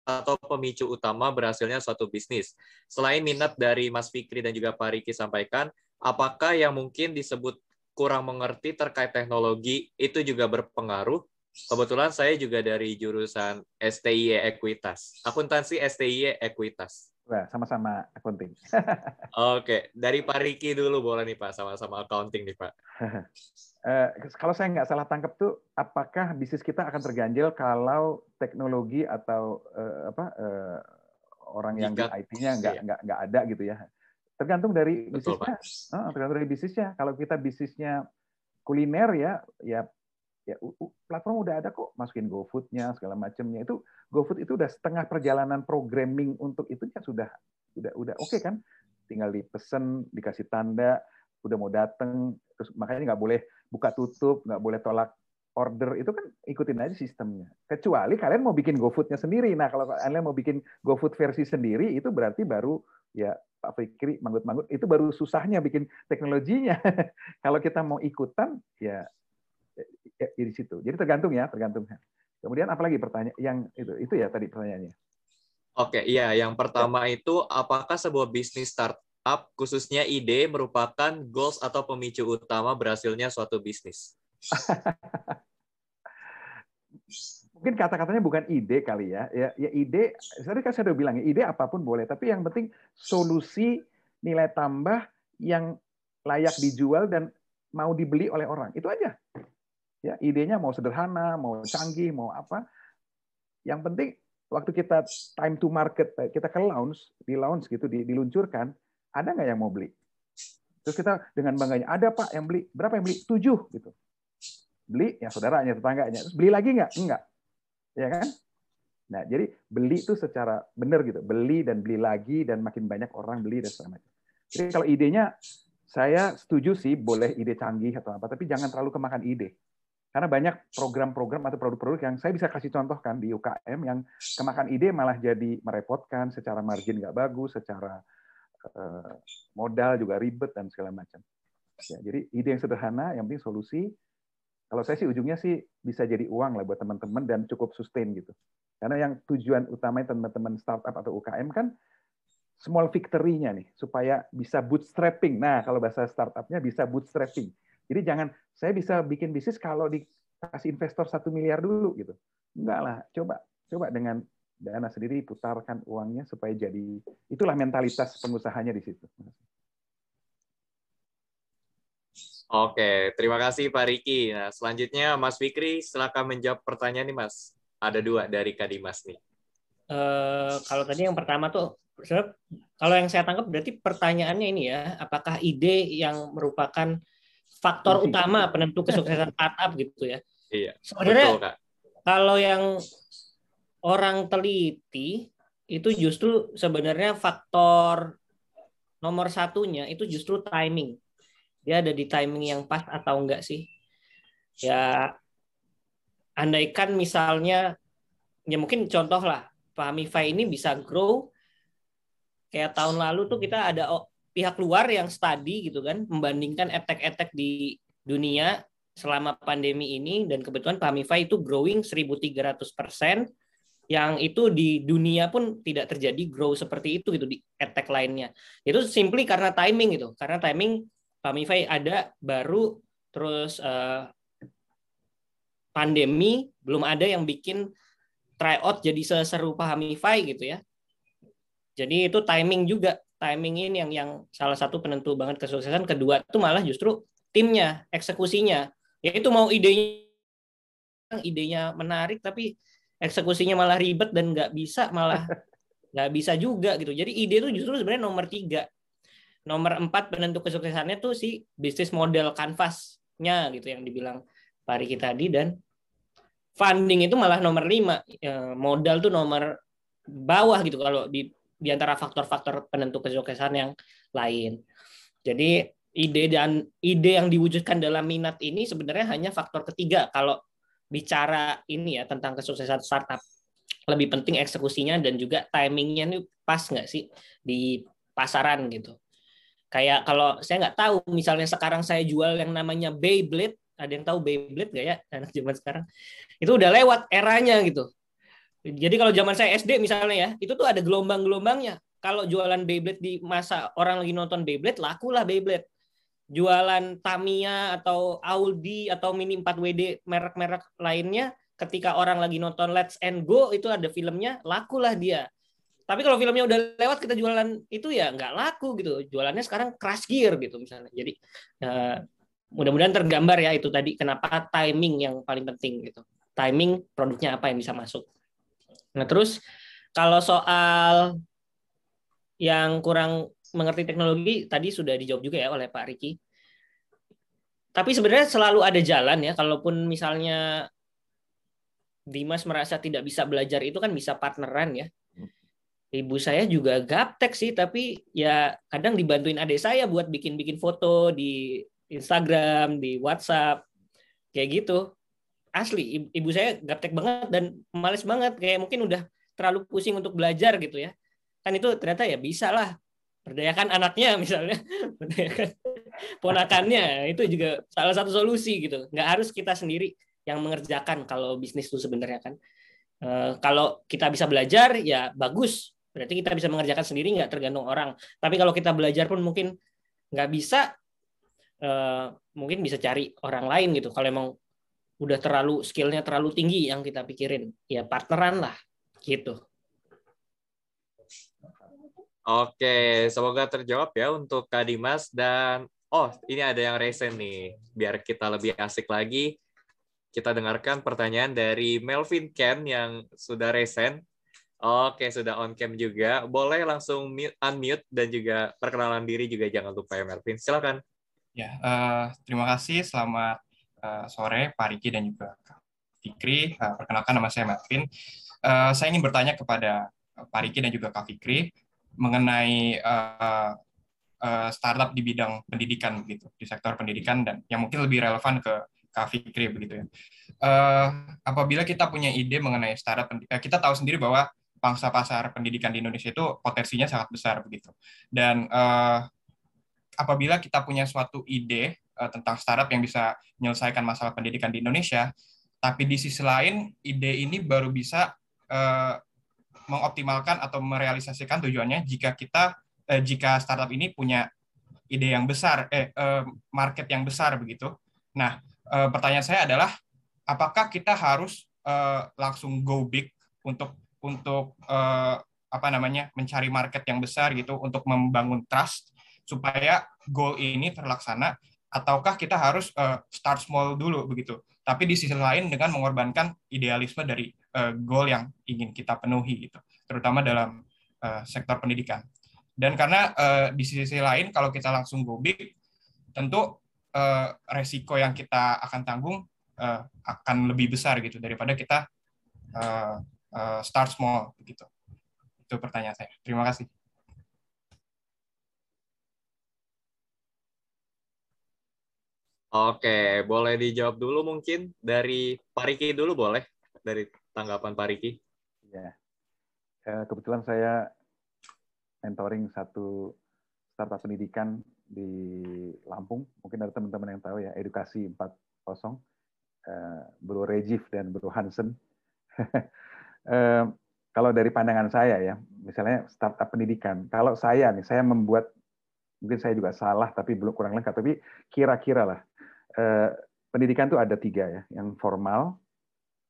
atau pemicu utama berhasilnya suatu bisnis. Selain minat dari Mas Fikri dan juga Pak Riki sampaikan, apakah yang mungkin disebut kurang mengerti terkait teknologi itu juga berpengaruh? Kebetulan saya juga dari jurusan STIE Ekuitas, akuntansi STIE Ekuitas. Wah, sama-sama accounting. (laughs) Oke, dari Pak Riki dulu boleh nih Pak, sama-sama accounting nih Pak. uh, (laughs) kalau saya nggak salah tangkap tuh, apakah bisnis kita akan terganjil kalau teknologi atau uh, apa uh, orang yang Jika, di IT-nya nggak iya. nggak nggak ada gitu ya? Tergantung dari Betul, bisnisnya. Uh, tergantung dari bisnisnya. Kalau kita bisnisnya kuliner ya, ya ya platform udah ada kok masukin GoFood-nya segala macamnya itu GoFood itu udah setengah perjalanan programming untuk itu ya sudah udah udah oke okay kan? Tinggal dipesen dikasih tanda udah mau dateng terus makanya nggak boleh buka tutup nggak boleh tolak order. Itu kan ikutin aja sistemnya. Kecuali kalian mau bikin GoFood-nya sendiri. Nah kalau kalian mau bikin GoFood versi sendiri itu berarti baru ya Pak Fikri manggut-manggut itu baru susahnya bikin teknologinya. (laughs) Kalau kita mau ikutan ya ya, di situ. Jadi tergantung ya, tergantung. Kemudian apalagi pertanyaan yang itu itu ya tadi pertanyaannya. Oke, iya yang pertama ya. itu apakah sebuah bisnis startup khususnya ide merupakan goals atau pemicu utama berhasilnya suatu bisnis? (laughs) Mungkin kata-katanya bukan ide kali ya. Ya, ya ide, tadi kan saya udah bilang, ide apa pun boleh, tapi yang penting solusi nilai tambah yang layak dijual dan mau dibeli oleh orang. Itu aja. Ya, idenya mau sederhana, mau canggih, mau apa. Yang penting waktu kita time to market, kita ke launch, di launch gitu, diluncurkan, ada nggak yang mau beli? Terus kita dengan bangganya, ada Pak yang beli. Berapa yang beli? Tujuh gitu. Beli ya saudaranya, tetangganya. Terus beli lagi nggak? Enggak. Ya kan? Nah, jadi beli itu secara benar gitu. Beli dan beli lagi dan makin banyak orang beli dan segala macam. Jadi kalau idenya saya setuju sih boleh ide canggih atau apa, tapi jangan terlalu kemakan ide. Karena banyak program-program atau produk-produk yang saya bisa kasih contoh kan di UKM yang kemakan ide malah jadi merepotkan, secara margin nggak bagus, secara uh, modal juga ribet dan segala macam. Ya, jadi ide yang sederhana, yang penting solusi. Kalau saya sih ujungnya sih bisa jadi uang lah buat teman-teman dan cukup sustain gitu. Karena yang tujuan utamanya teman-teman startup atau UKM kan small victory-nya nih supaya bisa bootstrapping. Nah, kalau bahasa startupnya bisa bootstrapping. Jadi jangan saya bisa bikin bisnis kalau dikasih investor satu miliar dulu gitu. Enggak lah, coba coba dengan dana sendiri putarkan uangnya supaya jadi itulah mentalitas pengusahanya di situ. Oke, terima kasih Pak Riki. Nah, selanjutnya Mas Fikri, silakan menjawab pertanyaan nih Mas. Ada dua dari Kadimas nih. Uh, kalau tadi yang pertama tuh, kalau yang saya tangkap berarti pertanyaannya ini ya, apakah ide yang merupakan faktor utama penentu kesuksesan startup gitu ya. Iya. Sebenarnya betul, Kak. kalau yang orang teliti itu justru sebenarnya faktor nomor satunya itu justru timing. Dia ada di timing yang pas atau enggak sih? Ya, andaikan misalnya, ya mungkin contoh lah, Pamify ini bisa grow kayak tahun lalu tuh kita ada pihak luar yang study gitu kan membandingkan etek-etek di dunia selama pandemi ini dan kebetulan Pamify itu growing 1300% yang itu di dunia pun tidak terjadi grow seperti itu gitu di etek lainnya. Itu simply karena timing gitu. Karena timing Pamify ada baru terus uh, pandemi belum ada yang bikin tryout jadi seseru Pahamify gitu ya. Jadi itu timing juga, timing ini yang yang salah satu penentu banget kesuksesan. Kedua itu malah justru timnya, eksekusinya. Ya itu mau idenya idenya menarik tapi eksekusinya malah ribet dan nggak bisa malah (laughs) nggak bisa juga gitu. Jadi ide itu justru sebenarnya nomor tiga nomor empat penentu kesuksesannya tuh si bisnis model canvasnya gitu yang dibilang Pak Riki tadi dan funding itu malah nomor lima ya, modal tuh nomor bawah gitu kalau di di antara faktor-faktor penentu kesuksesan yang lain. Jadi ide dan ide yang diwujudkan dalam minat ini sebenarnya hanya faktor ketiga kalau bicara ini ya tentang kesuksesan startup. Lebih penting eksekusinya dan juga timingnya ini pas nggak sih di pasaran gitu. Kayak kalau saya nggak tahu, misalnya sekarang saya jual yang namanya Beyblade, ada yang tahu Beyblade nggak ya (laughs) anak zaman sekarang? Itu udah lewat eranya gitu. Jadi kalau zaman saya SD misalnya ya, itu tuh ada gelombang-gelombangnya. Kalau jualan Beyblade di masa orang lagi nonton Beyblade, lakulah Beyblade. Jualan Tamiya atau Audi atau Mini 4WD merek-merek lainnya, ketika orang lagi nonton Let's and Go itu ada filmnya, lakulah dia. Tapi kalau filmnya udah lewat kita jualan itu ya nggak laku gitu. Jualannya sekarang crash gear gitu misalnya. Jadi uh, mudah-mudahan tergambar ya itu tadi kenapa timing yang paling penting gitu. Timing produknya apa yang bisa masuk. Nah terus kalau soal yang kurang mengerti teknologi tadi sudah dijawab juga ya oleh Pak Riki. Tapi sebenarnya selalu ada jalan ya. Kalaupun misalnya Dimas merasa tidak bisa belajar itu kan bisa partneran ya ibu saya juga gaptek sih tapi ya kadang dibantuin adik saya buat bikin-bikin foto di Instagram di WhatsApp kayak gitu asli ibu saya gaptek banget dan males banget kayak mungkin udah terlalu pusing untuk belajar gitu ya kan itu ternyata ya bisa lah berdayakan anaknya (laughs) misalnya berdayakan ponakannya itu juga salah satu solusi gitu nggak harus kita sendiri yang mengerjakan kalau bisnis itu sebenarnya kan Uh, kalau kita bisa belajar ya bagus Berarti kita bisa mengerjakan sendiri nggak tergantung orang. Tapi kalau kita belajar pun mungkin nggak bisa, uh, mungkin bisa cari orang lain gitu. Kalau emang udah terlalu skillnya terlalu tinggi yang kita pikirin, ya partneran lah gitu. Oke, semoga terjawab ya untuk Kak Dimas dan oh ini ada yang resen nih, biar kita lebih asik lagi. Kita dengarkan pertanyaan dari Melvin Ken yang sudah resen Oke, sudah on cam juga. Boleh langsung mute, unmute dan juga perkenalan diri juga jangan lupa ya Melvin. Silakan. Ya, uh, terima kasih. Selamat uh, sore Pak Riki dan juga Kak Fikri. Uh, perkenalkan nama saya Melvin. Uh, saya ingin bertanya kepada Pak Riki dan juga Kak Fikri mengenai startup di bidang pendidikan begitu, di sektor pendidikan dan yang mungkin lebih relevan ke Kak Fikri begitu ya. Apabila kita punya ide mengenai startup, kita tahu sendiri bahwa pangsa pasar pendidikan di Indonesia itu potensinya sangat besar begitu. Dan apabila kita punya suatu ide uh, tentang startup yang bisa menyelesaikan masalah pendidikan di Indonesia, tapi di sisi lain ide ini baru bisa uh, mengoptimalkan atau merealisasikan tujuannya jika kita uh, jika startup ini punya ide yang besar, eh, uh, market yang besar begitu. Nah, uh, pertanyaan saya adalah apakah kita harus uh, langsung go big untuk untuk uh, apa namanya mencari market yang besar gitu untuk membangun trust supaya goal ini terlaksana ataukah kita harus uh, start small dulu begitu tapi di sisi lain dengan mengorbankan idealisme dari uh, goal yang ingin kita penuhi gitu terutama dalam uh, sektor pendidikan dan karena uh, di sisi lain kalau kita langsung go big tentu uh, resiko yang kita akan tanggung uh, akan lebih besar gitu daripada kita uh, uh, start small begitu. Itu pertanyaan saya. Terima kasih. Oke, boleh dijawab dulu mungkin dari Pariki dulu boleh dari tanggapan Pariki. Ya, kebetulan saya mentoring satu startup pendidikan di Lampung. Mungkin ada teman-teman yang tahu ya, Edukasi 4.0, Bro Regif dan Bro Hansen. (laughs) eh, kalau dari pandangan saya ya, misalnya startup pendidikan, kalau saya nih, saya membuat, mungkin saya juga salah, tapi belum kurang lengkap, tapi kira-kira lah, eh, pendidikan itu ada tiga ya, yang formal,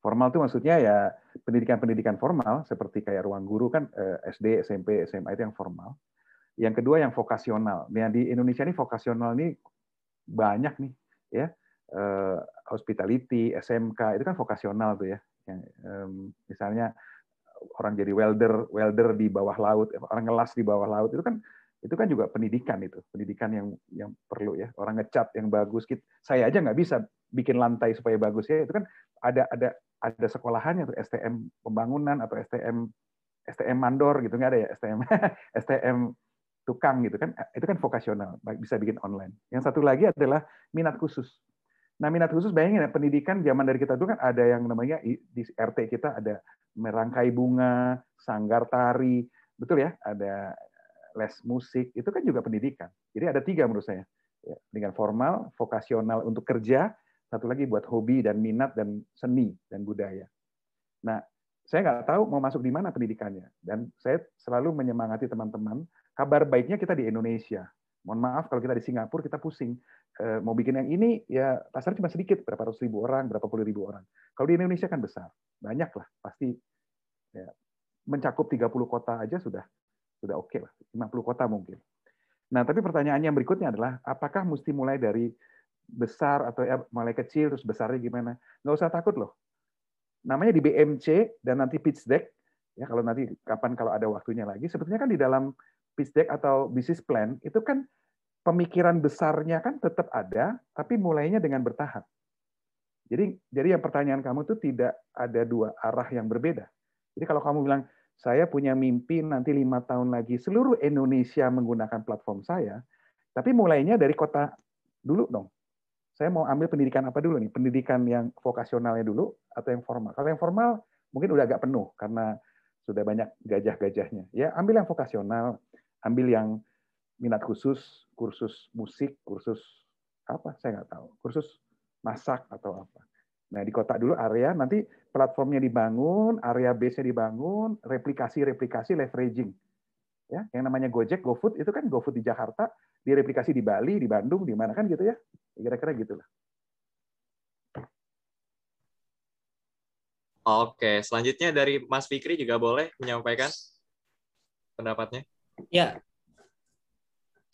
Formal itu maksudnya ya pendidikan-pendidikan formal seperti kayak ruang guru kan eh, SD, SMP, SMA itu yang formal. Yang kedua yang vokasional. Nah, di Indonesia ini vokasional ini banyak nih ya. Eh, hospitality, SMK itu kan vokasional tuh ya. Yang misalnya orang jadi welder, welder di bawah laut, orang ngelas di bawah laut itu kan itu kan juga pendidikan itu, pendidikan yang yang perlu ya. Orang ngecat yang bagus, saya aja nggak bisa bikin lantai supaya bagus ya. Itu kan ada ada ada sekolahannya tuh STM pembangunan atau STM STM mandor gitu nggak ada ya? STM STM (laughs) tukang gitu kan. Itu kan vokasional bisa bikin online. Yang satu lagi adalah minat khusus. Nah minat khusus bayangin ya pendidikan zaman dari kita dulu kan ada yang namanya di RT kita ada merangkai bunga sanggar tari betul ya? Ada les musik itu kan juga pendidikan jadi ada tiga menurut saya ya, pendidikan formal vokasional untuk kerja satu lagi buat hobi dan minat dan seni dan budaya. Nah, saya nggak tahu mau masuk di mana pendidikannya. Dan saya selalu menyemangati teman-teman, kabar baiknya kita di Indonesia. Mohon maaf kalau kita di Singapura kita pusing. Eh, mau bikin yang ini, ya pasar cuma sedikit, berapa ratus ribu orang, berapa puluh ribu orang. Kalau di Indonesia kan besar, banyak lah, pasti ya, mencakup 30 kota aja sudah sudah oke okay lah, 50 kota mungkin. Nah, tapi pertanyaannya yang berikutnya adalah, apakah mesti mulai dari besar atau ya mulai kecil terus besarnya gimana. Nggak usah takut loh. Namanya di BMC dan nanti pitch deck, ya kalau nanti kapan kalau ada waktunya lagi, sebetulnya kan di dalam pitch deck atau business plan itu kan pemikiran besarnya kan tetap ada, tapi mulainya dengan bertahap. Jadi jadi yang pertanyaan kamu itu tidak ada dua arah yang berbeda. Jadi kalau kamu bilang saya punya mimpi nanti lima tahun lagi seluruh Indonesia menggunakan platform saya, tapi mulainya dari kota dulu dong saya mau ambil pendidikan apa dulu nih? Pendidikan yang vokasionalnya dulu atau yang formal? Kalau yang formal mungkin udah agak penuh karena sudah banyak gajah-gajahnya. Ya, ambil yang vokasional, ambil yang minat khusus, kursus musik, kursus apa? Saya nggak tahu. Kursus masak atau apa. Nah, di kota dulu area, nanti platformnya dibangun, area base-nya dibangun, replikasi-replikasi, leveraging. Ya, yang namanya Gojek, GoFood itu kan GoFood di Jakarta, direplikasi di Bali, di Bandung, di mana kan gitu ya. Kira-kira gitulah. Oke, selanjutnya dari Mas Fikri juga boleh menyampaikan pendapatnya. Ya,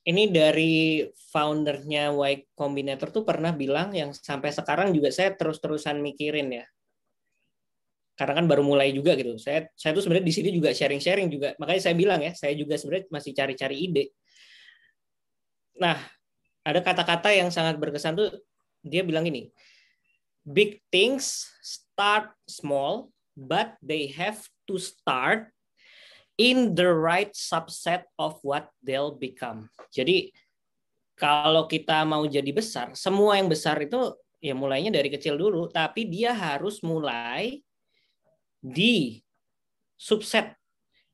ini dari foundernya Y Combinator tuh pernah bilang yang sampai sekarang juga saya terus-terusan mikirin ya. Karena kan baru mulai juga gitu. Saya saya tuh sebenarnya di sini juga sharing-sharing juga. Makanya saya bilang ya, saya juga sebenarnya masih cari-cari ide. Nah, ada kata-kata yang sangat berkesan tuh dia bilang ini. Big things start small, but they have to start in the right subset of what they'll become. Jadi kalau kita mau jadi besar, semua yang besar itu ya mulainya dari kecil dulu, tapi dia harus mulai di subset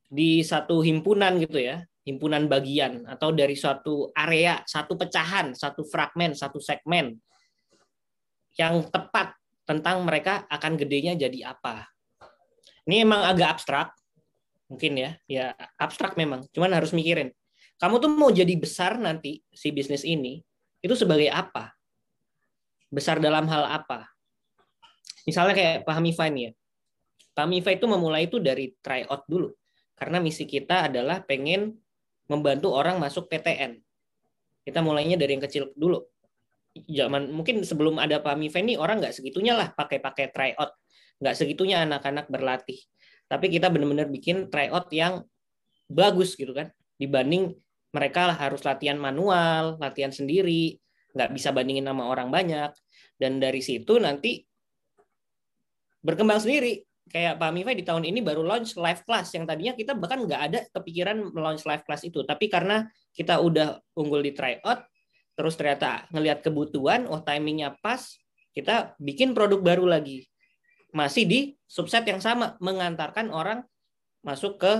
di satu himpunan gitu ya himpunan bagian atau dari suatu area, satu pecahan, satu fragmen, satu segmen yang tepat tentang mereka akan gedenya jadi apa. Ini emang agak abstrak, mungkin ya, ya abstrak memang. Cuman harus mikirin, kamu tuh mau jadi besar nanti si bisnis ini itu sebagai apa? Besar dalam hal apa? Misalnya kayak Pak Hamifah ini ya. Pak Hamifah itu memulai itu dari try out dulu. Karena misi kita adalah pengen membantu orang masuk PTN. Kita mulainya dari yang kecil dulu. Zaman mungkin sebelum ada Pak Miven orang nggak segitunya lah pakai-pakai tryout, nggak segitunya anak-anak berlatih. Tapi kita benar-benar bikin tryout yang bagus gitu kan, dibanding mereka harus latihan manual, latihan sendiri, nggak bisa bandingin sama orang banyak. Dan dari situ nanti berkembang sendiri. Kayak Pak Mifai di tahun ini baru launch live class. Yang tadinya kita bahkan nggak ada kepikiran launch live class itu. Tapi karena kita udah unggul di tryout terus ternyata ngelihat kebutuhan oh timingnya pas kita bikin produk baru lagi masih di subset yang sama mengantarkan orang masuk ke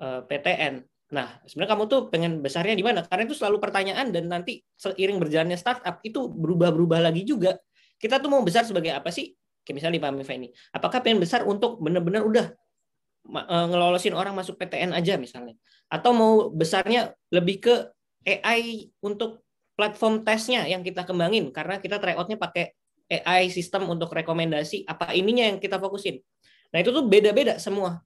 eh, PTN nah sebenarnya kamu tuh pengen besarnya di mana? Karena itu selalu pertanyaan dan nanti seiring berjalannya startup itu berubah-berubah lagi juga. Kita tuh mau besar sebagai apa sih? Kayak misalnya di Pak Mifa ini, apakah pengen besar untuk benar-benar udah eh, ngelolosin orang masuk PTN aja misalnya, atau mau besarnya lebih ke AI untuk platform tesnya yang kita kembangin? Karena kita tryoutnya pakai AI sistem untuk rekomendasi apa ininya yang kita fokusin. Nah itu tuh beda-beda semua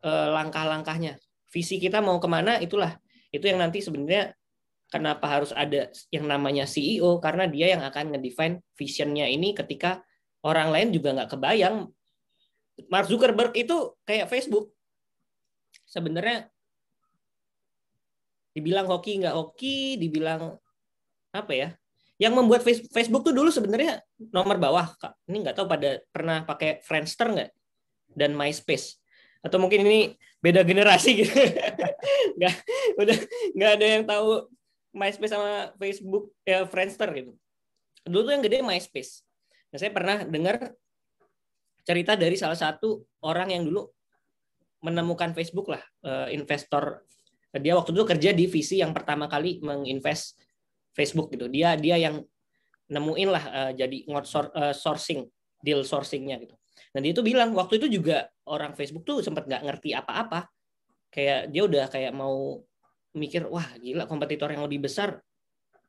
eh, langkah-langkahnya. Visi kita mau ke mana itulah itu yang nanti sebenarnya kenapa harus ada yang namanya CEO karena dia yang akan ngedefine visionnya ini ketika orang lain juga nggak kebayang. Mark Zuckerberg itu kayak Facebook. Sebenarnya dibilang hoki nggak hoki, dibilang apa ya? Yang membuat Facebook tuh dulu sebenarnya nomor bawah, Kak. Ini nggak tahu pada pernah pakai Friendster nggak? Dan MySpace. Atau mungkin ini beda generasi gitu. (laughs) nggak, udah nggak ada yang tahu MySpace sama Facebook ya Friendster gitu. Dulu tuh yang gede MySpace. Nah, saya pernah dengar cerita dari salah satu orang yang dulu menemukan Facebook lah, eh, investor. Dia waktu itu kerja di VC yang pertama kali menginvest Facebook gitu. Dia dia yang nemuin lah uh, jadi uh, sourcing deal sourcingnya gitu. Dia itu bilang waktu itu juga orang Facebook tuh sempat nggak ngerti apa-apa. Kayak dia udah kayak mau mikir wah gila kompetitor yang lebih besar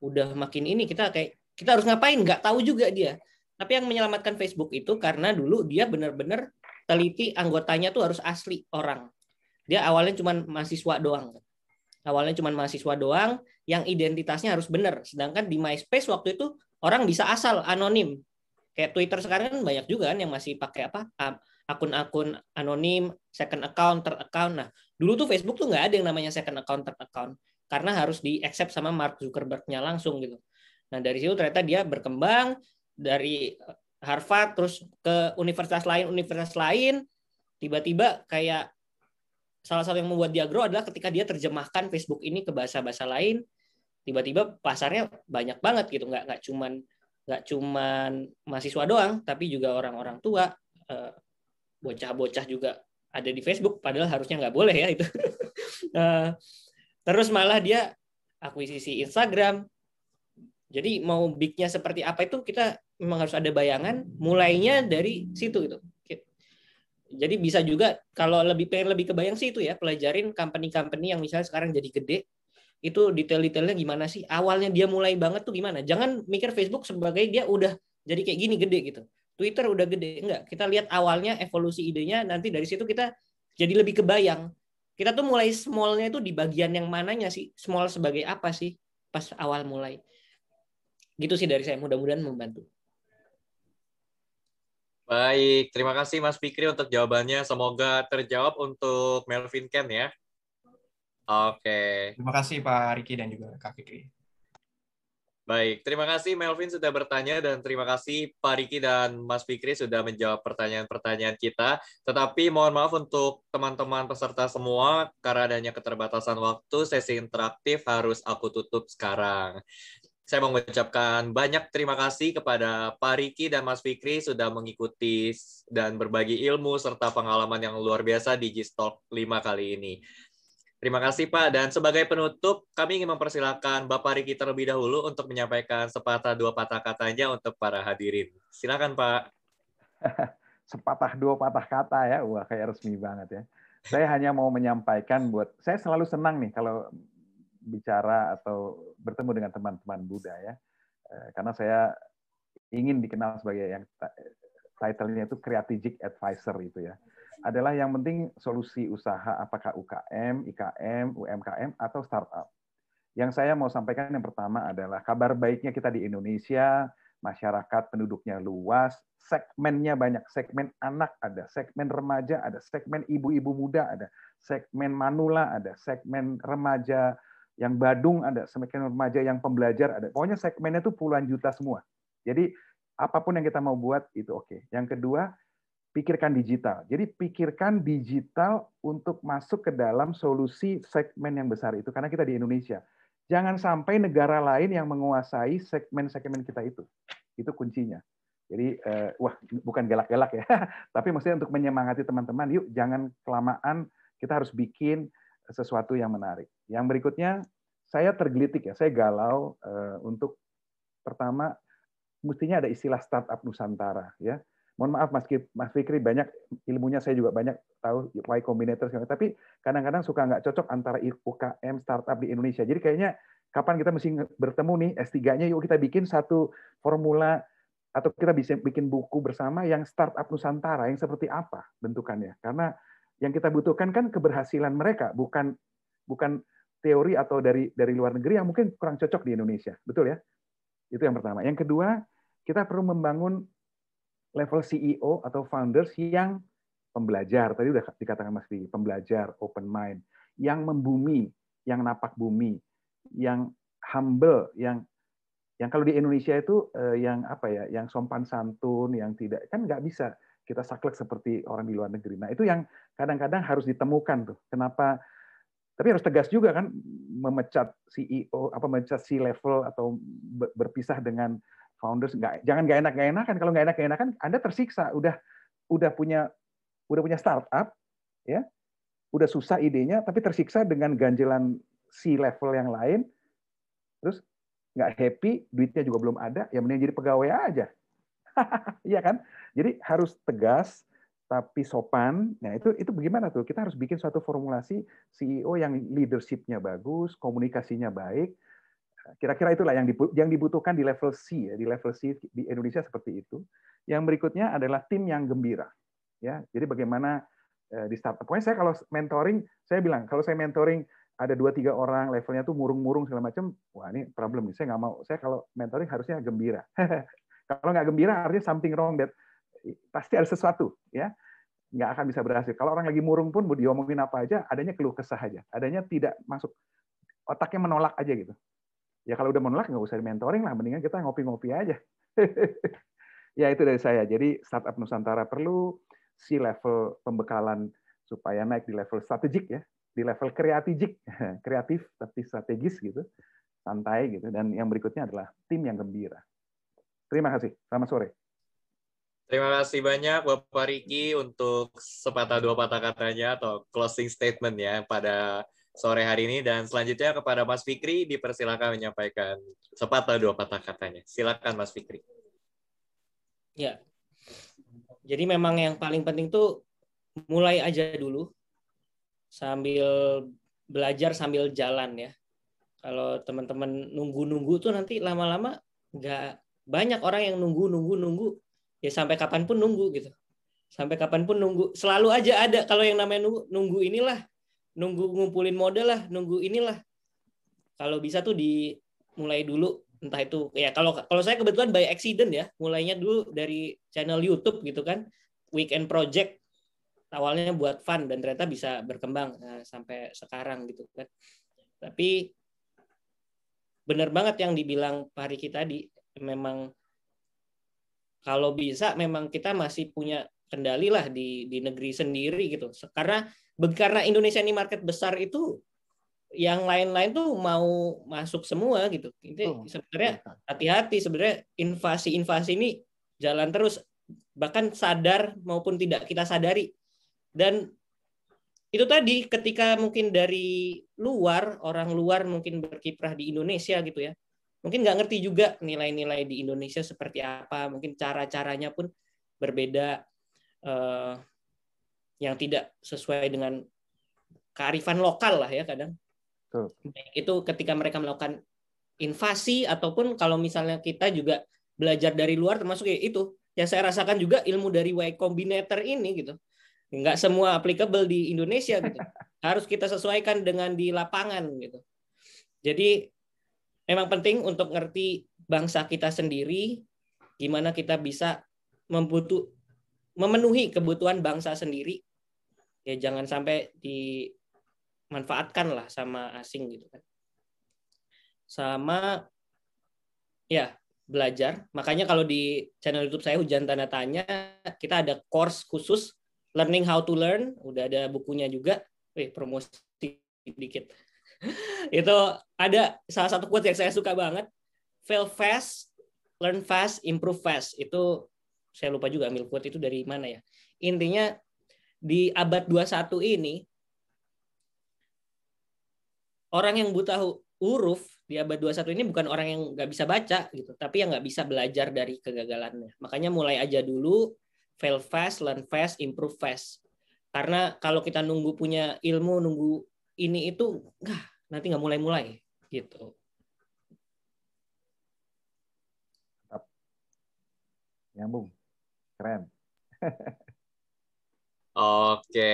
udah makin ini kita kayak kita harus ngapain nggak tahu juga dia. Tapi yang menyelamatkan Facebook itu karena dulu dia benar-benar teliti anggotanya tuh harus asli orang. Dia awalnya cuma mahasiswa doang awalnya cuma mahasiswa doang yang identitasnya harus benar. Sedangkan di MySpace waktu itu orang bisa asal anonim. Kayak Twitter sekarang kan banyak juga kan yang masih pakai apa akun-akun anonim, second account, third account. Nah, dulu tuh Facebook tuh nggak ada yang namanya second account, third account karena harus di accept sama Mark Zuckerberg-nya langsung gitu. Nah, dari situ ternyata dia berkembang dari Harvard terus ke universitas lain, universitas lain tiba-tiba kayak salah satu yang membuat dia grow adalah ketika dia terjemahkan Facebook ini ke bahasa-bahasa lain tiba-tiba pasarnya banyak banget gitu. Nggak nggak cuman nggak cuman mahasiswa doang tapi juga orang-orang tua eh, bocah-bocah juga ada di Facebook padahal harusnya nggak boleh ya itu. (laughs) Eh, terus malah dia akuisisi Instagram. Jadi mau bignya seperti apa itu kita memang harus ada bayangan mulainya dari situ gitu. Jadi bisa juga kalau lebih pengen lebih kebayang sih itu ya pelajarin company-company yang misalnya sekarang jadi gede itu detail-detailnya gimana sih? Awalnya dia mulai banget tuh gimana? Jangan mikir Facebook sebagai dia udah jadi kayak gini gede gitu. Twitter udah gede. Enggak. Kita lihat awalnya evolusi idenya nanti dari situ kita jadi lebih kebayang. Kita tuh mulai smallnya itu di bagian yang mananya sih? Small sebagai apa sih pas awal mulai? Gitu sih dari saya. Mudah-mudahan membantu. Baik, terima kasih Mas Fikri untuk jawabannya. Semoga terjawab untuk Melvin Ken ya. Oke. Terima kasih Pak Riki dan juga Kak Fikri. Baik, terima kasih Melvin sudah bertanya dan terima kasih Pak Riki dan Mas Fikri sudah menjawab pertanyaan-pertanyaan kita. Tetapi mohon maaf untuk teman-teman peserta semua, karena adanya keterbatasan waktu, sesi interaktif harus aku tutup sekarang. Saya mengucapkan banyak terima kasih kepada Pak Riki dan Mas Fikri sudah mengikuti dan berbagi ilmu serta pengalaman yang luar biasa di G-Talk 5 kali ini. Terima kasih Pak. Dan sebagai penutup, kami ingin mempersilahkan Bapak Riki terlebih dahulu untuk menyampaikan sepatah dua patah katanya untuk para hadirin. Silakan Pak. (laughs) sepatah dua patah kata ya, wah kayak resmi banget ya. Saya hanya mau menyampaikan buat, saya selalu senang nih kalau bicara atau bertemu dengan teman-teman Buddha ya. Eh, karena saya ingin dikenal sebagai yang title-nya itu strategic advisor itu ya. Adalah yang penting solusi usaha apakah UKM, IKM, UMKM atau startup. Yang saya mau sampaikan yang pertama adalah kabar baiknya kita di Indonesia, masyarakat penduduknya luas, segmennya banyak, segmen anak ada, segmen remaja ada, segmen ibu-ibu muda ada, segmen manula ada, segmen remaja yang Badung ada, segmen remaja yang pembelajar ada. Pokoknya segmennya itu puluhan juta semua. Jadi apa pun yang kita mau buat itu oke. Okay. Yang kedua, pikirkan digital. Jadi pikirkan digital untuk masuk ke dalam solusi segmen yang besar itu karena kita di Indonesia. Jangan sampai negara lain yang menguasai segmen-segmen kita itu. Itu kuncinya. Jadi eh, wah bukan galak-galak ya, (laughs) tapi maksudnya untuk menyemangati teman-teman, yuk jangan kelamaan kita harus bikin sesuatu yang menarik. Yang berikutnya, saya tergelitik ya, saya galau uh, untuk pertama mestinya ada istilah startup Nusantara ya. Mohon maaf Mas, Fikri banyak ilmunya saya juga banyak tahu Y Combinator tapi kadang-kadang suka nggak cocok antara UKM startup di Indonesia. Jadi kayaknya kapan kita mesti bertemu nih S3-nya yuk kita bikin satu formula atau kita bisa bikin buku bersama yang startup Nusantara yang seperti apa bentukannya. Karena yang kita butuhkan kan keberhasilan mereka, bukan bukan teori atau dari dari luar negeri yang mungkin kurang cocok di Indonesia. Betul ya? Itu yang pertama. Yang kedua, kita perlu membangun level CEO atau founders yang pembelajar. Tadi udah dikatakan Mas Didi, pembelajar, open mind, yang membumi, yang napak bumi, yang humble, yang yang kalau di Indonesia itu eh, yang apa ya, yang sopan santun, yang tidak kan nggak bisa kita saklek seperti orang di luar negeri. Nah itu yang kadang-kadang harus ditemukan tuh. Kenapa? Tapi harus tegas juga kan memecat CEO, apa memecat C level atau berpisah dengan founders. Nggak, jangan nggak enak nggak enakan. Kalau nggak enak nggak enakan, Anda tersiksa. Udah udah punya udah punya startup, ya, udah susah idenya, tapi tersiksa dengan ganjelan C level yang lain, terus nggak happy, duitnya juga belum ada, ya mending jadi pegawai aja. (laughs) Iya kan? Jadi harus tegas tapi sopan. Nah, itu itu bagaimana tuh? Kita harus bikin suatu formulasi CEO yang leadership-nya bagus, komunikasinya baik. Kira-kira itulah yang yang dibutuhkan di level C ya, di level C di Indonesia seperti itu. Yang berikutnya adalah tim yang gembira. Ya, jadi bagaimana eh, di startup. Pokoknya saya kalau mentoring, saya bilang kalau saya mentoring ada dua tiga orang levelnya tuh murung-murung segala macam, wah ini problem nih. Saya nggak mau. Saya kalau mentoring harusnya gembira. (laughs) kalau nggak gembira artinya something wrong that pasti ada sesuatu ya nggak akan bisa berhasil. Kalau orang lagi murung pun mau diomongin apa aja, adanya keluh kesah aja, adanya tidak masuk otaknya menolak aja gitu. Ya kalau udah menolak nggak usah di mentoring lah, mendingan kita ngopi-ngopi aja. (laughs) ya itu dari saya. Jadi startup Nusantara perlu si level pembekalan supaya naik di level strategik ya, di level kreatif, (laughs) kreatif tapi strategis gitu, santai gitu. Dan yang berikutnya adalah tim yang gembira. Terima kasih. Selamat sore. Terima kasih banyak Bapak Riki untuk sepatah dua patah katanya atau closing statement ya pada sore hari ini dan selanjutnya kepada Mas Fikri dipersilakan menyampaikan sepatah dua patah katanya. Silakan Mas Fikri. Ya. Jadi memang yang paling penting tuh mulai aja dulu sambil belajar sambil jalan ya. Kalau teman-teman nunggu-nunggu tuh nanti lama-lama nggak banyak orang yang nunggu nunggu nunggu ya sampai kapan pun nunggu gitu sampai kapan pun nunggu selalu aja ada kalau yang namanya nunggu nunggu inilah nunggu ngumpulin modal lah nunggu inilah kalau bisa tuh dimulai dulu entah itu ya kalau kalau saya kebetulan by accident ya mulainya dulu dari channel YouTube gitu kan weekend project awalnya buat fun dan ternyata bisa berkembang nah, sampai sekarang gitu kan tapi benar banget yang dibilang Pak Riki tadi memang kalau bisa memang kita masih punya kendali lah di di negeri sendiri gitu. Karena karena Indonesia ini market besar itu yang lain-lain tuh mau masuk semua gitu. Itu sebenarnya hati-hati sebenarnya invasi-invasi ini jalan terus bahkan sadar maupun tidak kita sadari. Dan itu tadi ketika mungkin dari luar orang luar mungkin berkiprah di Indonesia gitu ya mungkin nggak ngerti juga nilai-nilai di Indonesia seperti apa, mungkin cara-caranya pun berbeda uh, yang tidak sesuai dengan kearifan lokal lah ya kadang. Tuh. Itu ketika mereka melakukan invasi ataupun kalau misalnya kita juga belajar dari luar termasuk ya itu yang saya rasakan juga ilmu dari Y Combinator ini gitu. Nggak semua applicable di Indonesia gitu. (laughs) Harus kita sesuaikan dengan di lapangan gitu. Jadi memang penting untuk ngerti bangsa kita sendiri, gimana kita bisa membutuh memenuhi kebutuhan bangsa sendiri. Ya jangan sampai dimanfaatkan lah sama asing gitu kan. Sama ya belajar. Makanya kalau di channel YouTube saya Hujan Tanda Tanya, kita ada course khusus Learning How to Learn, udah ada bukunya juga. Wih, promosi dikit (laughs) itu ada salah satu quote yang saya suka banget. Fail fast, learn fast, improve fast. Itu saya lupa juga ambil quote itu dari mana ya. Intinya di abad 21 ini orang yang buta huruf di abad 21 ini bukan orang yang nggak bisa baca gitu, tapi yang nggak bisa belajar dari kegagalannya. Makanya mulai aja dulu, fail fast, learn fast, improve fast. Karena kalau kita nunggu punya ilmu, nunggu ini itu, nggak nanti nggak mulai-mulai gitu. nyambung. Keren. Oke,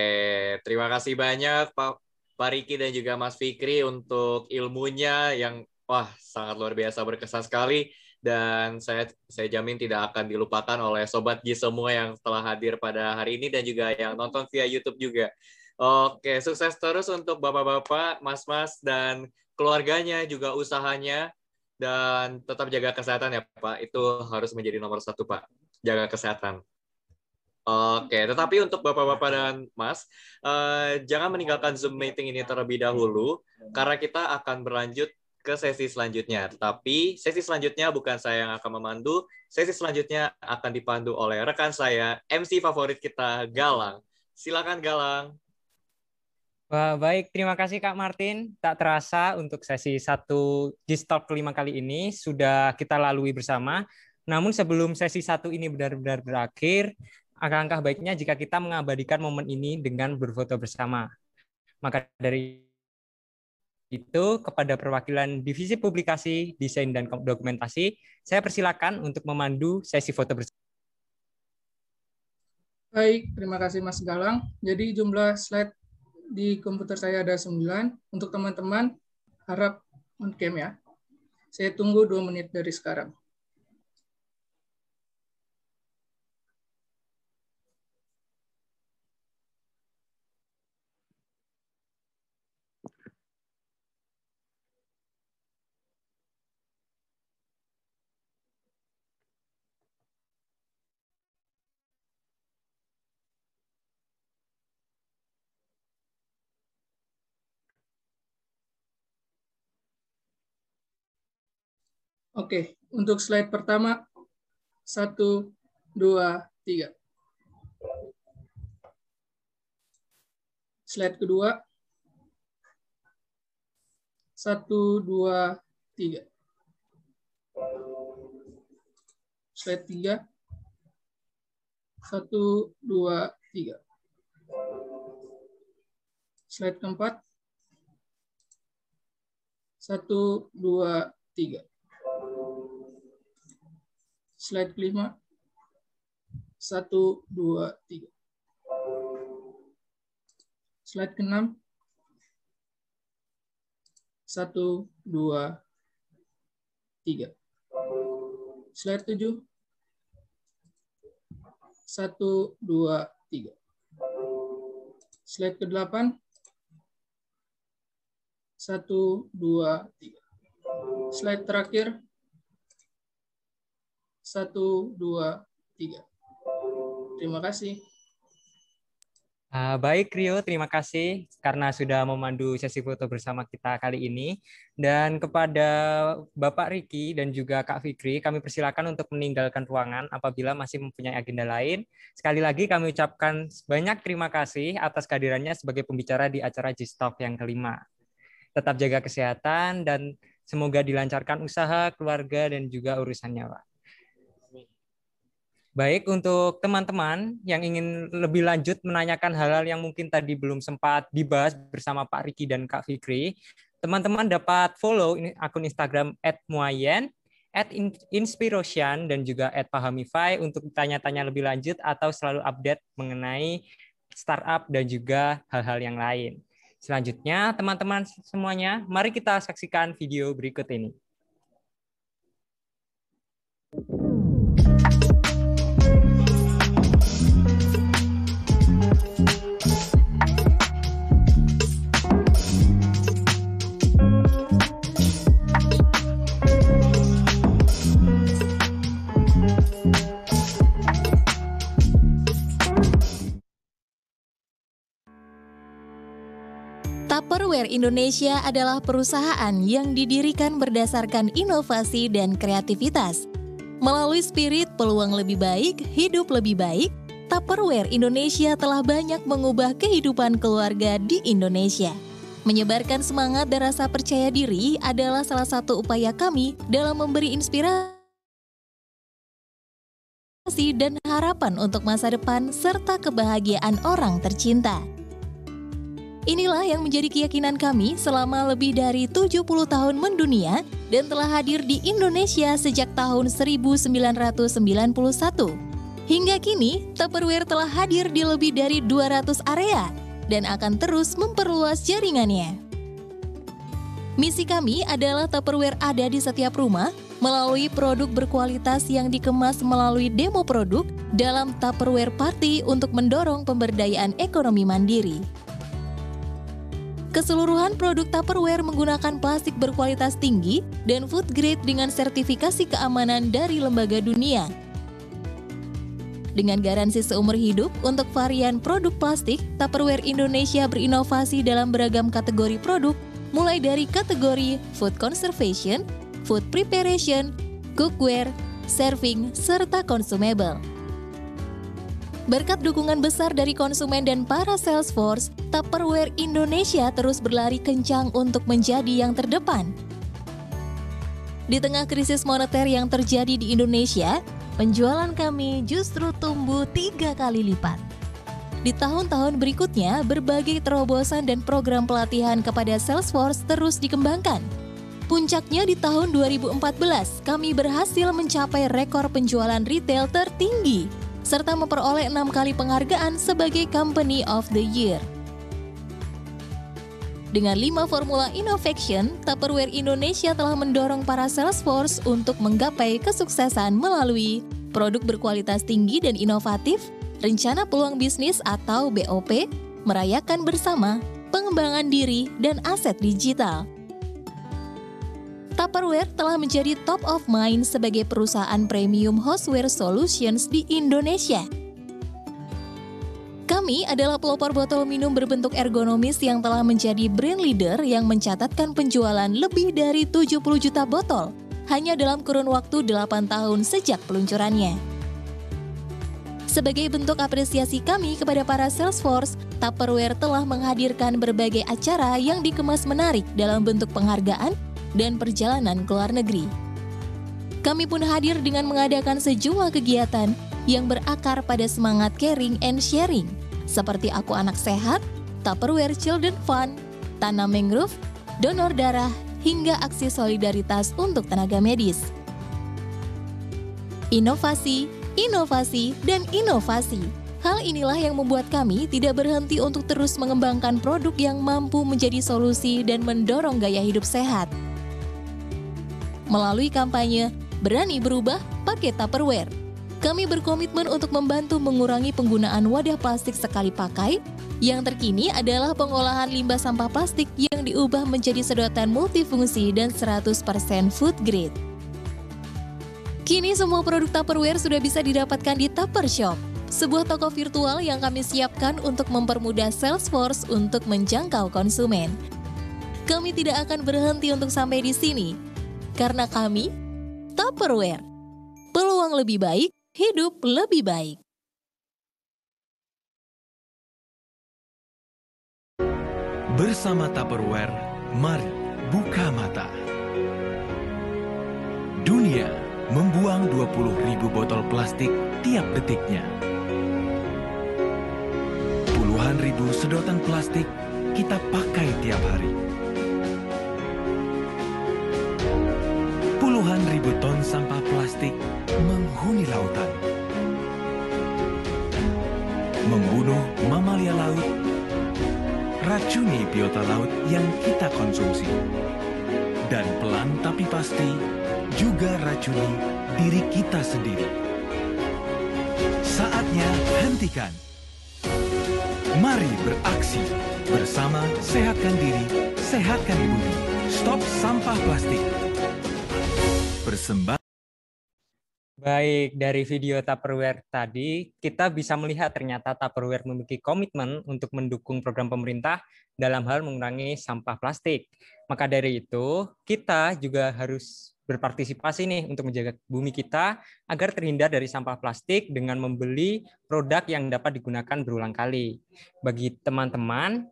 terima kasih banyak Pak Pak Riki dan juga Mas Fikri untuk ilmunya yang wah sangat luar biasa berkesan sekali dan saya saya jamin tidak akan dilupakan oleh sobat G semua yang telah hadir pada hari ini dan juga yang nonton via YouTube juga. Oke, sukses terus untuk bapak-bapak, mas-mas dan keluarganya juga usahanya dan tetap jaga kesehatan ya Pak. Itu harus menjadi nomor satu Pak. Jaga kesehatan. Oke, tetapi untuk bapak-bapak dan mas, uh, jangan meninggalkan Zoom meeting ini terlebih dahulu, karena kita akan berlanjut ke sesi selanjutnya. Tapi sesi selanjutnya bukan saya yang akan memandu, sesi selanjutnya akan dipandu oleh rekan saya, MC favorit kita, Galang. Silakan Galang. Wah, baik, terima kasih Kak Martin. Tak terasa untuk sesi satu di stop kelima kali ini sudah kita lalui bersama. Namun sebelum sesi satu ini benar-benar berakhir, Alangkah baiknya jika kita mengabadikan momen ini dengan berfoto bersama. Maka dari itu kepada perwakilan Divisi Publikasi, Desain dan Dokumentasi, saya persilakan untuk memandu sesi foto bersama. Baik, terima kasih Mas Galang. Jadi jumlah slide di komputer saya ada 9. Untuk teman-teman, harap on cam ya. Saya tunggu dua menit dari sekarang. Oke, untuk slide pertama, satu, dua, tiga. Slide kedua, satu, dua, tiga. Slide tiga, satu, dua, tiga. Slide keempat, satu, dua, tiga. Slide kelima. Satu, dua, tiga. Slide keenam. Satu, dua, tiga. Slide tujuh. Satu, dua, tiga. Slide ke-8. Satu, dua, tiga. Slide terakhir. Satu, dua, tiga. Terima kasih. Uh, baik Rio, terima kasih karena sudah memandu sesi foto bersama kita kali ini. Dan kepada Bapak Riki dan juga Kak Fikri, kami persilakan untuk meninggalkan ruangan apabila masih mempunyai agenda lain. Sekali lagi kami ucapkan banyak terima kasih atas kehadirannya sebagai pembicara di acara G-Stock yang kelima. Tetap jaga kesehatan dan semoga dilancarkan usaha, keluarga, dan juga urusannya, Pak. Baik, untuk teman-teman yang ingin lebih lanjut menanyakan hal-hal yang mungkin tadi belum sempat dibahas bersama Pak Riki dan Kak Fikri, teman-teman dapat follow akun Instagram @muayen, @inspiration dan juga @pahamify untuk tanya-tanya lebih lanjut atau selalu update mengenai startup dan juga hal-hal yang lain. Selanjutnya, teman-teman semuanya, mari kita saksikan video berikut ini. Tupperware Indonesia adalah perusahaan yang didirikan berdasarkan inovasi dan kreativitas. Melalui spirit peluang lebih baik, hidup lebih baik, Tupperware Indonesia telah banyak mengubah kehidupan keluarga di Indonesia. Menyebarkan semangat dan rasa percaya diri adalah salah satu upaya kami dalam memberi inspirasi dan harapan untuk masa depan serta kebahagiaan orang tercinta. Inilah yang menjadi keyakinan kami selama lebih dari 70 tahun mendunia dan telah hadir di Indonesia sejak tahun 1991. Hingga kini, Tupperware telah hadir di lebih dari 200 area dan akan terus memperluas jaringannya. Misi kami adalah Tupperware ada di setiap rumah melalui produk berkualitas yang dikemas melalui demo produk dalam Tupperware Party untuk mendorong pemberdayaan ekonomi mandiri. Keseluruhan produk Tupperware menggunakan plastik berkualitas tinggi dan food grade dengan sertifikasi keamanan dari lembaga dunia. Dengan garansi seumur hidup untuk varian produk plastik, Tupperware Indonesia berinovasi dalam beragam kategori produk, mulai dari kategori food conservation, food preparation, cookware, serving, serta consumable. Berkat dukungan besar dari konsumen dan para sales force, Tupperware Indonesia terus berlari kencang untuk menjadi yang terdepan. Di tengah krisis moneter yang terjadi di Indonesia, penjualan kami justru tumbuh tiga kali lipat. Di tahun-tahun berikutnya, berbagai terobosan dan program pelatihan kepada Salesforce terus dikembangkan. Puncaknya di tahun 2014, kami berhasil mencapai rekor penjualan retail tertinggi serta memperoleh enam kali penghargaan sebagai Company of the Year. Dengan lima formula innovation, Tupperware Indonesia telah mendorong para Salesforce untuk menggapai kesuksesan melalui produk berkualitas tinggi dan inovatif, rencana peluang bisnis atau BOP, merayakan bersama, pengembangan diri, dan aset digital. Tupperware telah menjadi top of mind sebagai perusahaan premium hostware solutions di Indonesia. Kami adalah pelopor botol minum berbentuk ergonomis yang telah menjadi brand leader yang mencatatkan penjualan lebih dari 70 juta botol hanya dalam kurun waktu 8 tahun sejak peluncurannya. Sebagai bentuk apresiasi kami kepada para Salesforce, Tupperware telah menghadirkan berbagai acara yang dikemas menarik dalam bentuk penghargaan dan perjalanan ke luar negeri. Kami pun hadir dengan mengadakan sejumlah kegiatan yang berakar pada semangat caring and sharing, seperti Aku Anak Sehat, Tupperware Children Fund, Tanam Mangrove, Donor Darah, hingga aksi solidaritas untuk tenaga medis. Inovasi, inovasi, dan inovasi. Hal inilah yang membuat kami tidak berhenti untuk terus mengembangkan produk yang mampu menjadi solusi dan mendorong gaya hidup sehat melalui kampanye Berani Berubah Pakai Tupperware. Kami berkomitmen untuk membantu mengurangi penggunaan wadah plastik sekali pakai. Yang terkini adalah pengolahan limbah sampah plastik yang diubah menjadi sedotan multifungsi dan 100% food grade. Kini semua produk Tupperware sudah bisa didapatkan di Tupper Shop, sebuah toko virtual yang kami siapkan untuk mempermudah Salesforce untuk menjangkau konsumen. Kami tidak akan berhenti untuk sampai di sini, karena kami Tupperware. Peluang lebih baik, hidup lebih baik. Bersama Tupperware, mari buka mata. Dunia membuang 20 ribu botol plastik tiap detiknya. Puluhan ribu sedotan plastik kita pakai tiap hari. Puluhan ribu ton sampah plastik menghuni lautan. Membunuh mamalia laut, racuni biota laut yang kita konsumsi. Dan pelan tapi pasti juga racuni diri kita sendiri. Saatnya hentikan. Mari beraksi bersama sehatkan diri, sehatkan bumi. Stop sampah plastik bersembah. Baik, dari video Tupperware tadi, kita bisa melihat ternyata Tupperware memiliki komitmen untuk mendukung program pemerintah dalam hal mengurangi sampah plastik. Maka dari itu, kita juga harus berpartisipasi nih untuk menjaga bumi kita agar terhindar dari sampah plastik dengan membeli produk yang dapat digunakan berulang kali. Bagi teman-teman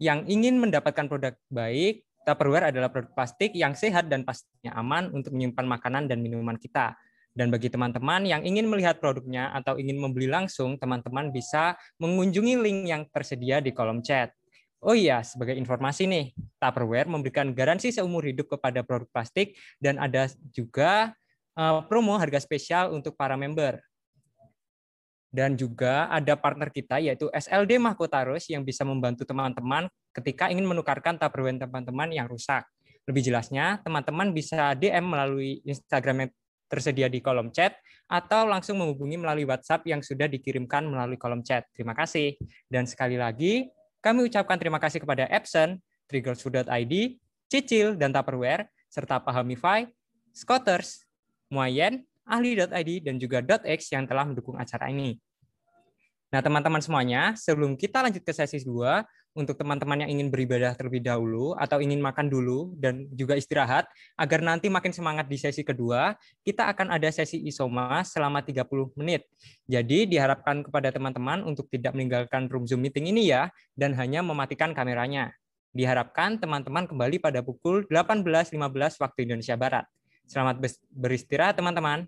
yang ingin mendapatkan produk baik, Tupperware adalah produk plastik yang sehat dan pastinya aman untuk menyimpan makanan dan minuman kita. Dan bagi teman-teman yang ingin melihat produknya atau ingin membeli langsung, teman-teman bisa mengunjungi link yang tersedia di kolom chat. Oh iya, sebagai informasi nih, Tupperware memberikan garansi seumur hidup kepada produk plastik dan ada juga uh, promo harga spesial untuk para member. Dan juga ada partner kita yaitu SLD Mahkotarus yang bisa membantu teman-teman ketika ingin menukarkan Tupperware teman-teman yang rusak. Lebih jelasnya, teman-teman bisa DM melalui Instagram yang tersedia di kolom chat atau langsung menghubungi melalui WhatsApp yang sudah dikirimkan melalui kolom chat. Terima kasih. Dan sekali lagi, kami ucapkan terima kasih kepada Epson, Triggersfood.id, Cicil, dan Tupperware, serta Pahamify, Scotters, Muayen, Ahli.id, dan juga .x yang telah mendukung acara ini. Nah, teman-teman semuanya, sebelum kita lanjut ke sesi 2, untuk teman-teman yang ingin beribadah terlebih dahulu atau ingin makan dulu dan juga istirahat, agar nanti makin semangat di sesi kedua, kita akan ada sesi isoma selama 30 menit. Jadi diharapkan kepada teman-teman untuk tidak meninggalkan room Zoom meeting ini ya, dan hanya mematikan kameranya. Diharapkan teman-teman kembali pada pukul 18.15 waktu Indonesia Barat. Selamat beristirahat teman-teman.